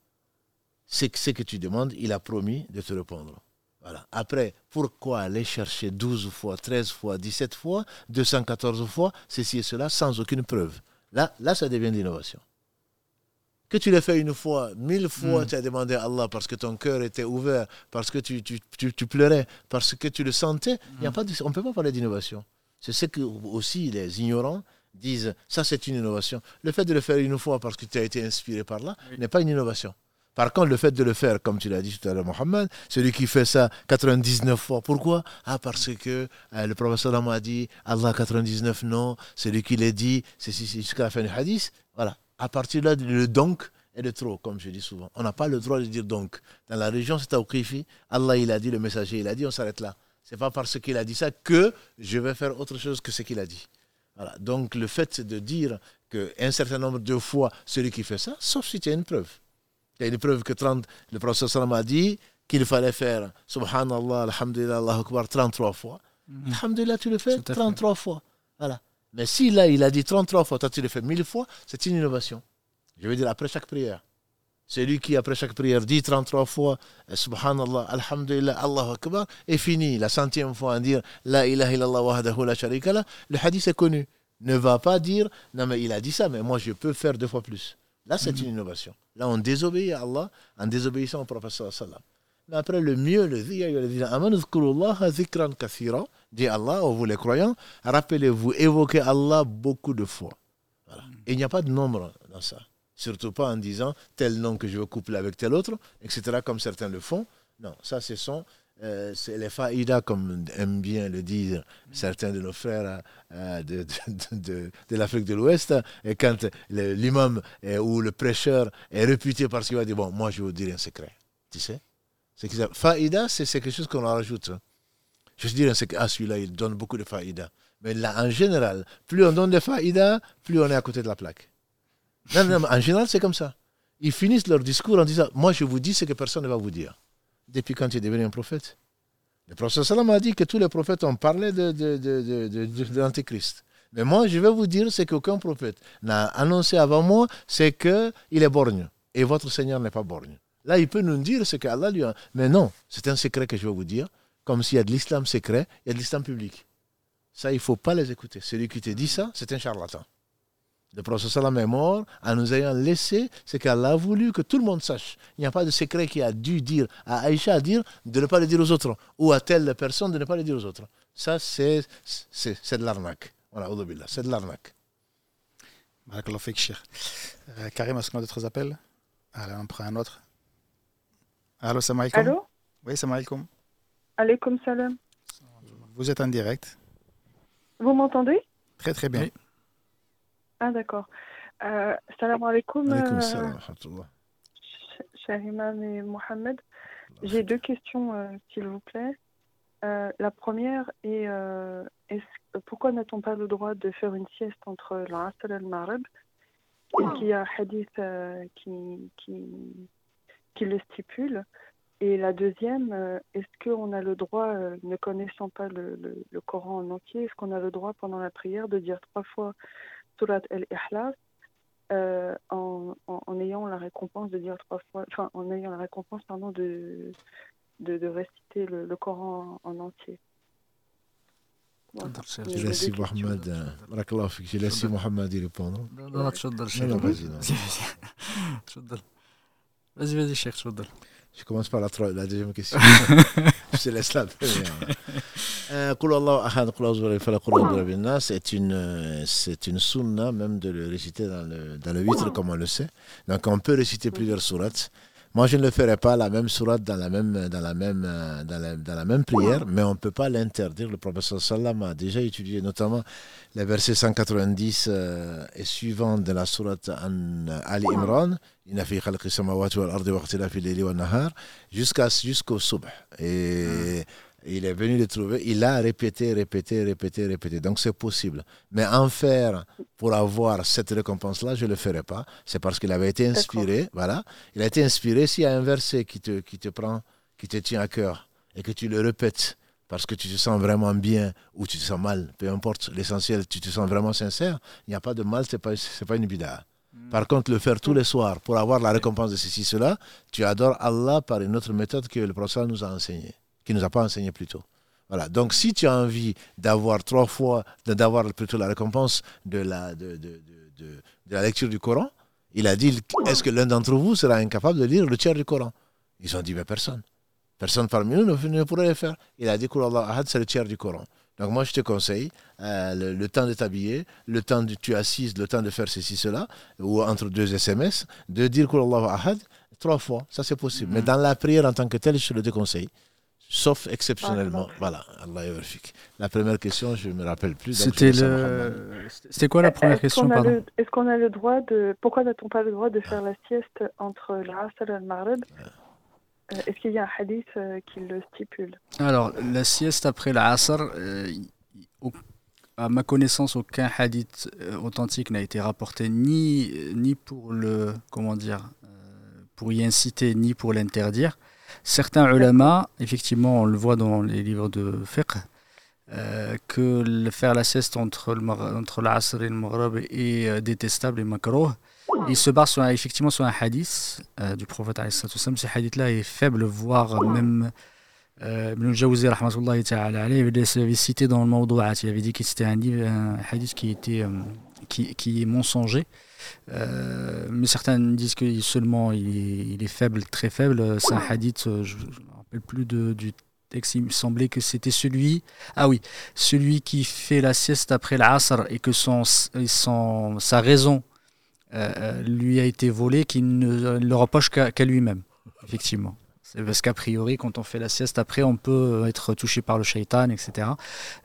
S2: ce que tu demandes, il a promis de te répondre. Voilà. Après, pourquoi aller chercher 12 fois, 13 fois, 17 fois, 214 fois, ceci et cela, sans aucune preuve? Là, là ça devient l'innovation. Que tu l'aies fait une fois, mille fois, hmm. tu as demandé à Allah parce que ton cœur était ouvert, parce que tu, tu, tu, pleurais, parce que tu le sentais, y a pas on ne peut pas parler d'innovation. C'est ce que aussi les ignorants disent, ça c'est une innovation. Le fait de le faire une fois parce que tu as été inspiré par là n'est pas une innovation. Par contre, le fait de le faire, comme tu l'as dit tout à l'heure, Mohamed, celui qui fait ça 99 fois, pourquoi? Ah, parce que euh, le professeur m'a dit Allah 99 non, celui qui l'a dit, c'est jusqu'à la fin du hadith. Voilà, à partir de là, le donc est de trop, comme je dis souvent. On n'a pas le droit de dire donc. Dans la région, c'est Tawqifi. Allah, il a dit, le messager, il a dit, on s'arrête là. C'est pas parce qu'il a dit ça que je vais faire autre chose que ce qu'il a dit. Voilà. Donc, le fait de dire qu'un certain nombre de fois, celui qui fait ça, sauf si tu as une preuve. Il y a une preuve que 30, le prophète a dit qu'il fallait faire Subhanallah, Alhamdulillah, Allah Akbar 33 fois. Mm Alhamdulillah, tu le fais 33 fois. Voilà. Mais si là, il a dit 33 fois, toi tu le fais 1000 fois, c'est une innovation. Je veux dire, après chaque prière. Celui qui, après chaque prière, dit 33 fois Subhanallah, Alhamdulillah, Allahu Akbar, est fini. La centième fois à dire La ilaha illallah wahdahu la sharika la, le hadith est connu. Ne va pas dire Non, mais il a dit ça, mais moi je peux faire deux fois plus. Là, c'est une innovation. Là, on désobéit à Allah en désobéissant au prophète sallam. Mais après, le mieux, le dit Allah, vous les croyants, rappelez-vous, évoquez Allah beaucoup de fois. Il n'y a pas de nombre dans ça. Surtout pas en disant tel nom que je veux coupler avec tel autre, etc., comme certains le font. Non, ça, ce sont euh, les faïdas, comme aiment bien le dire certains de nos frères euh, de, de, de, l'Afrique de l'Ouest. Et quand l'imam ou le prêcheur est réputé parce qu'il va dire Bon, moi, je vais vous dire un secret. Tu sais? C'est Faïda, c'est quelque chose qu'on rajoute. Je veux dire un secret. Ah, celui-là, il donne beaucoup de faïda. Mais là, en général, plus on donne de faïda, plus on est à côté de la plaque. Non, non, en général, c'est comme ça. Ils finissent leur discours en disant Moi, je vous dis ce que personne ne va vous dire depuis quand tu es devenu un prophète? Le prophète sallam a dit que tous les prophètes ont parlé de, de l'Antéchrist. Mais moi, je vais vous dire ce qu'aucun prophète n'a annoncé avant moi, c'est qu'il est borgne. Et votre Seigneur n'est pas borgne. Là, il peut nous dire ce qu'Allah lui a... Mais non, c'est un secret que je vais vous dire. Comme s'il y a de l'islam secret, il y a de l'islam public. Ça, il ne faut pas les écouter. Celui qui te dit ça, c'est un charlatan. Le prophète sallam est mort en nous ayant laissé ce qu'Allah a voulu que tout le monde sache. Il n'y a pas de secret qui a dû dire à Aïcha à dire de ne pas le dire aux autres ou à telle personne de ne pas le dire aux autres. Ça, c'est, de l'arnaque. Voilà, c'est de l'arnaque.
S3: Euh, Karim, est-ce qu'on a d'autres appels? Allez, on prend un autre. Allô, salam alaikum.
S7: Allô?
S3: Oui, salam alaikum.
S7: Alaikum salam.
S3: Vous êtes en direct.
S7: Vous m'entendez?
S3: Très, très bien.
S7: Ah, d'accord. Euh, salam alaikum.
S2: Alaikum salam,
S7: euh, et Mohamed. J'ai deux questions, euh, s'il vous plaît. Euh, la première est, est pourquoi n'a-t-on pas le droit de faire une sieste entre l'Asr et le Maghreb? Qu'il y a un hadith qui, qui, qui le stipule Et la deuxième, euh, est-ce qu'on a le droit, euh, ne connaissant pas le, Coran en entier, est-ce qu'on a le droit pendant la prière de dire trois fois Surat al-Ikhlas euh, en, ayant la récompense de dire trois fois, enfin en ayant la récompense pardon de de, réciter le, Coran en, entier?
S2: Laisse Mohamed répondre. Vas-y,
S1: vas-y, cher
S2: Je commence par la, la deuxième question. *laughs* je te laisse la première. Euh, c'est une, euh, c'est une sunna même de le réciter dans le, dans le comme on le sait. Donc on peut réciter plusieurs sourates. Moi, je ne le ferai pas la même sourate dans la même, dans la même, la, dans la même prière, mais on ne peut pas l'interdire. Le professeur Sallam a déjà étudié notamment les versets 190 euh, et suivants de la sourate Ali Imran, jusqu'à jusqu'au subh. Il est venu le trouver, il a répété, répété, répété, répété. Donc c'est possible. Mais en faire pour avoir cette récompense-là, je ne le ferai pas. C'est parce qu'il avait été inspiré. Voilà. Il a été inspiré s'il y a un verset qui te, qui te prend, qui te tient à cœur et que tu le répètes parce que tu te sens vraiment bien ou tu te sens mal, peu importe. L'essentiel, tu te sens vraiment sincère. Il n'y a pas de mal, ce n'est pas, pas une bida. Hmm. Par contre, le faire tous les soirs pour avoir la récompense de ceci, cela, tu adores Allah par une autre méthode que le prophète nous a enseignée qui ne nous a pas enseigné plus tôt. Voilà. Donc, si tu as envie d'avoir trois fois, d'avoir plutôt la récompense de la, de, de, de, de la lecture du Coran, il a dit est-ce que l'un d'entre vous sera incapable de lire le tiers du Coran? Ils ont dit mais personne. Personne parmi nous ne, pourrait le faire. Il a dit Allah c'est le tiers du Coran. Donc, moi, je te conseille euh, le, temps de t'habiller, le temps de tu assises, le temps de faire ceci, cela, ou entre deux SMS, de dire Allah Ahad trois fois. Ça, c'est possible. Mais mm-hmm. dans la prière en tant que telle, je te le déconseille sauf exceptionnellement. voilà, Allah La première question, je ne me rappelle plus.
S1: C'était le... C'était quoi la première question
S7: Est-ce qu'on a le droit de... Pourquoi n'a-t-on pas le droit de faire la sieste entre l'Asr et le Maghreb euh, Est-ce qu'il y a un hadith euh, qui le stipule?
S1: Alors, la sieste après l'Asr, euh, à ma connaissance, aucun hadith authentique n'a été rapporté ni, ni pour le... Comment dire pour y inciter, ni pour l'interdire. Certains ulama, effectivement, on le voit dans les livres de fiqh, euh, que le faire la sieste entre, entre l'Asr et le Maghreb est euh, détestable et makro. Il se base effectivement sur un hadith euh, du prophète. Ce hadith-là est faible, voire même. Euh, Ibn al-Jawzi, il avait cité dans le Mawdou'at, il avait dit que c'était un, un, hadith qui, était, qui, qui est mensonger. Euh, mais certains disent que seulement il est, faible, très faible. C'est un hadith, euh, je, rappelle plus du texte. Il me semblait que c'était celui. Ah oui, celui qui fait la sieste après l'Asr et que son, son, sa raison euh, lui a été volée, qu'il ne le reproche qu'à lui-même, effectivement. Parce qu'a priori, quand on fait la sieste, après, on peut être touché par le shaitan, etc.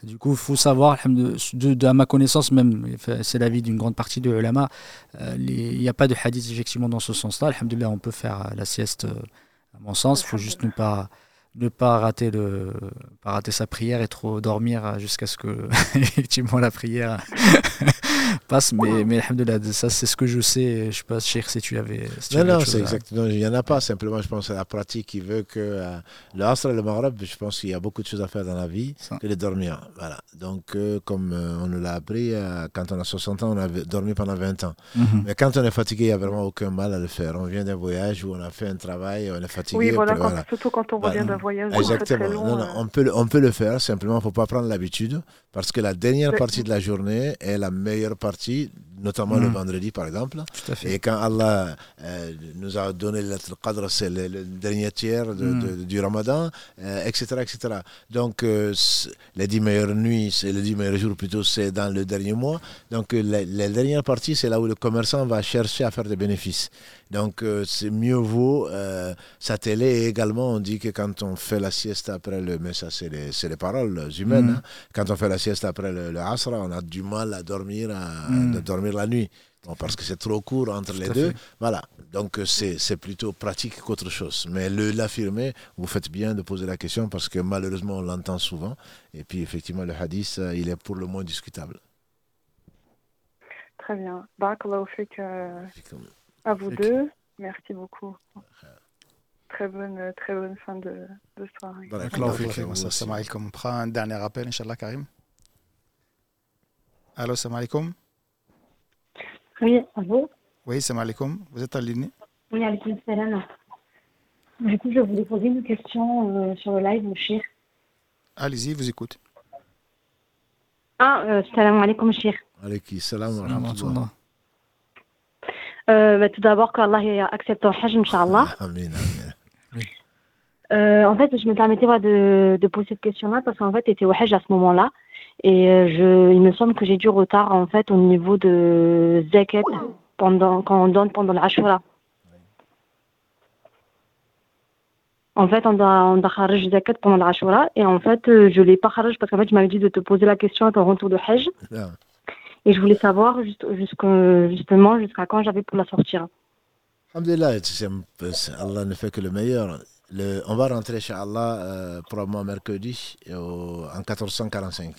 S1: Du coup, il faut savoir, de, à ma connaissance, même, c'est l'avis d'une grande partie de l'ulama, euh, il n'y a pas de hadith effectivement dans ce sens-là. Alhamdulillah, on peut faire la sieste, euh, à mon sens. Il faut juste ne pas, ne pas rater, le, pas rater sa prière et trop dormir jusqu'à ce que, *laughs* effectivement, la prière *laughs* passe. Mais, mais ça, c'est ce que je sais. Je sais pas, Cheikh, si tu avais.
S2: non, non, c'est exactement. Il n'y en a pas. Simplement, je pense à la pratique qui veut que euh, le Asr et le Maghreb, je pense qu'il y a beaucoup de choses à faire dans la vie que de dormir. Voilà. Donc, euh, comme euh, on nous l'a appris, quand on a 60 ans, on a dormi pendant 20 ans. Mhm. Mais quand on est fatigué, il n'y a vraiment aucun mal à le faire. On vient d'un voyage où on a fait un travail, on est fatigué.
S7: Oui, voilà, surtout quand on revient d'un voyage.
S2: Exactement. Très long, non, non, on, peut, on peut le faire. Simplement, il ne faut pas prendre l'habitude parce que la dernière partie de la journée est la meilleure partie notamment le mm. vendredi par exemple. Et quand Allah euh, nous a donné le cadre, c'est le, dernier tiers mm. du Ramadan, etc., euh, etc. Donc euh, les dix meilleures nuits, c'est les dix meilleurs jours plutôt, c'est dans le dernier mois. Donc la, la dernière partie, c'est là où le commerçant va chercher à faire des bénéfices. Donc, euh, c'est mieux vaut euh, sa télé. Et également, on dit que quand on fait la sieste après le. Mais ça, c'est les, les, paroles humaines. Mm. Hein. Quand on fait la sieste après le, Asra, on a du mal à dormir, à, mm. dormir la nuit. parce que c'est trop court entre les deux. Voilà. Donc, euh, c'est plutôt pratique qu'autre chose. Mais l'affirmer, vous faites bien de poser la question parce que malheureusement, on l'entend souvent. Et puis, effectivement, le hadith, il est pour le moins discutable.
S7: Très bien. Barakallahu à vous deux. Merci beaucoup. Très bonne, très bonne fin de, de soirée.
S3: On prend un dernier appel, Inch'Allah, Karim. Allô, salam alaikum.
S8: Oui, allô?
S3: Oui, salam alaikum. Vous êtes en ligne?
S8: Oui, alaikum salam. Du coup, je voulais poser une question euh, sur le live, mon cher.
S3: Allez-y, vous écoute.
S8: Ah, euh, salam alaikum, cher.
S2: Alaikum salam wa rahmatullah.
S8: Euh, bah, tout d'abord, qu'Allah accepte ton hajj, Inch'Allah. *laughs* Amen, euh, en fait, je me permettais de, de poser cette question-là parce qu'en fait, j'étais au hajj à ce moment-là. Et euh, je, il me semble que j'ai du retard en fait au niveau de zakat pendant, quand on donne pendant l'Ashura. En fait, on doit, on doit zakat pendant l'Ashura et en fait, je ne l'ai pas kharaj parce qu'en fait, je m'avais dit de te poser la question à ton retour de hajj. Et je voulais savoir juste, justement jusqu'à quand j'avais pour la sortir.
S2: Alhamdulillah, Allah ne fait que le meilleur. Le, on va rentrer chez Allah euh, probablement mercredi en 1445.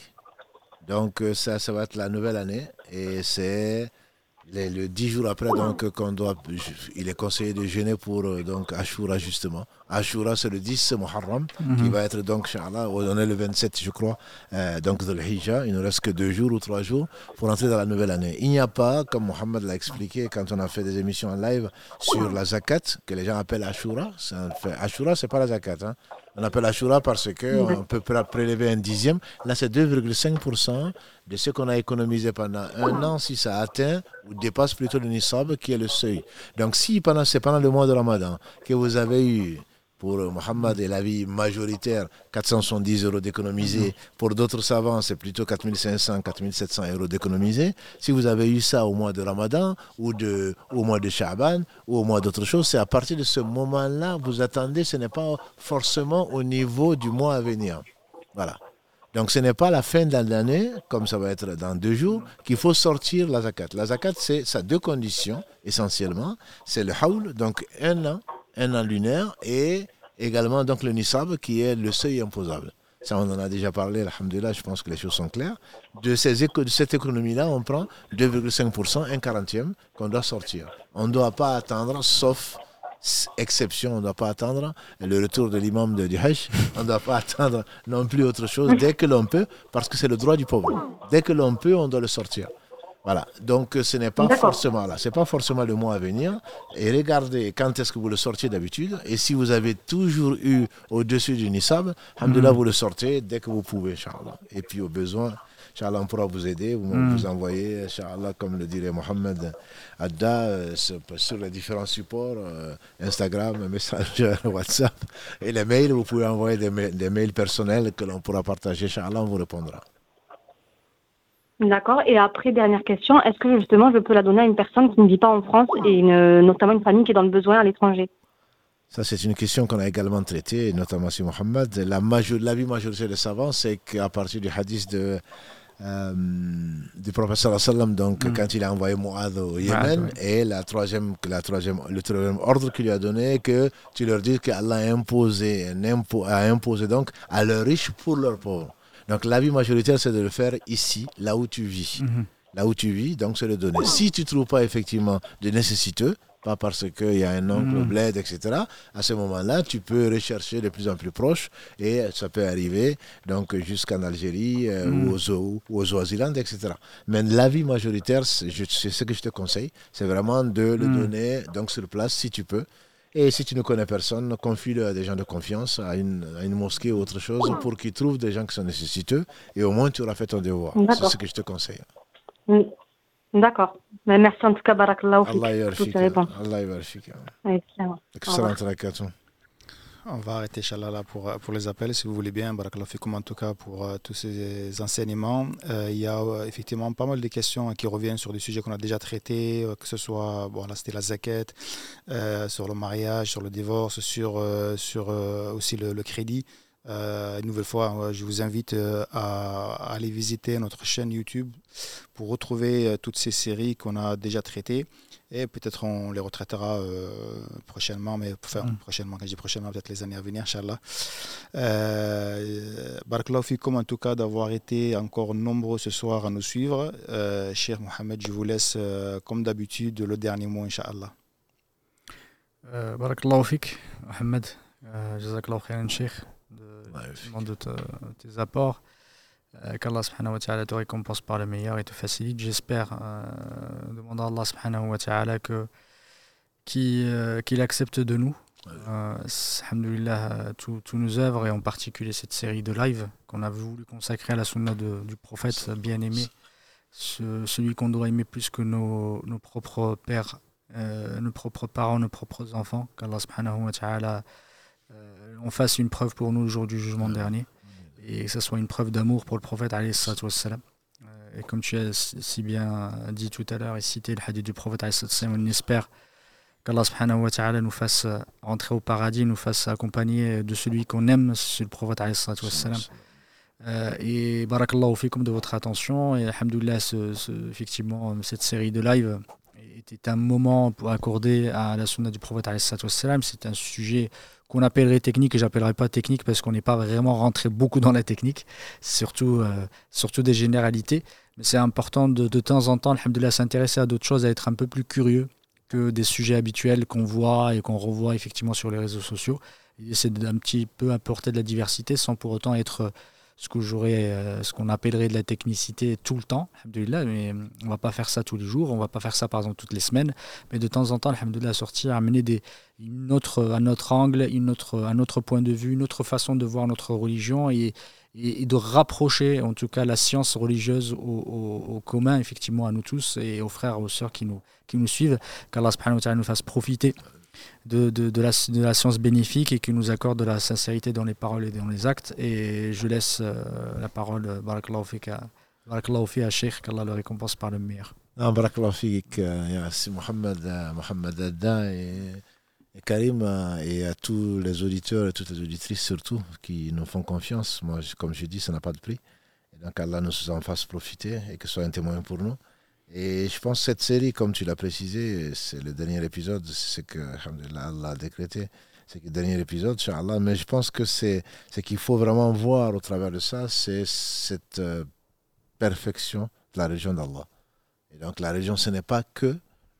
S2: Donc euh, ça, ça va être la nouvelle année et c'est le dix jours après, donc, qu'on doit, il est conseillé de jeûner pour euh, donc, Ashura, justement. Ashura, c'est le 10 Muharram, mhm. qui va être donc, Inch'Allah, on est le 27, je crois, euh, donc de l'Hijjah. Il ne reste que deux jours ou trois jours pour entrer dans la nouvelle année. Il n'y a pas, comme Mohamed l'a expliqué quand on a fait des émissions en live sur la zakat, que les gens appellent Ashura. Ashura, c'est pas la zakat. Hein. On appelle Ashura parce qu'on peut prélever un dixième. Là, c'est 2,5% de ce qu'on a économisé pendant un an, si ça atteint ou dépasse plutôt le nisab, qui est le seuil. Donc, si pendant, c'est pendant le mois de Ramadan que vous avez eu pour Mohammed et la vie majoritaire, 470 euros d'économiser. Pour d'autres savants, c'est plutôt 4500, 4700 euros d'économiser. Si vous avez eu ça au mois de Ramadan ou de, au mois de Sha'ban ou au mois d'autre chose, c'est à partir de ce moment-là, vous attendez, ce n'est pas forcément au niveau du mois à venir. Voilà. Donc ce n'est pas la fin de l'année, comme ça va être dans deux jours, qu'il faut sortir la zakat. La zakat, c'est ça deux conditions essentiellement. C'est le haoul, donc un an, un an lunaire, et également donc le nisab qui est le seuil imposable. Ça, on en a déjà parlé, alhamdulillah, je pense que les choses sont claires. De, ces de cette économie-là, on prend 2,5%, un quarantième qu'on doit sortir. On ne doit pas attendre, sauf exception, on ne doit pas attendre le retour de l'imam de, Hajj, on ne doit pas attendre non plus autre chose dès que l'on peut, parce que c'est le droit du pauvre. Dès que l'on peut, on doit le sortir. Voilà, donc ce n'est pas forcément là, c'est pas forcément le mois à venir. Et regardez quand est-ce que vous le sortez d'habitude. Et si vous avez toujours eu au-dessus du Nisab, alhamdoulilah, mm. vous le sortez dès que vous pouvez, Inch'Allah. Et puis au besoin, Inch'Allah, on pourra vous aider, vous, mm. vous envoyer, Inch'Allah, comme le dirait Mohamed Adda, euh, sur, les différents supports, euh, Instagram, Messenger, *laughs* WhatsApp et les mails. Vous pouvez envoyer des, des mails personnels que l'on pourra partager. Inch'Allah, on vous répondra.
S8: D'accord. Et après, dernière question, est-ce que justement je peux la donner à une personne qui ne vit pas en France et notamment une famille qui est dans le besoin à l'étranger?
S2: Ça, c'est une question qu'on a également traitée, notamment sur Mohammed. La l'avis majoritaire des savants, c'est qu'à partir du hadith de, euh, du professeur sallam, donc mm. quand il a envoyé Mu'adh au Yémen, et la troisième, la troisième, le troisième ordre qu'il lui a donné, que tu leur dis qu'Allah a imposé, a imposé donc à leurs riches pour leurs pauvres. Donc l'avis majoritaire, c'est de le faire ici, là où tu vis. Mm-hmm. Là où tu vis, donc c'est le donner. Si tu ne trouves pas effectivement de nécessiteux, pas parce qu'il y a un oncle mm. bled, etc. À ce moment-là, tu peux rechercher de plus en plus proche et ça peut arriver donc jusqu'en Algérie euh, mm. ou, aux, ou aux Oisilandes, etc. Mais l'avis majoritaire, c'est ce que je te conseille, c'est vraiment de le mm. donner donc sur place si tu peux. Et si tu ne connais personne, confie-le à des gens de confiance, à une, à une mosquée ou autre chose, pour qu'ils trouvent des gens qui sont nécessiteux. Et au moins, tu auras fait ton devoir. C'est ce que je te conseille.
S8: D'accord. Merci en tout cas, Barakallahu Allah
S2: Allah
S3: On va arrêter, Inch'Allah, pour, pour les appels, si vous voulez bien. Barakallahu en tout cas, pour euh, tous ces enseignements. Euh, il y a euh, effectivement pas mal de questions qui reviennent sur des sujets qu'on a déjà traités, que ce soit, bon, là, c'était la zakat, sur le mariage, sur le divorce, sur, sur aussi le, crédit. Euh, une nouvelle fois, je vous invite euh, à, aller visiter notre chaîne YouTube pour retrouver euh, toutes ces séries qu'on a déjà traitées. Et peut-être on les retraitera prochainement, mais enfin, mm. prochainement, quand je dis prochainement, peut-être les années à venir, Inch'Allah. Euh, comme en tout cas d'avoir été encore nombreux ce soir à nous suivre. cher Mohamed, je vous laisse, comme d'habitude, le dernier mot, Inch'Allah.
S1: Barakallahu fik, Mohamed. Jazakallahu khairan, Sheikh de tes apports. Euh, Qu'Allah subhanahu wa ta'ala te récompense par le meilleur et te facilite. J'espère, euh, demander à Allah subhanahu wa ta'ala que, euh, qu'il accepte de nous. Euh, alhamdulillah, tous nos œuvres et en particulier cette série de live qu'on a voulu consacrer à la sunna du prophète bien aimé, celui qu'on doit aimer plus que nos, nos propres pères, nos propres parents, nos propres enfants. Qu'Allah subhanahu wa ta'ala euh, on fasse une preuve pour nous le jour du jugement dernier et que ce soit une preuve d'amour pour le prophète euh, et comme tu as si bien dit tout à l'heure et cité le hadith du prophète on espère qu'Allah subhanahu wa ta'ala nous fasse rentrer au paradis, nous fasse accompagner de celui qu'on aime, c'est le prophète euh, et barakallahu fikum de votre attention. Et alhamdoulilah effectivement cette série de live était un moment pour accorder à la sunna du prophète c'est un sujet qu'on appellerait technique, et j'appellerais pas technique parce qu'on n'est pas vraiment rentré beaucoup dans la technique, surtout, euh, surtout des généralités. Mais c'est important de, de temps en temps, de s'intéresser à d'autres choses, à être un peu plus curieux que des sujets habituels qu'on voit et qu'on revoit effectivement sur les réseaux sociaux. C'est d'un petit peu apporter de la diversité sans pour autant être ce que j'aurais, euh, ce qu'on appellerait de la technicité tout le temps, mais on va pas faire ça tous les jours, on va pas faire ça par exemple toutes les semaines, mais de temps en temps, alhamdoulilah, sortir, amener des, une autre, un autre angle, une autre, un autre point de vue, une autre façon de voir notre religion et, et, de rapprocher en tout cas la science religieuse au, commun, effectivement, à nous tous et aux frères, aux sœurs qui nous, qui nous suivent, qu'Allah nous fasse profiter de, de, de, la, de, la, science bénéfique et qui nous accorde de la sincérité dans les paroles et dans les actes. Et je laisse euh, la parole, euh, Barakallahu à Sheikh, qu'Allah le récompense par le meilleur.
S2: Non, Barakallahu fik, euh, Mohamed, Mohamed Adda et, et, Karim et à tous les auditeurs et toutes les auditrices surtout qui nous font confiance. Moi, comme je dis, ça n'a pas de prix. Et donc Allah nous en fasse profiter et que ce soit un témoin pour nous. Et je pense que cette série, comme tu l'as précisé, c'est le dernier épisode, c'est que Allah a décrété, c'est le dernier épisode. Mais je pense que c'est ce qu'il faut vraiment voir au travers de ça, c'est cette euh, perfection de la région d'Allah. Et donc la région, ce n'est pas que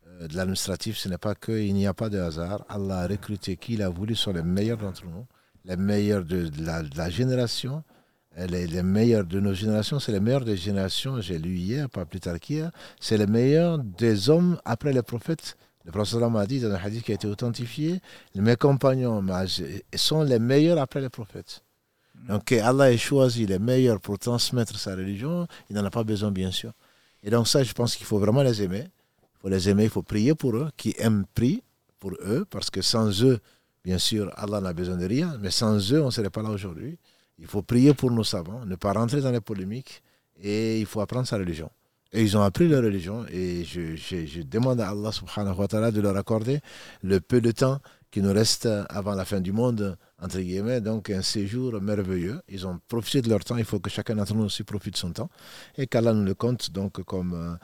S2: euh, de l'administratif, ce n'est pas que, il n'y a pas de hasard. Allah a recruté qui il a voulu sur les meilleurs d'entre nous, les meilleurs de la génération les, les meilleurs de nos générations, c'est les meilleurs des générations, j'ai lu hier, pas plus tard qu'hier, c'est les meilleurs des hommes après les prophètes. Le prophète m'a dit dans un hadith qui a été authentifié, mes compagnons sont les meilleurs après les prophètes. Donc Allah ait choisi les meilleurs pour transmettre sa religion, il n'en a pas besoin bien sûr. Et donc ça, je pense qu'il faut vraiment les aimer. Il faut les aimer, il faut prier pour eux, qui aiment prient pour eux, parce que sans eux, bien sûr, Allah n'a besoin de rien, mais sans eux, on ne serait pas là aujourd'hui. Il faut prier pour nos savants, ne pas rentrer dans les polémiques, et il faut apprendre sa religion. Et ils ont appris leur religion, et je, demande à Allah subhanahu wa ta'ala de leur accorder le peu de temps qui nous reste avant la fin du monde, entre guillemets, donc un séjour merveilleux. Ils ont profité de leur temps, il faut que chacun d'entre nous aussi profite de son temps, et qu'Allah nous le compte donc comme euh,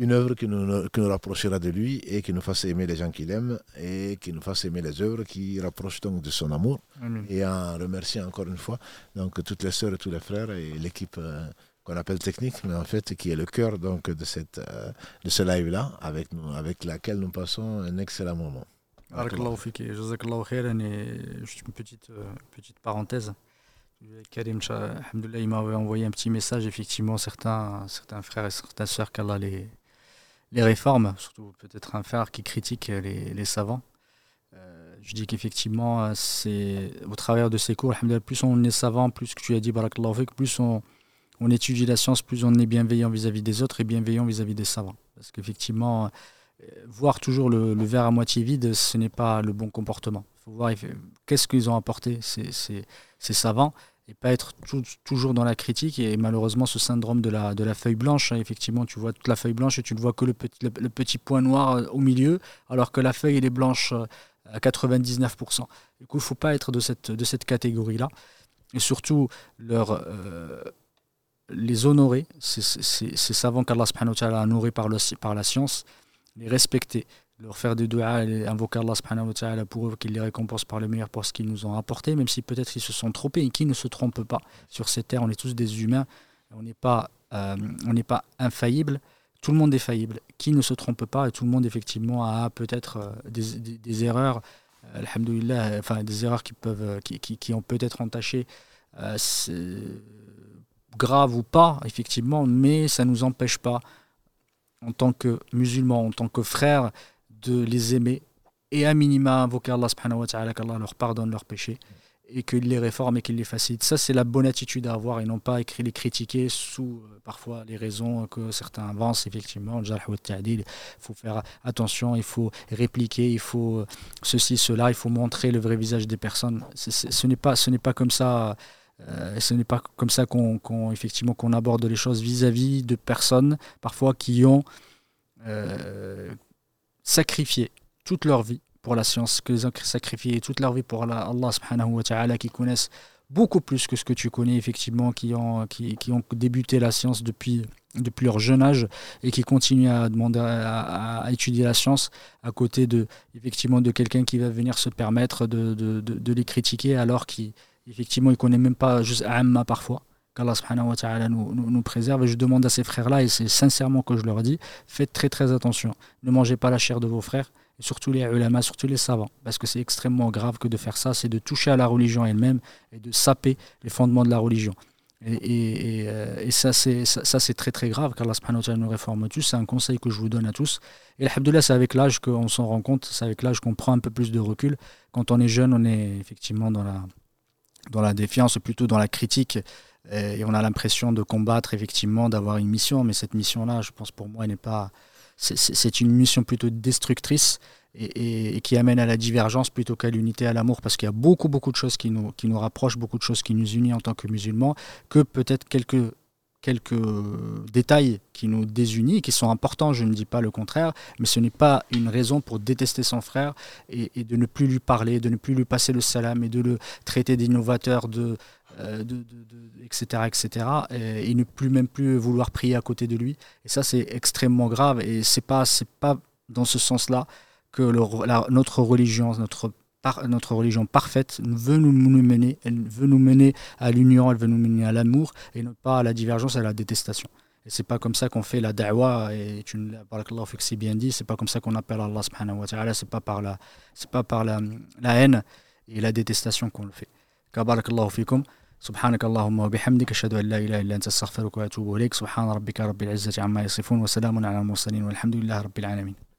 S2: une œuvre qui nous, qui nous rapprochera de lui et qui nous fasse aimer les gens qu'il aime et qui nous fasse aimer les œuvres qui rapprochent donc de son amour. Et en remerciant encore une fois donc toutes les sœurs et tous les frères et l'équipe euh, qu'on appelle technique, mais en fait qui est le cœur donc de, cette, euh, de ce live-là avec, nous, avec laquelle nous passons un excellent moment.
S1: Juste une petite, euh, petite parenthèse. Karim, il m'avait envoyé un petit message. Effectivement, certains, certains frères et certaines sœurs, qu'Allah les, les réformes, surtout peut-être un frère qui critique les, savants. Euh, je dis qu'effectivement, c'est au travers de ces cours, plus on est savant, plus que tu as dit, plus on, on étudie la science, plus on est bienveillant vis-à-vis des autres et bienveillant vis-à-vis des savants. Parce qu'effectivement, euh, voir toujours le, verre à moitié vide, ce n'est pas le bon comportement. Il faut voir qu'est-ce qu'ils ont apporté ces, ces, savants? Et pas être toujours dans la critique. Et malheureusement, ce syndrome de la, de la feuille blanche, hein, effectivement, tu vois toute la feuille blanche et tu ne vois que le petit, le, petit point noir euh, au milieu, alors que la feuille, est blanche euh, à 99%. Du coup, il ne faut pas être de cette, de cette catégorie-là. Et surtout, leur, les honorer, ces, savants qu'Allah a nourris par, le, par la science, les respecter, leur faire des doigts et invoquer Allah subhanahu wa ta'ala pour eux qu'il les récompense par le meilleur pour ce qu'ils nous ont apporté, même si peut-être ils se sont trompés et qui ne se trompe pas. Sur cette terre, on est tous des humains, on n'est pas, euh, pas infaillible, tout le monde est faillible. Qui ne se trompe pas et tout le monde effectivement a peut-être euh, des, erreurs, euh, enfin des erreurs qui, peuvent, qui, qui, qui ont peut-être entaché grave ou pas, effectivement, mais ça ne nous empêche pas en tant que musulmans, en tant que frères, de les aimer et à minima invoquer Allah subhanahu wa ta'ala qu'Allah leur pardonne leurs péchés et qu'il les réforme et qu'il les facilite. Ça, c'est la bonne attitude à avoir et non pas les critiquer sous euh, parfois les raisons que certains avancent. Effectivement, il faut faire attention, il faut répliquer, il faut euh, ceci, cela, il faut montrer le vrai visage des personnes. ce n'est pas, pas comme ça. Euh, ce n'est pas comme ça qu'on effectivement qu'on aborde les choses vis-à-vis de personnes parfois qui ont sacrifié toute leur vie pour la science, qu'ils ont sacrifié toute leur vie pour Allah, subhanahu wa ta'ala, qui connaissent beaucoup plus que ce que tu connais effectivement, qui ont, débuté la science depuis, leur jeune âge et qui continuent à demander à, étudier la science à côté de effectivement de quelqu'un qui va venir se permettre de, les critiquer alors qu'il Effectivement, il ne connaît même pas juste Amma parfois. Qu'Allah subhanahu wa ta'ala nous, nous, préserve. Et je demande à ces frères-là, et c'est sincèrement que je leur dis, faites très très attention. Ne mangez pas la chair de vos frères, et surtout les ulama, surtout les savants. Parce que c'est extrêmement grave que de faire ça, c'est de toucher à la religion elle-même et de saper les fondements de la religion. Et, euh, ça, c'est, ça, c'est très très grave, qu'Allah subhanahu wa ta'ala nous réforme tous. C'est un conseil que je vous donne à tous. Et alhamdoulilah, c'est avec l'âge qu'on s'en rend compte, c'est avec l'âge qu'on prend un peu plus de recul. Quand on est jeune, on est effectivement dans la dans la défiance, plutôt dans la critique. Et on a l'impression de combattre, effectivement, d'avoir une mission. Mais cette mission-là, je pense pour moi, n'est pas. C'est une mission plutôt destructrice et, qui amène à la divergence plutôt qu'à l'unité, à l'amour. Parce qu'il y a beaucoup, beaucoup de choses qui nous, qui nous rapprochent, beaucoup de choses qui nous unissent en tant que musulmans, que peut-être quelques quelques détails qui nous désunissent, qui sont importants, je ne dis pas le contraire, mais ce n'est pas une raison pour détester son frère et, de ne plus lui parler, de ne plus lui passer le salam et de le traiter d'innovateur, de, euh, etc., etc., et, ne plus même plus vouloir prier à côté de lui. Et ça, c'est extrêmement grave et c'est pas, c'est pas dans ce sens-là que notre religion, notre notre religion parfaite veut nous, mener, elle veut nous mener à l'union, elle veut nous mener à l'amour et non pas à la divergence à la détestation. Et c'est pas comme ça qu'on fait la da'wa et tu c'est bien dit, c'est pas comme ça qu'on appelle Allah subhanahu wa ta'ala, c'est pas par la c'est pas par la, la, haine et la détestation qu'on le fait. Barakallahu fikum. سبحانك اللهم وبحمدك أشهد أن لا إله إلا أنت أستغفرك وأتوب إليك. سبحان ربك رب العزة عما يصفون وسلام على المرسلين والحمد لله رب العالمين.